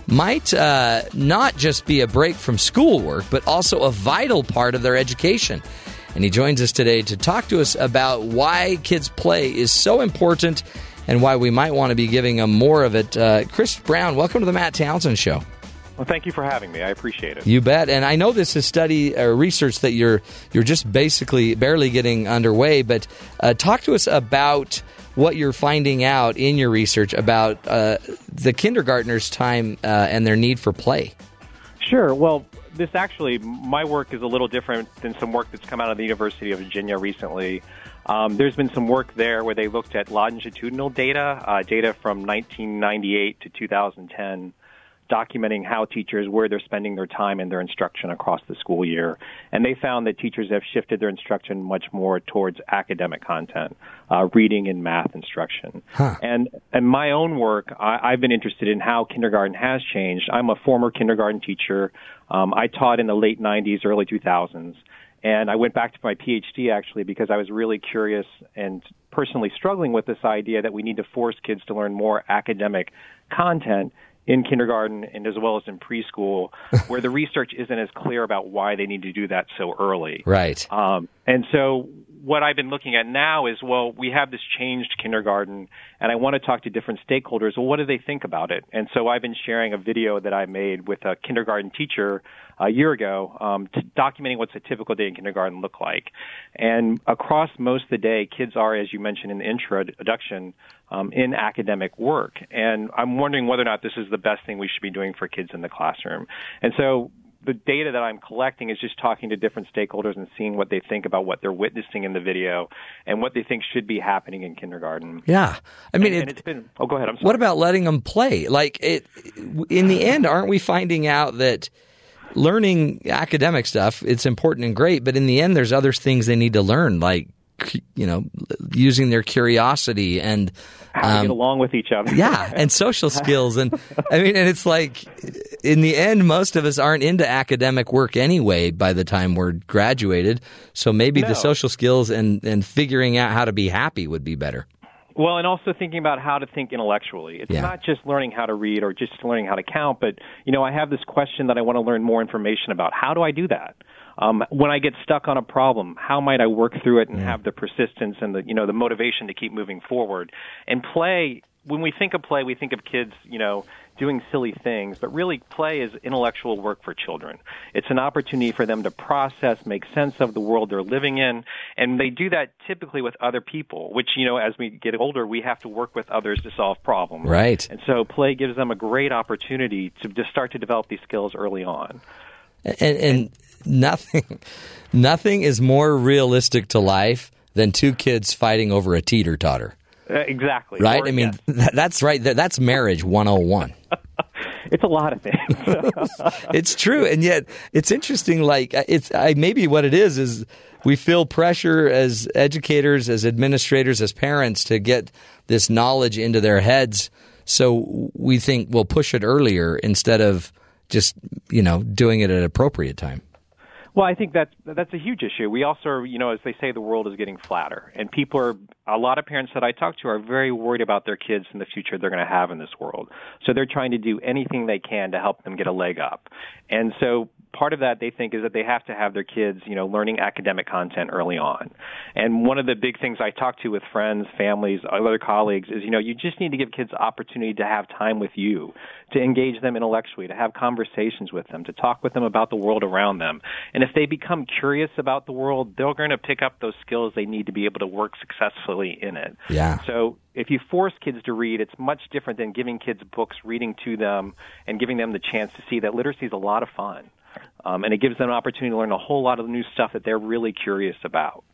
A: might uh, not just be a break from schoolwork, but also a vital part of their education. And he joins us today to talk to us about why kids' play is so important and why we might want to be giving them more of it. Uh, Chris Brown, welcome to the Matt Townsend Show.
N: Well, thank you for having me. I appreciate it.
A: You bet. And I know this is study or research that you're you're just basically barely getting underway. But uh, talk to us about what you're finding out in your research about uh, the kindergartners' time uh, and their need for play.
N: Sure. Well, this actually, my work is a little different than some work that's come out of the University of Virginia recently. Um, there's been some work there where they looked at longitudinal data, uh, data from 1998 to 2010, documenting how teachers, where they're spending their time and their instruction across the school year. And they found that teachers have shifted their instruction much more towards academic content, uh, reading and math instruction. And in my own work, I, I've been interested in how kindergarten has changed. I'm a former kindergarten teacher. Um, I taught in the late 90s, early 2000s. And I went back to my PhD actually because I was really curious and personally struggling with this idea that we need to force kids to learn more academic content in kindergarten and as well as in preschool, where the research isn't as clear about why they need to do that so early.
A: Right.
N: Um, and so what I've been looking at now is, well, we have this changed kindergarten, and I want to talk to different stakeholders. Well, what do they think about it? And so I've been sharing a video that I made with a kindergarten teacher a year ago, um, documenting what's a typical day in kindergarten look like. And across most of the day, kids are, as you mentioned in the introduction, um, in academic work. And I'm wondering whether or not this is the best thing we should be doing for kids in the classroom. And so the data that I'm collecting is just talking to different stakeholders and seeing what they think about what they're witnessing in the video and what they think should be happening in kindergarten.
A: Yeah. I mean,
N: and,
A: it-
N: and it's been. Oh, go ahead. I'm sorry.
A: What about letting them play? Like it in the end, aren't we finding out that learning academic stuff it's important and great, but in the end, there's other things they need to learn, like you know, using their curiosity and um,
N: get along with each other.
A: yeah, and social skills, and I mean, and it's like in the end, most of us aren't into academic work anyway. By the time we're graduated, so maybe
N: No.
A: the social skills and and figuring out how to be happy would be better.
N: Well, and also thinking about how to think intellectually. It's
A: Yeah.
N: not just learning how to read or just learning how to count, but you know, I have this question that I want to learn more information about. How do I do that? Um, when I get stuck on a problem, how might I work through it and have the persistence and the you know the motivation to keep moving forward? And play. When we think of play, we think of kids, you know, doing silly things, but really play is intellectual work for children. It's an opportunity for them to process, make sense of the world they're living in, and they do that typically with other people, which, you know, as we get older, we have to work with others to solve problems.
A: Right.
N: And so play gives them a great opportunity to just start to develop these skills early on.
A: And, and nothing, nothing is more realistic to life than two kids fighting over a teeter totter.
N: Uh, exactly.
A: Right?
N: Or-
A: I mean, that, that's right. That- That's marriage 101.
N: it's a lot of things.
A: it's true, and yet it's interesting. Like uh, it's I, maybe what it is is we feel pressure as educators, as administrators, as parents to get this knowledge into their heads. So we think we'll push it earlier instead of just you know doing it at an appropriate time.
N: Well, I think that's that's a huge issue. We also, you know, as they say, the world is getting flatter, and people are. A lot of parents that I talk to are very worried about their kids and the future they're going to have in this world. So they're trying to do anything they can to help them get a leg up. And so part of that they think is that they have to have their kids, you know, learning academic content early on. And one of the big things I talk to with friends, families, other colleagues is, you know, you just need to give kids opportunity to have time with you, to engage them intellectually, to have conversations with them, to talk with them about the world around them. And if they become curious about the world, they're going to pick up those skills they need to be able to work successfully in it.
A: Yeah.
N: So if you force kids to read, it's much different than giving kids books, reading to them, and giving them the chance to see that literacy is a lot of fun. Um, and it gives them an opportunity to learn a whole lot of new stuff that they're really curious about.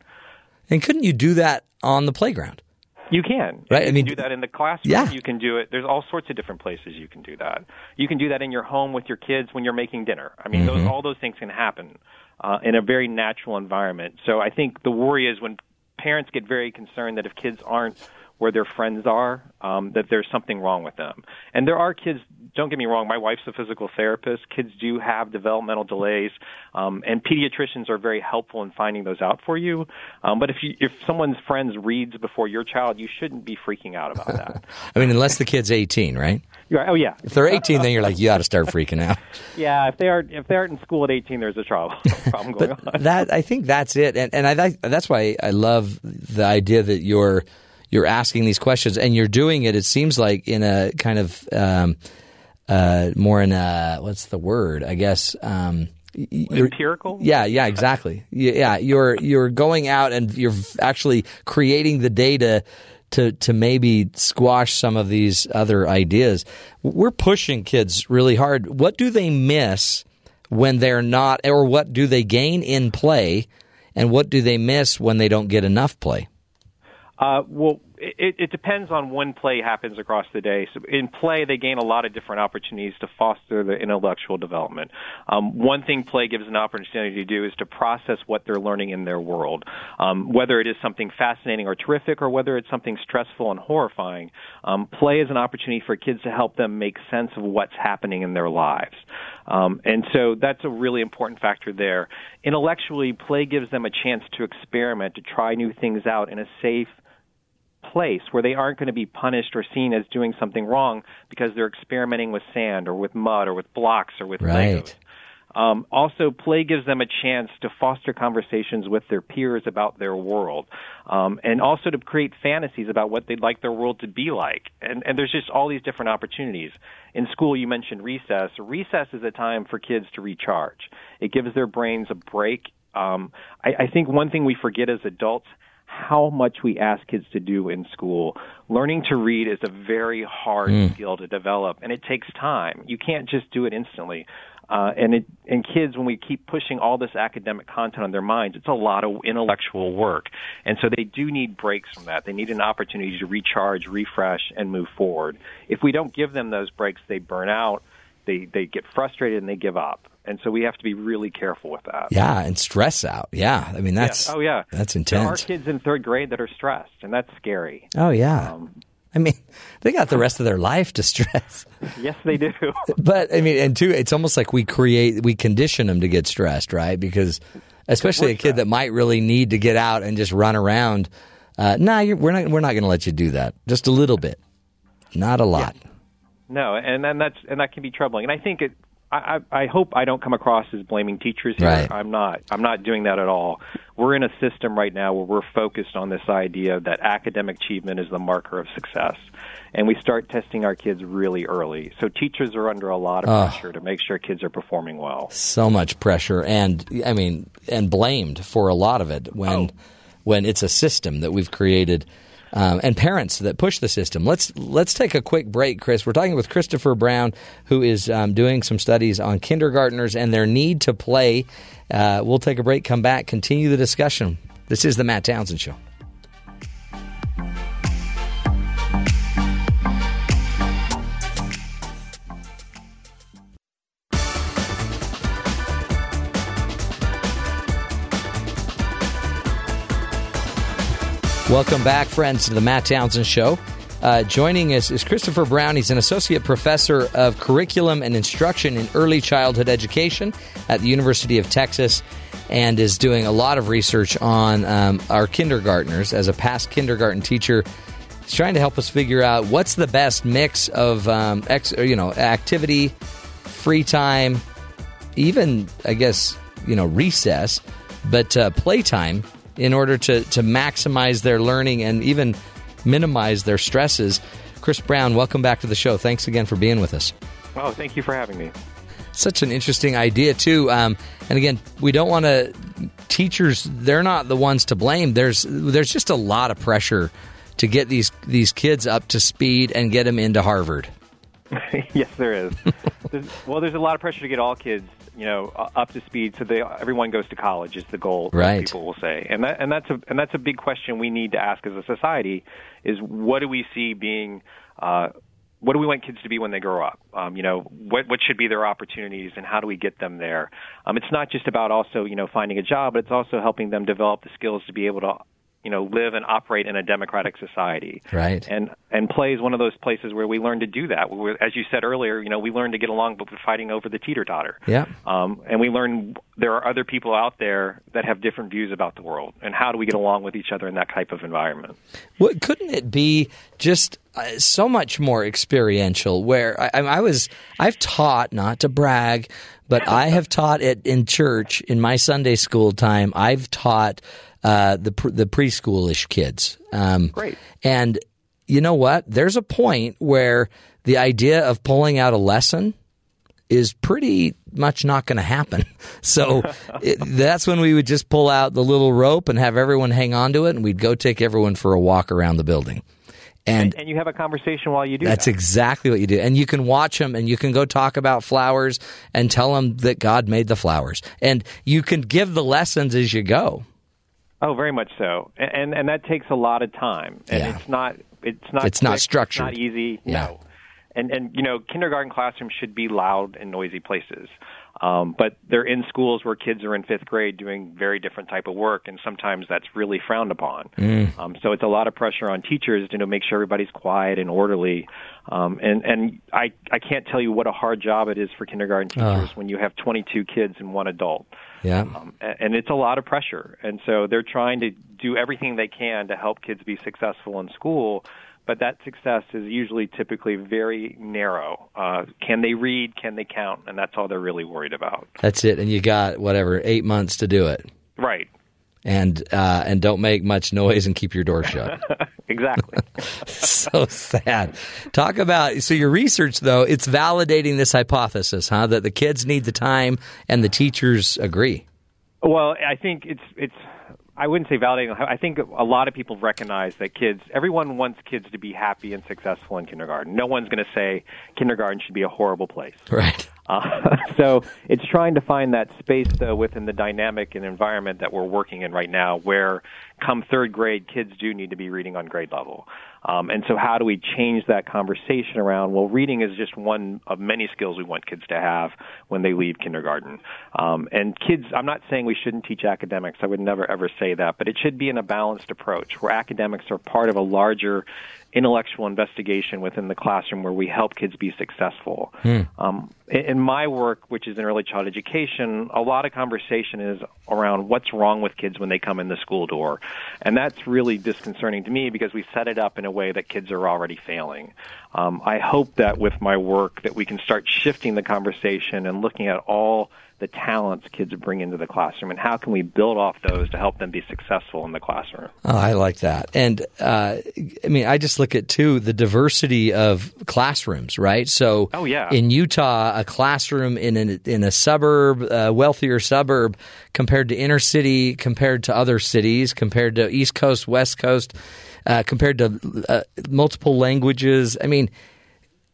A: And couldn't you do that on the playground?
N: You can.
A: Right,
N: You
A: I mean-
N: can do that in the classroom.
A: Yeah.
N: You can do it. There's all sorts of different places you can do that. You can do that in your home with your kids when you're making dinner. I mean, those,
A: Mhm.
N: all those things can happen uh, in a very natural environment. So I think the worry is when parents get very concerned that if kids aren't where their friends are, um, that there's something wrong with them. And there are kids. Don't get me wrong. My wife's a physical therapist. Kids do have developmental delays, um, and pediatricians are very helpful in finding those out for you. Um, but if you, if someone's friends reads before your child, you shouldn't be freaking out about that.
A: I mean, unless the kid's 18, right?
N: Right. Oh yeah.
A: If they're 18, then you're like, you got to start freaking out.
N: Yeah. If they are if they aren't in school at 18, there's a trouble problem going on.
A: That I think that's it, and and I that's why I love the idea that you're you're asking these questions and you're doing it. It seems like in a kind of um, uh, more in a what's the word? I guess. Um, you're-
N: Empirical?
A: Yeah, yeah, exactly. Yeah, you're you're going out and you're actually creating the data to to maybe squash some of these other ideas. We're pushing kids really hard. What do they miss when they're not, or what do they gain in play, and what do they miss when they don't get enough play?
N: Uh, well, it, it depends on when play happens across the day. So in play, they gain a lot of different opportunities to foster their intellectual development. Um, one thing play gives an opportunity to do is to process what they're learning in their world, um, whether it is something fascinating or terrific, or whether it's something stressful and horrifying. Um, play is an opportunity for kids to help them make sense of what's happening in their lives. Um, and so that's a really important factor there. Intellectually, play gives them a chance to experiment, to try new things out in a safe, place where they aren't going to be punished or seen as doing something wrong because they're experimenting with sand or with mud or with blocks or with
A: Right.
N: Legos. Um, also, play gives them a chance to foster conversations with their peers about their world, um, and also to create fantasies about what they'd like their world to be like. And, and there's just all these different opportunities. In school, you mentioned recess. Recess is a time for kids to recharge. It gives their brains a break. Um, I, I think one thing we forget as adults how much we ask kids to do in school. Learning to read is a very hard
A: Mm.
N: skill to develop, and it takes time. You can't just do it instantly. Uh, and it, and kids, when we keep pushing all this academic content on their minds, it's a lot of intellectual work, and so they do need breaks from that. They need an opportunity to recharge, refresh, and move forward. If we don't give them those breaks, they burn out, they they get frustrated, and they give up. And so we have to be really careful with that.
A: Yeah, and stress out. Yeah, I mean that's
N: Yeah. Oh yeah.
A: that's
N: There are
A: intense.
N: kids in third grade that are stressed, and that's scary.
A: Oh yeah.
N: Um,
A: I mean, they got the rest of their life to stress.
N: Yes, they do.
A: But I mean, and two, it's almost like we create, we condition them to get stressed, right? Because especially a kid that might really need to get out and just run around. Uh, nah, we're not. We're not going to let you do that. Just a little bit, not a lot.
N: No, and and that's and that can be troubling. And I think it. I, I hope I don't come across as blaming teachers here.
A: Right.
N: I'm not. I'm not doing that at all. We're in a system right now where we're focused on this idea that academic achievement is the marker of success, and we start testing our kids really early. So teachers are under a lot of
A: Oh.
N: pressure to make sure kids are performing well.
A: So much pressure, and I mean, and blamed for a lot of it when oh. when it's a system that we've created. Um, and parents that push the system. Let's let's take a quick break, Chris. We're talking with Christopher Brown, who is um, doing some studies on kindergartners and their need to play. Uh, we'll take a break, come back, continue the discussion. This is the Matt Townsend Show. Welcome back, friends, to the Matt Townsend Show. Uh, joining us is Christopher Brown. He's an associate professor of curriculum and instruction in early childhood education at the University of Texas and is doing a lot of research on um, our kindergartners. As a past kindergarten teacher, he's trying to help us figure out what's the best mix of um, ex, you know activity, free time, even I guess you know recess, but uh, playtime in order to to maximize their learning and even minimize their stresses. Chris Brown, welcome back to the show. Thanks again for being with us.
N: Oh, thank you for having me.
A: Such an interesting idea too. Um, and again, we don't want to. Teachers, they're not the ones to blame. There's there's just a lot of pressure to get these these kids up to speed and get them into Harvard.
N: yes, there is. there's, well, there's a lot of pressure to get all kids, you know, up to speed so they everyone goes to college is the goal.
A: Right.
N: People will say, and that and that's a and that's a big question we need to ask as a society: is what do we see being uh, what do we want kids to be when they grow up? Um, you know, what what should be their opportunities, and how do we get them there? Um, it's not just about also you know finding a job, but it's also helping them develop the skills to be able to you know live and operate in a democratic society.
A: Right.
N: And and play is one of those places where we learn to do that. Where, as you said earlier, you know, we learn to get along, but we're fighting over the teeter totter.
A: Yeah.
N: Um, and we learn there are other people out there that have different views about the world, and how do we get along with each other in that type of environment?
A: What couldn't it be just uh, so much more experiential? Where I I was, I've taught not to brag, but I have taught it in church in my Sunday school time. I've taught uh, the the preschoolish kids. Um,
N: Great.
A: And you know what? There's a point where the idea of pulling out a lesson is pretty much not going to happen. So it, that's when we would just pull out the little rope and have everyone hang on to it, and we'd go take everyone for a walk around the building. And
N: And you have a conversation while you do
A: that's
N: that.
A: exactly what you do. And you can watch them and you can go talk about flowers and tell them that God made the flowers. And you can give the lessons as you go.
N: Oh, very much so, and and, that takes a lot of time, and
A: Yeah.
N: it's not it's not
A: It's not
N: quick,
A: structured.
N: It's not easy.
A: Yeah.
N: No, and and you know, kindergarten classrooms should be loud and noisy places, um, but they're in schools where kids are in fifth grade doing very different type of work, and sometimes that's really frowned upon.
A: Mm.
N: Um, so it's a lot of pressure on teachers to you know, make sure everybody's quiet and orderly. Um, and and I I can't tell you what a hard job it is for kindergarten teachers
A: Oh.
N: when you have 22 kids and one adult
A: Yeah.
N: a- and it's a lot of pressure. And so they're trying to do everything they can to help kids be successful in school, but that success is usually typically very narrow. Uh, can they read? Can they count? And that's all they're really worried about.
A: That's it. And you got whatever, eight months to do it.
N: Right.
A: And uh, and don't make much noise and keep your door shut.
N: exactly.
A: so sad. Talk about so your research though, it's validating this hypothesis, huh? That the kids need the time and the teachers agree.
N: Well, I think it's it's. I wouldn't say validating. I think a lot of people recognize that kids. Everyone wants kids to be happy and successful in kindergarten. No one's going to say kindergarten should be a horrible place.
A: Right.
N: Uh, so it's trying to find that space though within the dynamic and environment that we're working in right now, where come third grade, kids do need to be reading on grade level. Um, and so, how do we change that conversation around? Well, reading is just one of many skills we want kids to have when they leave kindergarten. Um, and kids, I'm not saying we shouldn't teach academics. I would never ever say that, but it should be in a balanced approach where academics are part of a larger intellectual investigation within the classroom where we help kids be successful.
A: Hmm.
N: Um, in in my work, which is in early child education, a lot of conversation is around what's wrong with kids when they come in the school door. And that's really disconcerting to me because we set it up in a way that kids are already failing. Um, I hope that with my work that we can start shifting the conversation and looking at all the talents kids bring into the classroom and how can we build off those to help them be successful in the classroom.
A: Oh, I like that. And uh, I mean, I just look at too the diversity of classrooms, right? So,
N: Oh, yeah.
A: in Utah, a classroom in an, in a suburb, a wealthier suburb, compared to inner city, compared to other cities, compared to East Coast, West Coast, uh, compared to uh, multiple languages. I mean,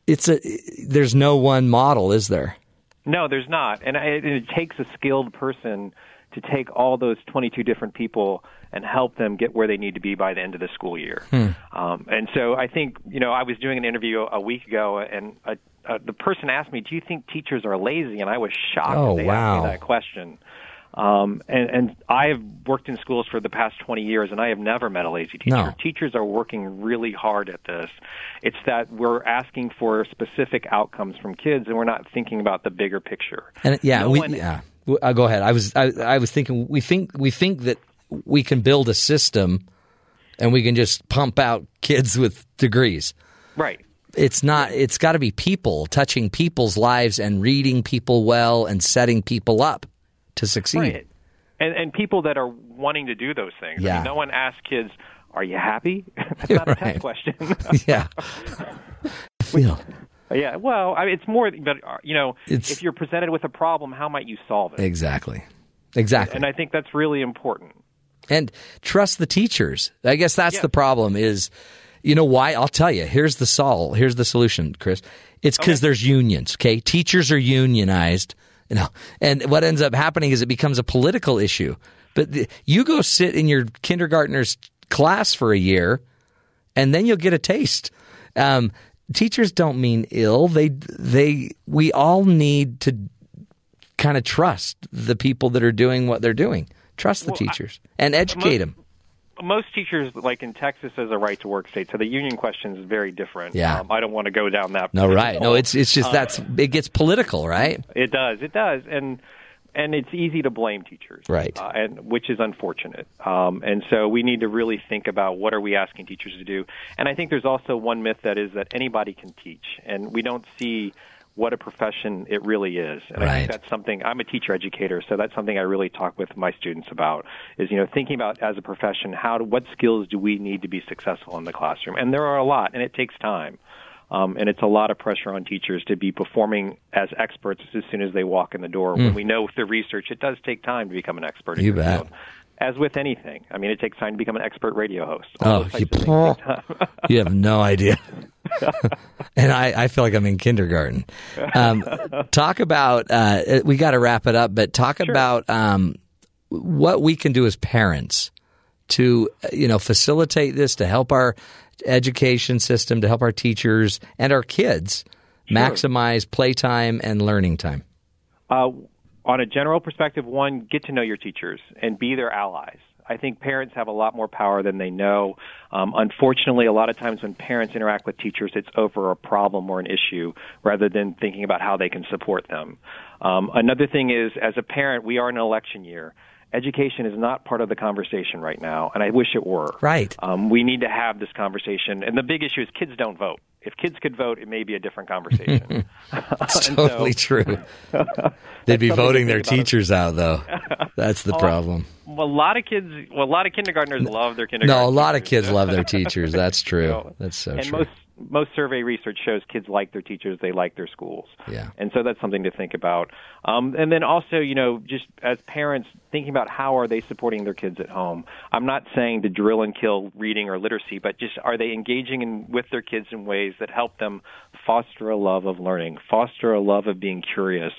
A: it's a there's no one model, is there?
N: No, there's not, and it, it takes a skilled person to take all those 22 different people and help them get where they need to be by the end of the school year.
A: Hmm.
N: Um, and so I think you know I was doing an interview a week ago, and uh uh, the person asked me, "Do you think teachers are lazy?" And I was shocked
A: Oh,
N: that they
A: wow.
N: asked me that question. Um, and, and I have worked in schools for the past 20 years, and I have never met a lazy teacher.
A: No.
N: Teachers are working really hard at this. It's that we're asking for specific outcomes from kids, and we're not thinking about the bigger picture.
A: And yeah,
N: No
A: we,
N: one-
A: yeah. Uh, go ahead. I was I, I was thinking we think we think that we can build a system and we can just pump out kids with degrees.
N: Right.
A: It's not. It's got to be people touching people's lives and reading people well and setting people up to succeed.
N: Right. And, and people that are wanting to do those things. I
A: Yeah.
N: mean, no one asks kids, "Are you happy?" That's not a
A: Right.
N: test question.
A: yeah. I feel.
N: yeah. Well, I mean, it's more. But uh, you know,
A: It's-
N: if you're presented with a problem, how might you solve it?
A: Exactly. Exactly.
N: And I think that's really important.
A: and trust the teachers. I guess that's the problem is you know why? I'll tell you. Here's the sol. Here's the solution, Chris. It's cuz there's unions, okay? Teachers are unionized, you know. And what ends up happening is it becomes a political issue. But the, you go sit in your kindergartner's class for a year and then you'll get a taste. Um, teachers don't mean ill. They they we all need to kind of trust the people that are doing what they're doing. Trust the
N: Well, I-
A: teachers and educate them.
N: Most teachers, like in Texas, as a right to work state, so the union question is very different.
A: Yeah.
N: Um, I don't want to go down that.
A: No, right? No, it's it's just
N: Uh,
A: that's it gets political, right?
N: It does. It does, and and it's easy to blame teachers,
A: Right.
N: Uh, and which is unfortunate. Um, and so we need to really think about what are we asking teachers to do. And I think there's also one myth that is that anybody can teach, and we don't see what a profession it really is. And I think that's something. I'm a teacher educator, so that's something I really talk with my students about. Is you know thinking about as a profession, how do, what skills do we need to be successful in the classroom? And there are a lot, and it takes time. Um, and it's a lot of pressure on teachers to be performing as experts as soon as they walk in the door.
A: Hmm.
N: When we know with the research, it does take time to become an expert.
A: You bet.
N: field. As with anything, I mean, it takes time to become an expert radio host. All
A: Oh, you,
N: of things take time.
A: you have no idea. and I, I feel like I'm in kindergarten. Um, talk about uh, we got to wrap it up, but talk about um, what we can do as parents to uh, you know facilitate this to help our education system, to help our teachers and our kids maximize playtime and learning time.
N: Uh, on a general perspective, one, get to know your teachers and be their allies. I think parents have a lot more power than they know. Um, unfortunately, a lot of times when parents interact with teachers, it's over a problem or an issue rather than thinking about how they can support them. Um, another thing is, as a parent, we are in an election year. Education is not part of the conversation right now, and I wish it were.
A: Right.
N: Um, we need to have this conversation. And the big issue is kids don't vote. If kids could vote, it may be a different conversation.
A: It's
N: And so-
A: totally true. They'd be voting their teachers out, though. That's the problem.
N: Well, a lot of kids, well, a lot of kindergartners love their kindergarten.
A: No, a lot of kids love their teachers. That's true. That's so
N: and
A: true.
N: most most survey research shows kids like their teachers, they like their schools.
A: Yeah.
N: And so that's something to think about. Um, and then also, you know, just as parents thinking about how are they supporting their kids at home. I'm not saying to drill and kill reading or literacy, but just are they engaging in, with their kids in ways that help them foster a love of learning, foster a love of being curious.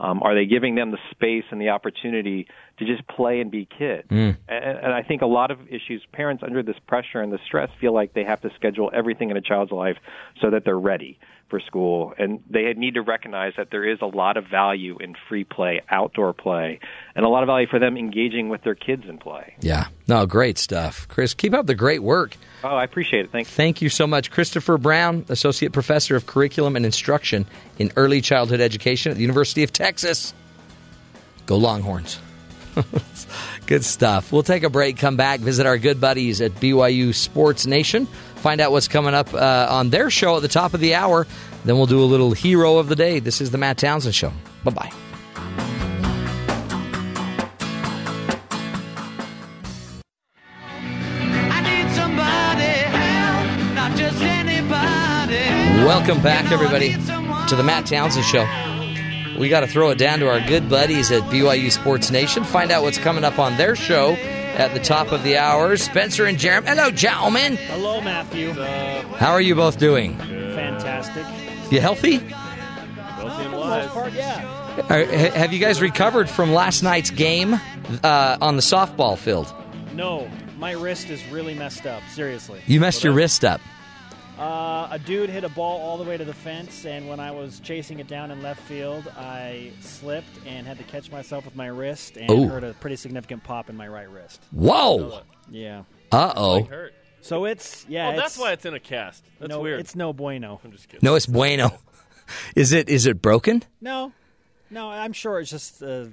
N: Um, are they giving them the space and the opportunity to just play and be kids?
A: Mm.
N: And, and I think a lot of issues, parents under this pressure and the stress feel like they have to schedule everything in a child's life so that they're ready for school. And they need to recognize that there is a lot of value in free play, outdoor play, and a lot of value for them engaging with their kids in play.
A: Yeah. No, great stuff. Chris, keep up the great work.
N: Oh, I appreciate it. Thanks.
A: Thank you so much. Christopher Brown, Associate Professor of Curriculum and Instruction in Early Childhood Education at the University of Texas. Go Longhorns. good stuff. We'll take a break, come back, visit our good buddies at BYU Sports Nation, find out what's coming up uh, on their show at the top of the hour. Then we'll do a little hero of the day. This is the Matt Townsend Show. Bye bye. Welcome back, everybody, to the Matt Townsend Show. We got to throw it down to our good buddies at BYU Sports Nation. Find out what's coming up on their show at the top of the hour. Spencer and Jeremy. Hello, gentlemen.
O: Hello, Matthew.
A: How are you both doing?
O: Fantastic.
A: You healthy?
O: For the most part, yeah.
A: Are, ha- have you guys recovered from last night's game uh, on the softball field?
O: No, my wrist is really messed up. Seriously.
A: You messed your wrist up.
O: Uh, a dude hit a ball all the way to the fence, and when I was chasing it down in left field, I slipped and had to catch myself with my wrist and
A: Ooh.
O: heard a pretty significant pop in my right wrist.
A: Whoa.
O: Yeah.
A: Uh oh.
O: So it's yeah.
P: Oh,
O: it's,
P: that's why it's in a cast. That's
O: no,
P: weird.
O: It's no bueno.
P: I'm just kidding.
A: No, it's bueno. Is it? Is it broken?
O: No, no. I'm sure it's just uh,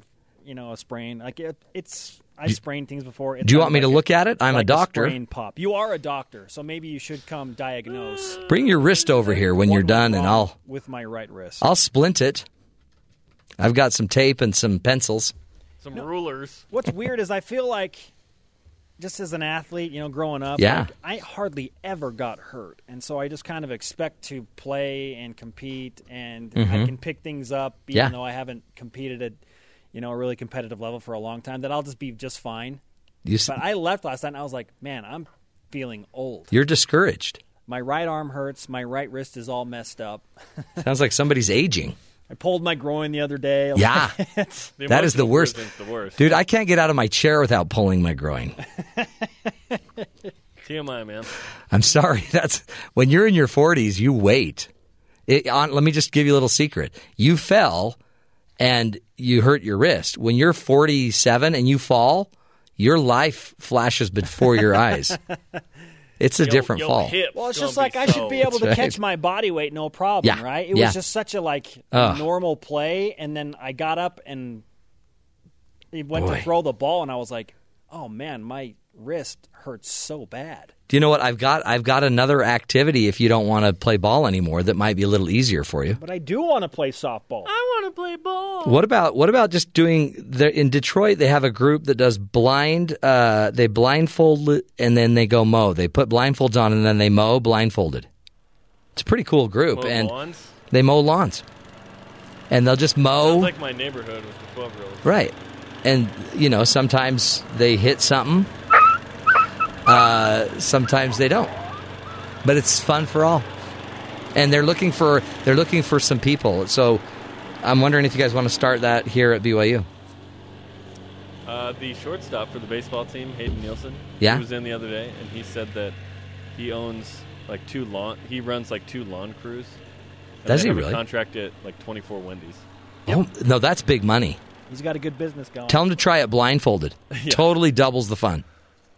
O: you know a sprain. Like it, it's. I
A: Do-
O: sprained things before. It's
A: Do you want me to
O: like
A: look at it? I'm a doctor.
O: sprain pop. You are a doctor, so maybe you should come diagnose
A: Bring your wrist over here when you're done, and I'll
O: with my right wrist.
A: I'll splint it. I've got some tape and some pencils.
P: Some rulers.
O: What's weird is I feel like, just as an athlete, you know, growing up,
A: Yeah.
O: like, I hardly ever got hurt, and so I just kind of expect to play and compete, and I
A: Mhm.
O: can pick things up, even
A: Yeah.
O: though I haven't competed at, you know, a really competitive level for a long time. That I'll just be just fine.
A: You s-
O: but I left last night, and I was like, man, I'm feeling old.
A: You're discouraged.
O: My right arm hurts. My right wrist is all messed up.
A: Sounds like somebody's aging.
O: I pulled my groin the other day.
A: Yeah. That is the worst.
P: the worst.
A: Dude, I can't get out of my chair without pulling my groin.
P: TMI, man.
A: I'm sorry. That's when you're in your 40s, you wait. It, on, let me just give you a little secret. You fell and you hurt your wrist. When you're 47 and you fall, your life flashes before your eyes. It's a
O: Yo-
A: different
O: yo
A: fall.
O: Well, it's just like I should be able to
A: right.
O: catch my body weight, no problem,
A: Yeah,
O: right? It
A: yeah.
O: was just such a like
A: Ugh.
O: normal play, and then I got up and he went
A: Boy.
O: to throw the ball, and I was like, "Oh man, my wrist hurts so bad."
A: Do you know what I've got? I've got another activity if you don't want to play ball anymore that might be a little easier for you.
O: But I do want to play softball.
P: I want to play ball.
A: What about what about just doing the in Detroit? They have a group that does blind. Uh, they blindfold and then they go mow. They put blindfolds on and then they mow blindfolded. It's a pretty cool group,
P: Mow
A: and
P: lawns?
A: they mow lawns, and they'll just mow.
P: Sounds like my neighborhood with the 12 year olds.
A: Right. And, you know, sometimes they hit something, uh, sometimes they don't. But it's fun for all. And they're looking for they're looking for some people. So I'm wondering if you guys want to start that here at BYU.
P: Uh, the shortstop for the baseball team, Hayden Nielsen,
A: Yeah?
P: he was in the other day, and he said that he owns like two lawn. He runs like two lawn crews.
A: Does he really?
P: Contract at like 24 Wendy's.
A: Oh, no, that's big money.
O: He's got a good business going.
A: Tell him to try it blindfolded.
P: Yeah.
A: Totally doubles the fun.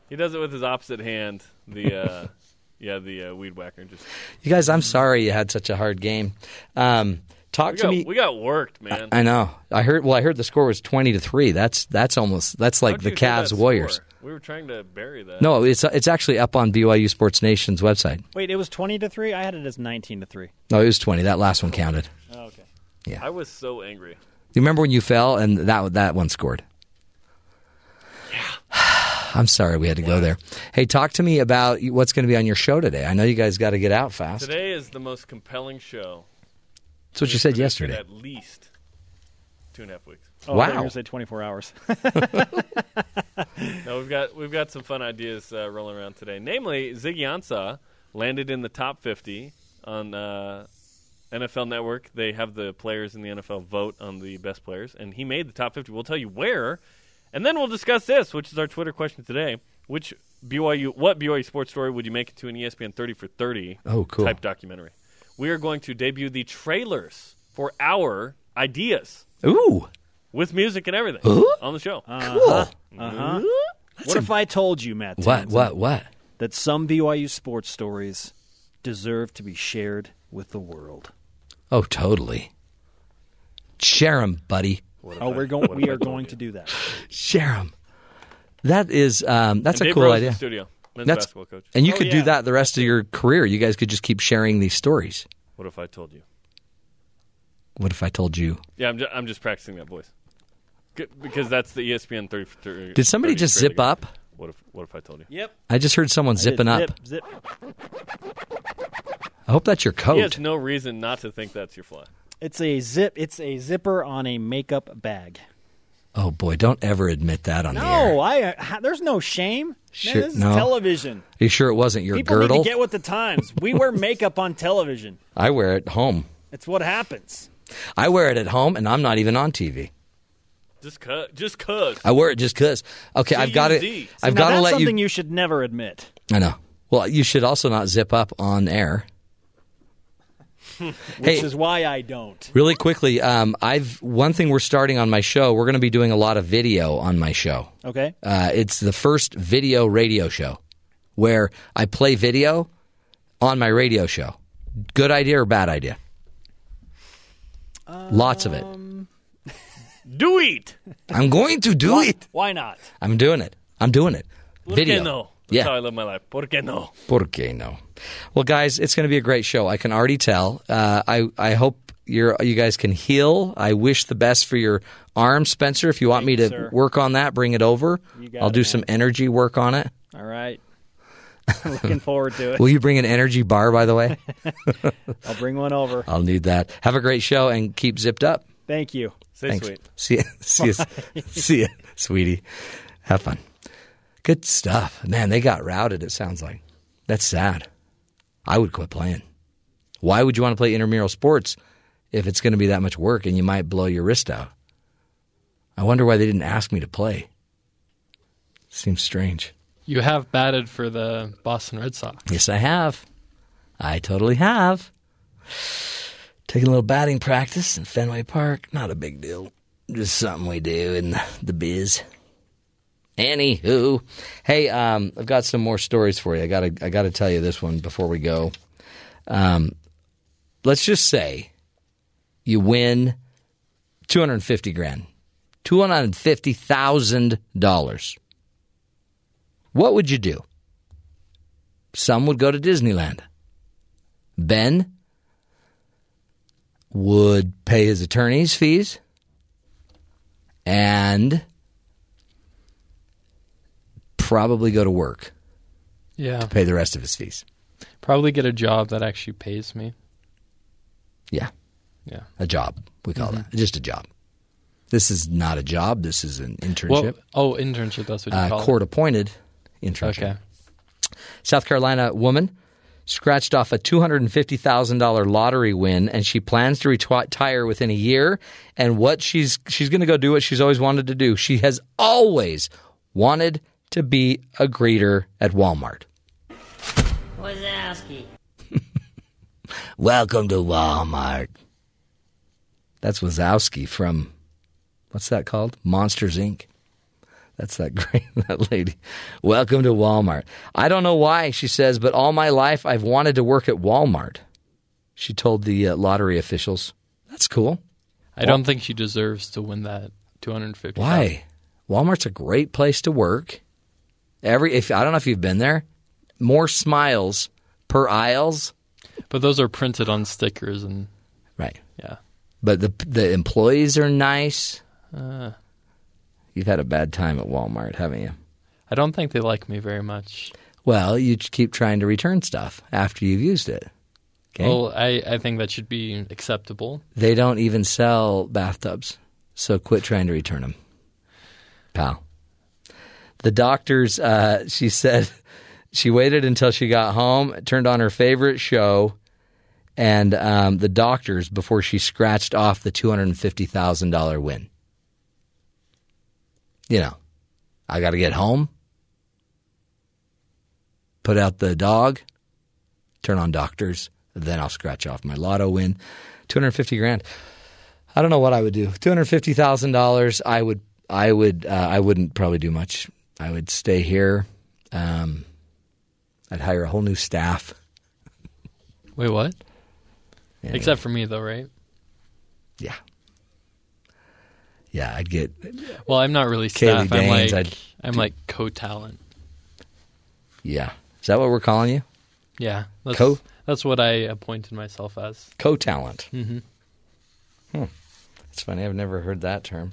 P: He does it with his opposite hand. The uh, yeah, the uh, weed whacker. Just
A: You guys, I'm sorry you had such a hard game. Um, talk
P: we
A: to
P: got,
A: me.
P: We got worked, man.
A: I know. I heard. Well, I heard the score was twenty to three. That's that's almost that's like
P: How'd
A: the
P: you
A: Cavs Warriors.
P: score? We were trying to bury that.
A: No, it's it's actually up on BYU Sports Nation's website.
O: Wait, it was twenty to three. I had it as nineteen to three.
A: No, it was twenty. That last one counted.
O: Oh, okay.
A: Yeah.
P: I was so angry.
A: You remember when you fell and that that one scored? Yeah. I'm sorry we had to go there. Hey, talk to me about what's going to be on your show today. I know you guys got to get out fast.
P: Today is the most compelling show.
A: That's what you said yesterday.
P: At least two and a half weeks.
O: Oh, I thought
A: Wow.
O: gonna say twenty-four hours.
P: no, we've got we've got some fun ideas uh, rolling around today. Namely, Ziggy Ansah landed in the top 50 on uh, NFL Network, they have the players in the NFL vote on the best players, and he made the top 50. We'll tell you where, and then we'll discuss this, which is our Twitter question today. Which BYU, what BYU sports story would you make it to an ESPN 30 for 30
A: Oh, cool.
P: type documentary? We are going to debut the trailers for our ideas
A: Ooh.
P: with music and everything
A: Ooh.
P: on the show.
O: Uh-huh. Uh-huh. What if I told you, Matt?
A: What,
O: Townsend,
A: what, what?
O: That some BYU sports stories deserve to be shared with the world.
A: Oh, totally. Share 'em, buddy.
O: Oh, we're going. We are going to do that.
A: Share them. That is um, that's
P: And
A: a
P: Dave
A: cool
P: Rose in
A: idea.
P: the studio, men's
A: That's-
P: basketball coach.
A: And you
O: Oh,
A: could do that the rest of your career. You guys could just keep sharing these stories.
P: What if I told you?
A: What if I told you?
P: Yeah, I'm just, I'm just practicing that voice. Because that's the ESPN 30 for 30.
A: Did somebody
P: 30
A: just
P: straight
A: zip up?
P: What if What if I told you?
O: Yep.
A: I just heard someone
O: I did
A: zipping up.
O: Zip, zip.
A: I hope that's your coat.
P: He
A: coat.
P: has no reason not to think that's your fly.
O: It's a zip. It's a zipper on a makeup bag.
A: Oh boy, don't ever admit that on the air.
O: No, I. Uh, ha- there's no shame.
A: Sure-
O: Man, this is
A: no.
O: television.
A: Are you sure it wasn't your
O: People
A: girdle?
O: need to get with the times. We wear makeup on television.
A: I wear it at home.
O: It's what happens.
A: I wear it at home, and I'm not even on TV.
P: Just cuz. Just cuz.
A: I wear it just because. Okay, I've got it.
P: G-U-Z.
A: I've got to
O: that's
A: let
O: something
A: you.
O: you should never admit.
A: I know. Well, you should also not zip up on air.
O: Which
A: Hey.
O: is why I don't.
A: Really quickly, um, I've one thing we're starting on my show. We're going to be doing a lot of video on my show.
O: Okay.
A: Uh, it's the first video radio show where I play video on my radio show. Good idea or bad idea? Lots of it.
P: Do it.
A: I'm going to do it.
O: Why not?
A: I'm doing it. I'm doing it.
P: Por
A: Video.
P: Qué no? That's
A: Yeah.
P: how I live my life. Por qué no?
A: Por qué no? Well, guys, it's going to be a great show. I can already tell. Uh, I I hope you're you guys can heal. I wish the best for your arm, Spencer. If you want me to
O: sir.
A: work on that, bring it over. I'll
O: it,
A: do
O: man.
A: some energy work on it.
O: All right. Looking forward to it.
A: Will you bring an energy bar, by the way?
O: I'll bring one over.
A: I'll need that. Have a great show and keep zipped up.
O: Thank you.
P: Say
A: Thanks.
P: sweet.
A: See you. see you. see ya, sweetie. Have fun. Good stuff, man. They got routed. It sounds like that's sad. I would quit playing. Why would you want to play intramural sports if it's going to be that much work and you might blow your wrist out? I wonder why they didn't ask me to play. Seems strange.
G: You have batted for the Boston Red Sox.
A: Yes, I have. I totally have. Taking a little batting practice in Fenway Park. Not a big deal. Just something we do in the, the biz. Anywho, hey, um, I've got some more stories for you. I gotta, I gotta tell you this one before we go. Um, let's just say you win two hundred fifty grand, two hundred fifty thousand dollars. What would you do? Some would go to Disneyland. Ben would pay his attorney's fees and probably go to work
G: Yeah.
A: to pay the rest of his fees.
G: Probably get a job that actually pays me.
A: Yeah.
G: Yeah.
A: A job, we call
G: Mhm.
A: that. Just a job. This is not a job. This is an internship.
G: Well, oh, internship. That's what you
A: uh,
G: call
A: court
G: it.
A: appointed internship.
G: Okay.
A: South Carolina woman scratched off a $250,000 lottery win and she plans to retire within a year and what she's she's going to go do what she's always wanted to do. She has always wanted to be a greeter at Walmart.
Q: Wazowski.
A: Welcome to Walmart. That's Wazowski from what's that called? Monsters Inc. That's that great that lady. Welcome to Walmart. I don't know why she says, but all my life I've wanted to work at Walmart. She told the uh, lottery officials. That's cool.
G: I don't think she deserves to win that 250.
A: Why? Walmart's a great place to work. Every if I don't know if you've been there, more smiles per aisles.
G: But those are printed on stickers and
A: Right.
G: yeah.
A: But the the employees are nice.
G: Uh,
A: You've had a bad time at Walmart, haven't you?
G: I don't think they like me very much.
A: Well, you keep trying to return stuff after you've used it. Okay?
G: Well, I, I think that should be acceptable.
A: They don't even sell bathtubs, so quit trying to return them, pal. The doctors, uh, she said, she waited until she got home, turned on her favorite show, and um, the doctors before she scratched off the two hundred and fifty thousand dollar win. You know, I got to get home, put out the dog, turn on doctors, then I'll scratch off my lotto win, two hundred fifty grand. I don't know what I would do. Two hundred fifty thousand dollars. I would. I would. Uh, I wouldn't probably do much. I would stay here. Um, I'd hire a whole new staff.
G: Wait, what?
A: Yeah.
G: Except for me, though, right?
A: Yeah. Yeah, I'd get.
G: Well, I'm not really
A: Kaylee
G: staff. I'm like
A: I'd
G: I'm
A: do-
G: like co-talent.
A: Yeah. Is that what we're calling you?
G: Yeah, that's,
A: Co-
G: That's what I appointed myself as.
A: Co-talent.
G: hmm
A: Hmm. It's funny. I've never heard that term.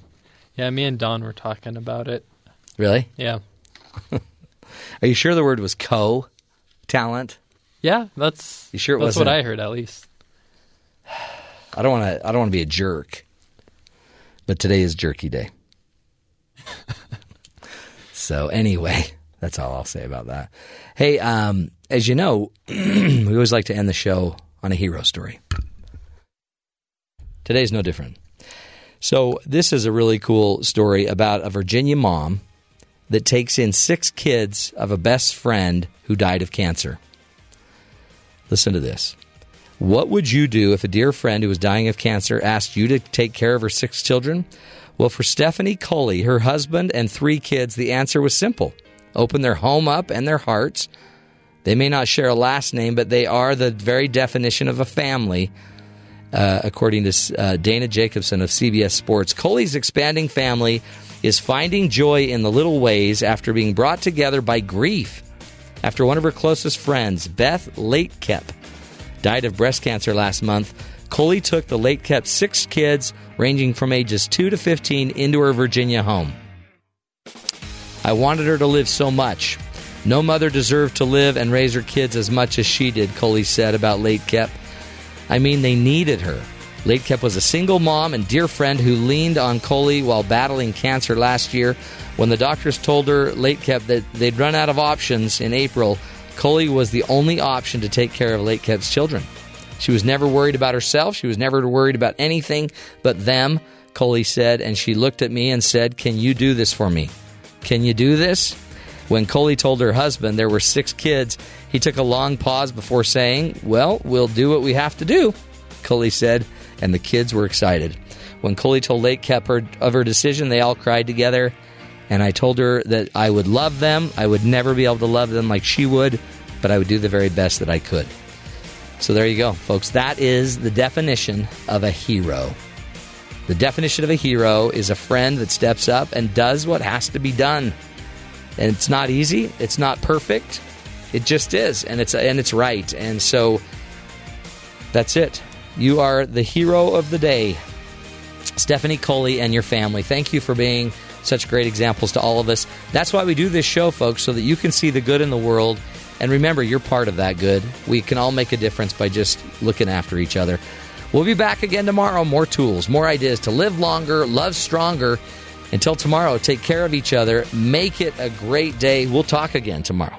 G: Yeah, me and Don were talking about it.
A: Really?
G: Yeah,
A: Are you sure the word was co-talent?
G: yeah. That's
A: You sure it
G: that's what
A: wasn't-
G: I heard at least.
A: I don't want to. I don't want to be a jerk. But today is Jerky Day. so anyway, that's all I'll say about that. Hey, um, as you know, we always like to end the show on a hero story. Today's no different. So this is a really cool story about a Virginia mom that takes in six kids of a best friend who died of cancer. Listen to this. What would you do if a dear friend who was dying of cancer asked you to take care of her six children? Well, for Stephanie Coley, her husband and three kids, the answer was simple open their home up and their hearts. They may not share a last name, but they are the very definition of a family, uh, according to uh, Dana Jacobson of CBS Sports. Coley's expanding family is finding joy in the little ways after being brought together by grief after one of her closest friends, Beth Latekep, died of breast cancer last month. Coley took the Latekep six kids, ranging from ages 2 to 15, into her Virginia home. I wanted her to live so much. No mother deserved to live and raise her kids as much as she did, Coley said about Latekep. I mean, they needed her. Latekep was a single mom and dear friend who leaned on Coley while battling cancer last year. When the doctors told her, Latekep, that they'd run out of options in April, Coley was the only option to take care of Latekep's children. She was never worried about herself. She was never worried about anything but them, Coley said, and she looked at me and said, Can you do this for me? Can you do this? When Coley told her husband there were six kids, he took a long pause before saying, Well, we'll do what we have to do, Coley said, and the kids were excited. When Coley told Lake Kepper of her decision, they all cried together, and I told her that I would love them. I would never be able to love them like she would, but I would do the very best that I could. So there you go, folks. That is the definition of a hero. The definition of a hero is a friend that steps up and does what has to be done. And it's not easy, it's not perfect. It just is, and it's and it's right. And so that's it. You are the hero of the day. Stephanie Coley and your family. Thank you for being such great examples to all of us. That's why we do this show, folks, so that you can see the good in the world. And remember, you're part of that good. We can all make a difference by just looking after each other. We'll be back again tomorrow. More tools, more ideas to live longer, love stronger. Until tomorrow, take care of each other. Make it a great day. We'll talk again tomorrow.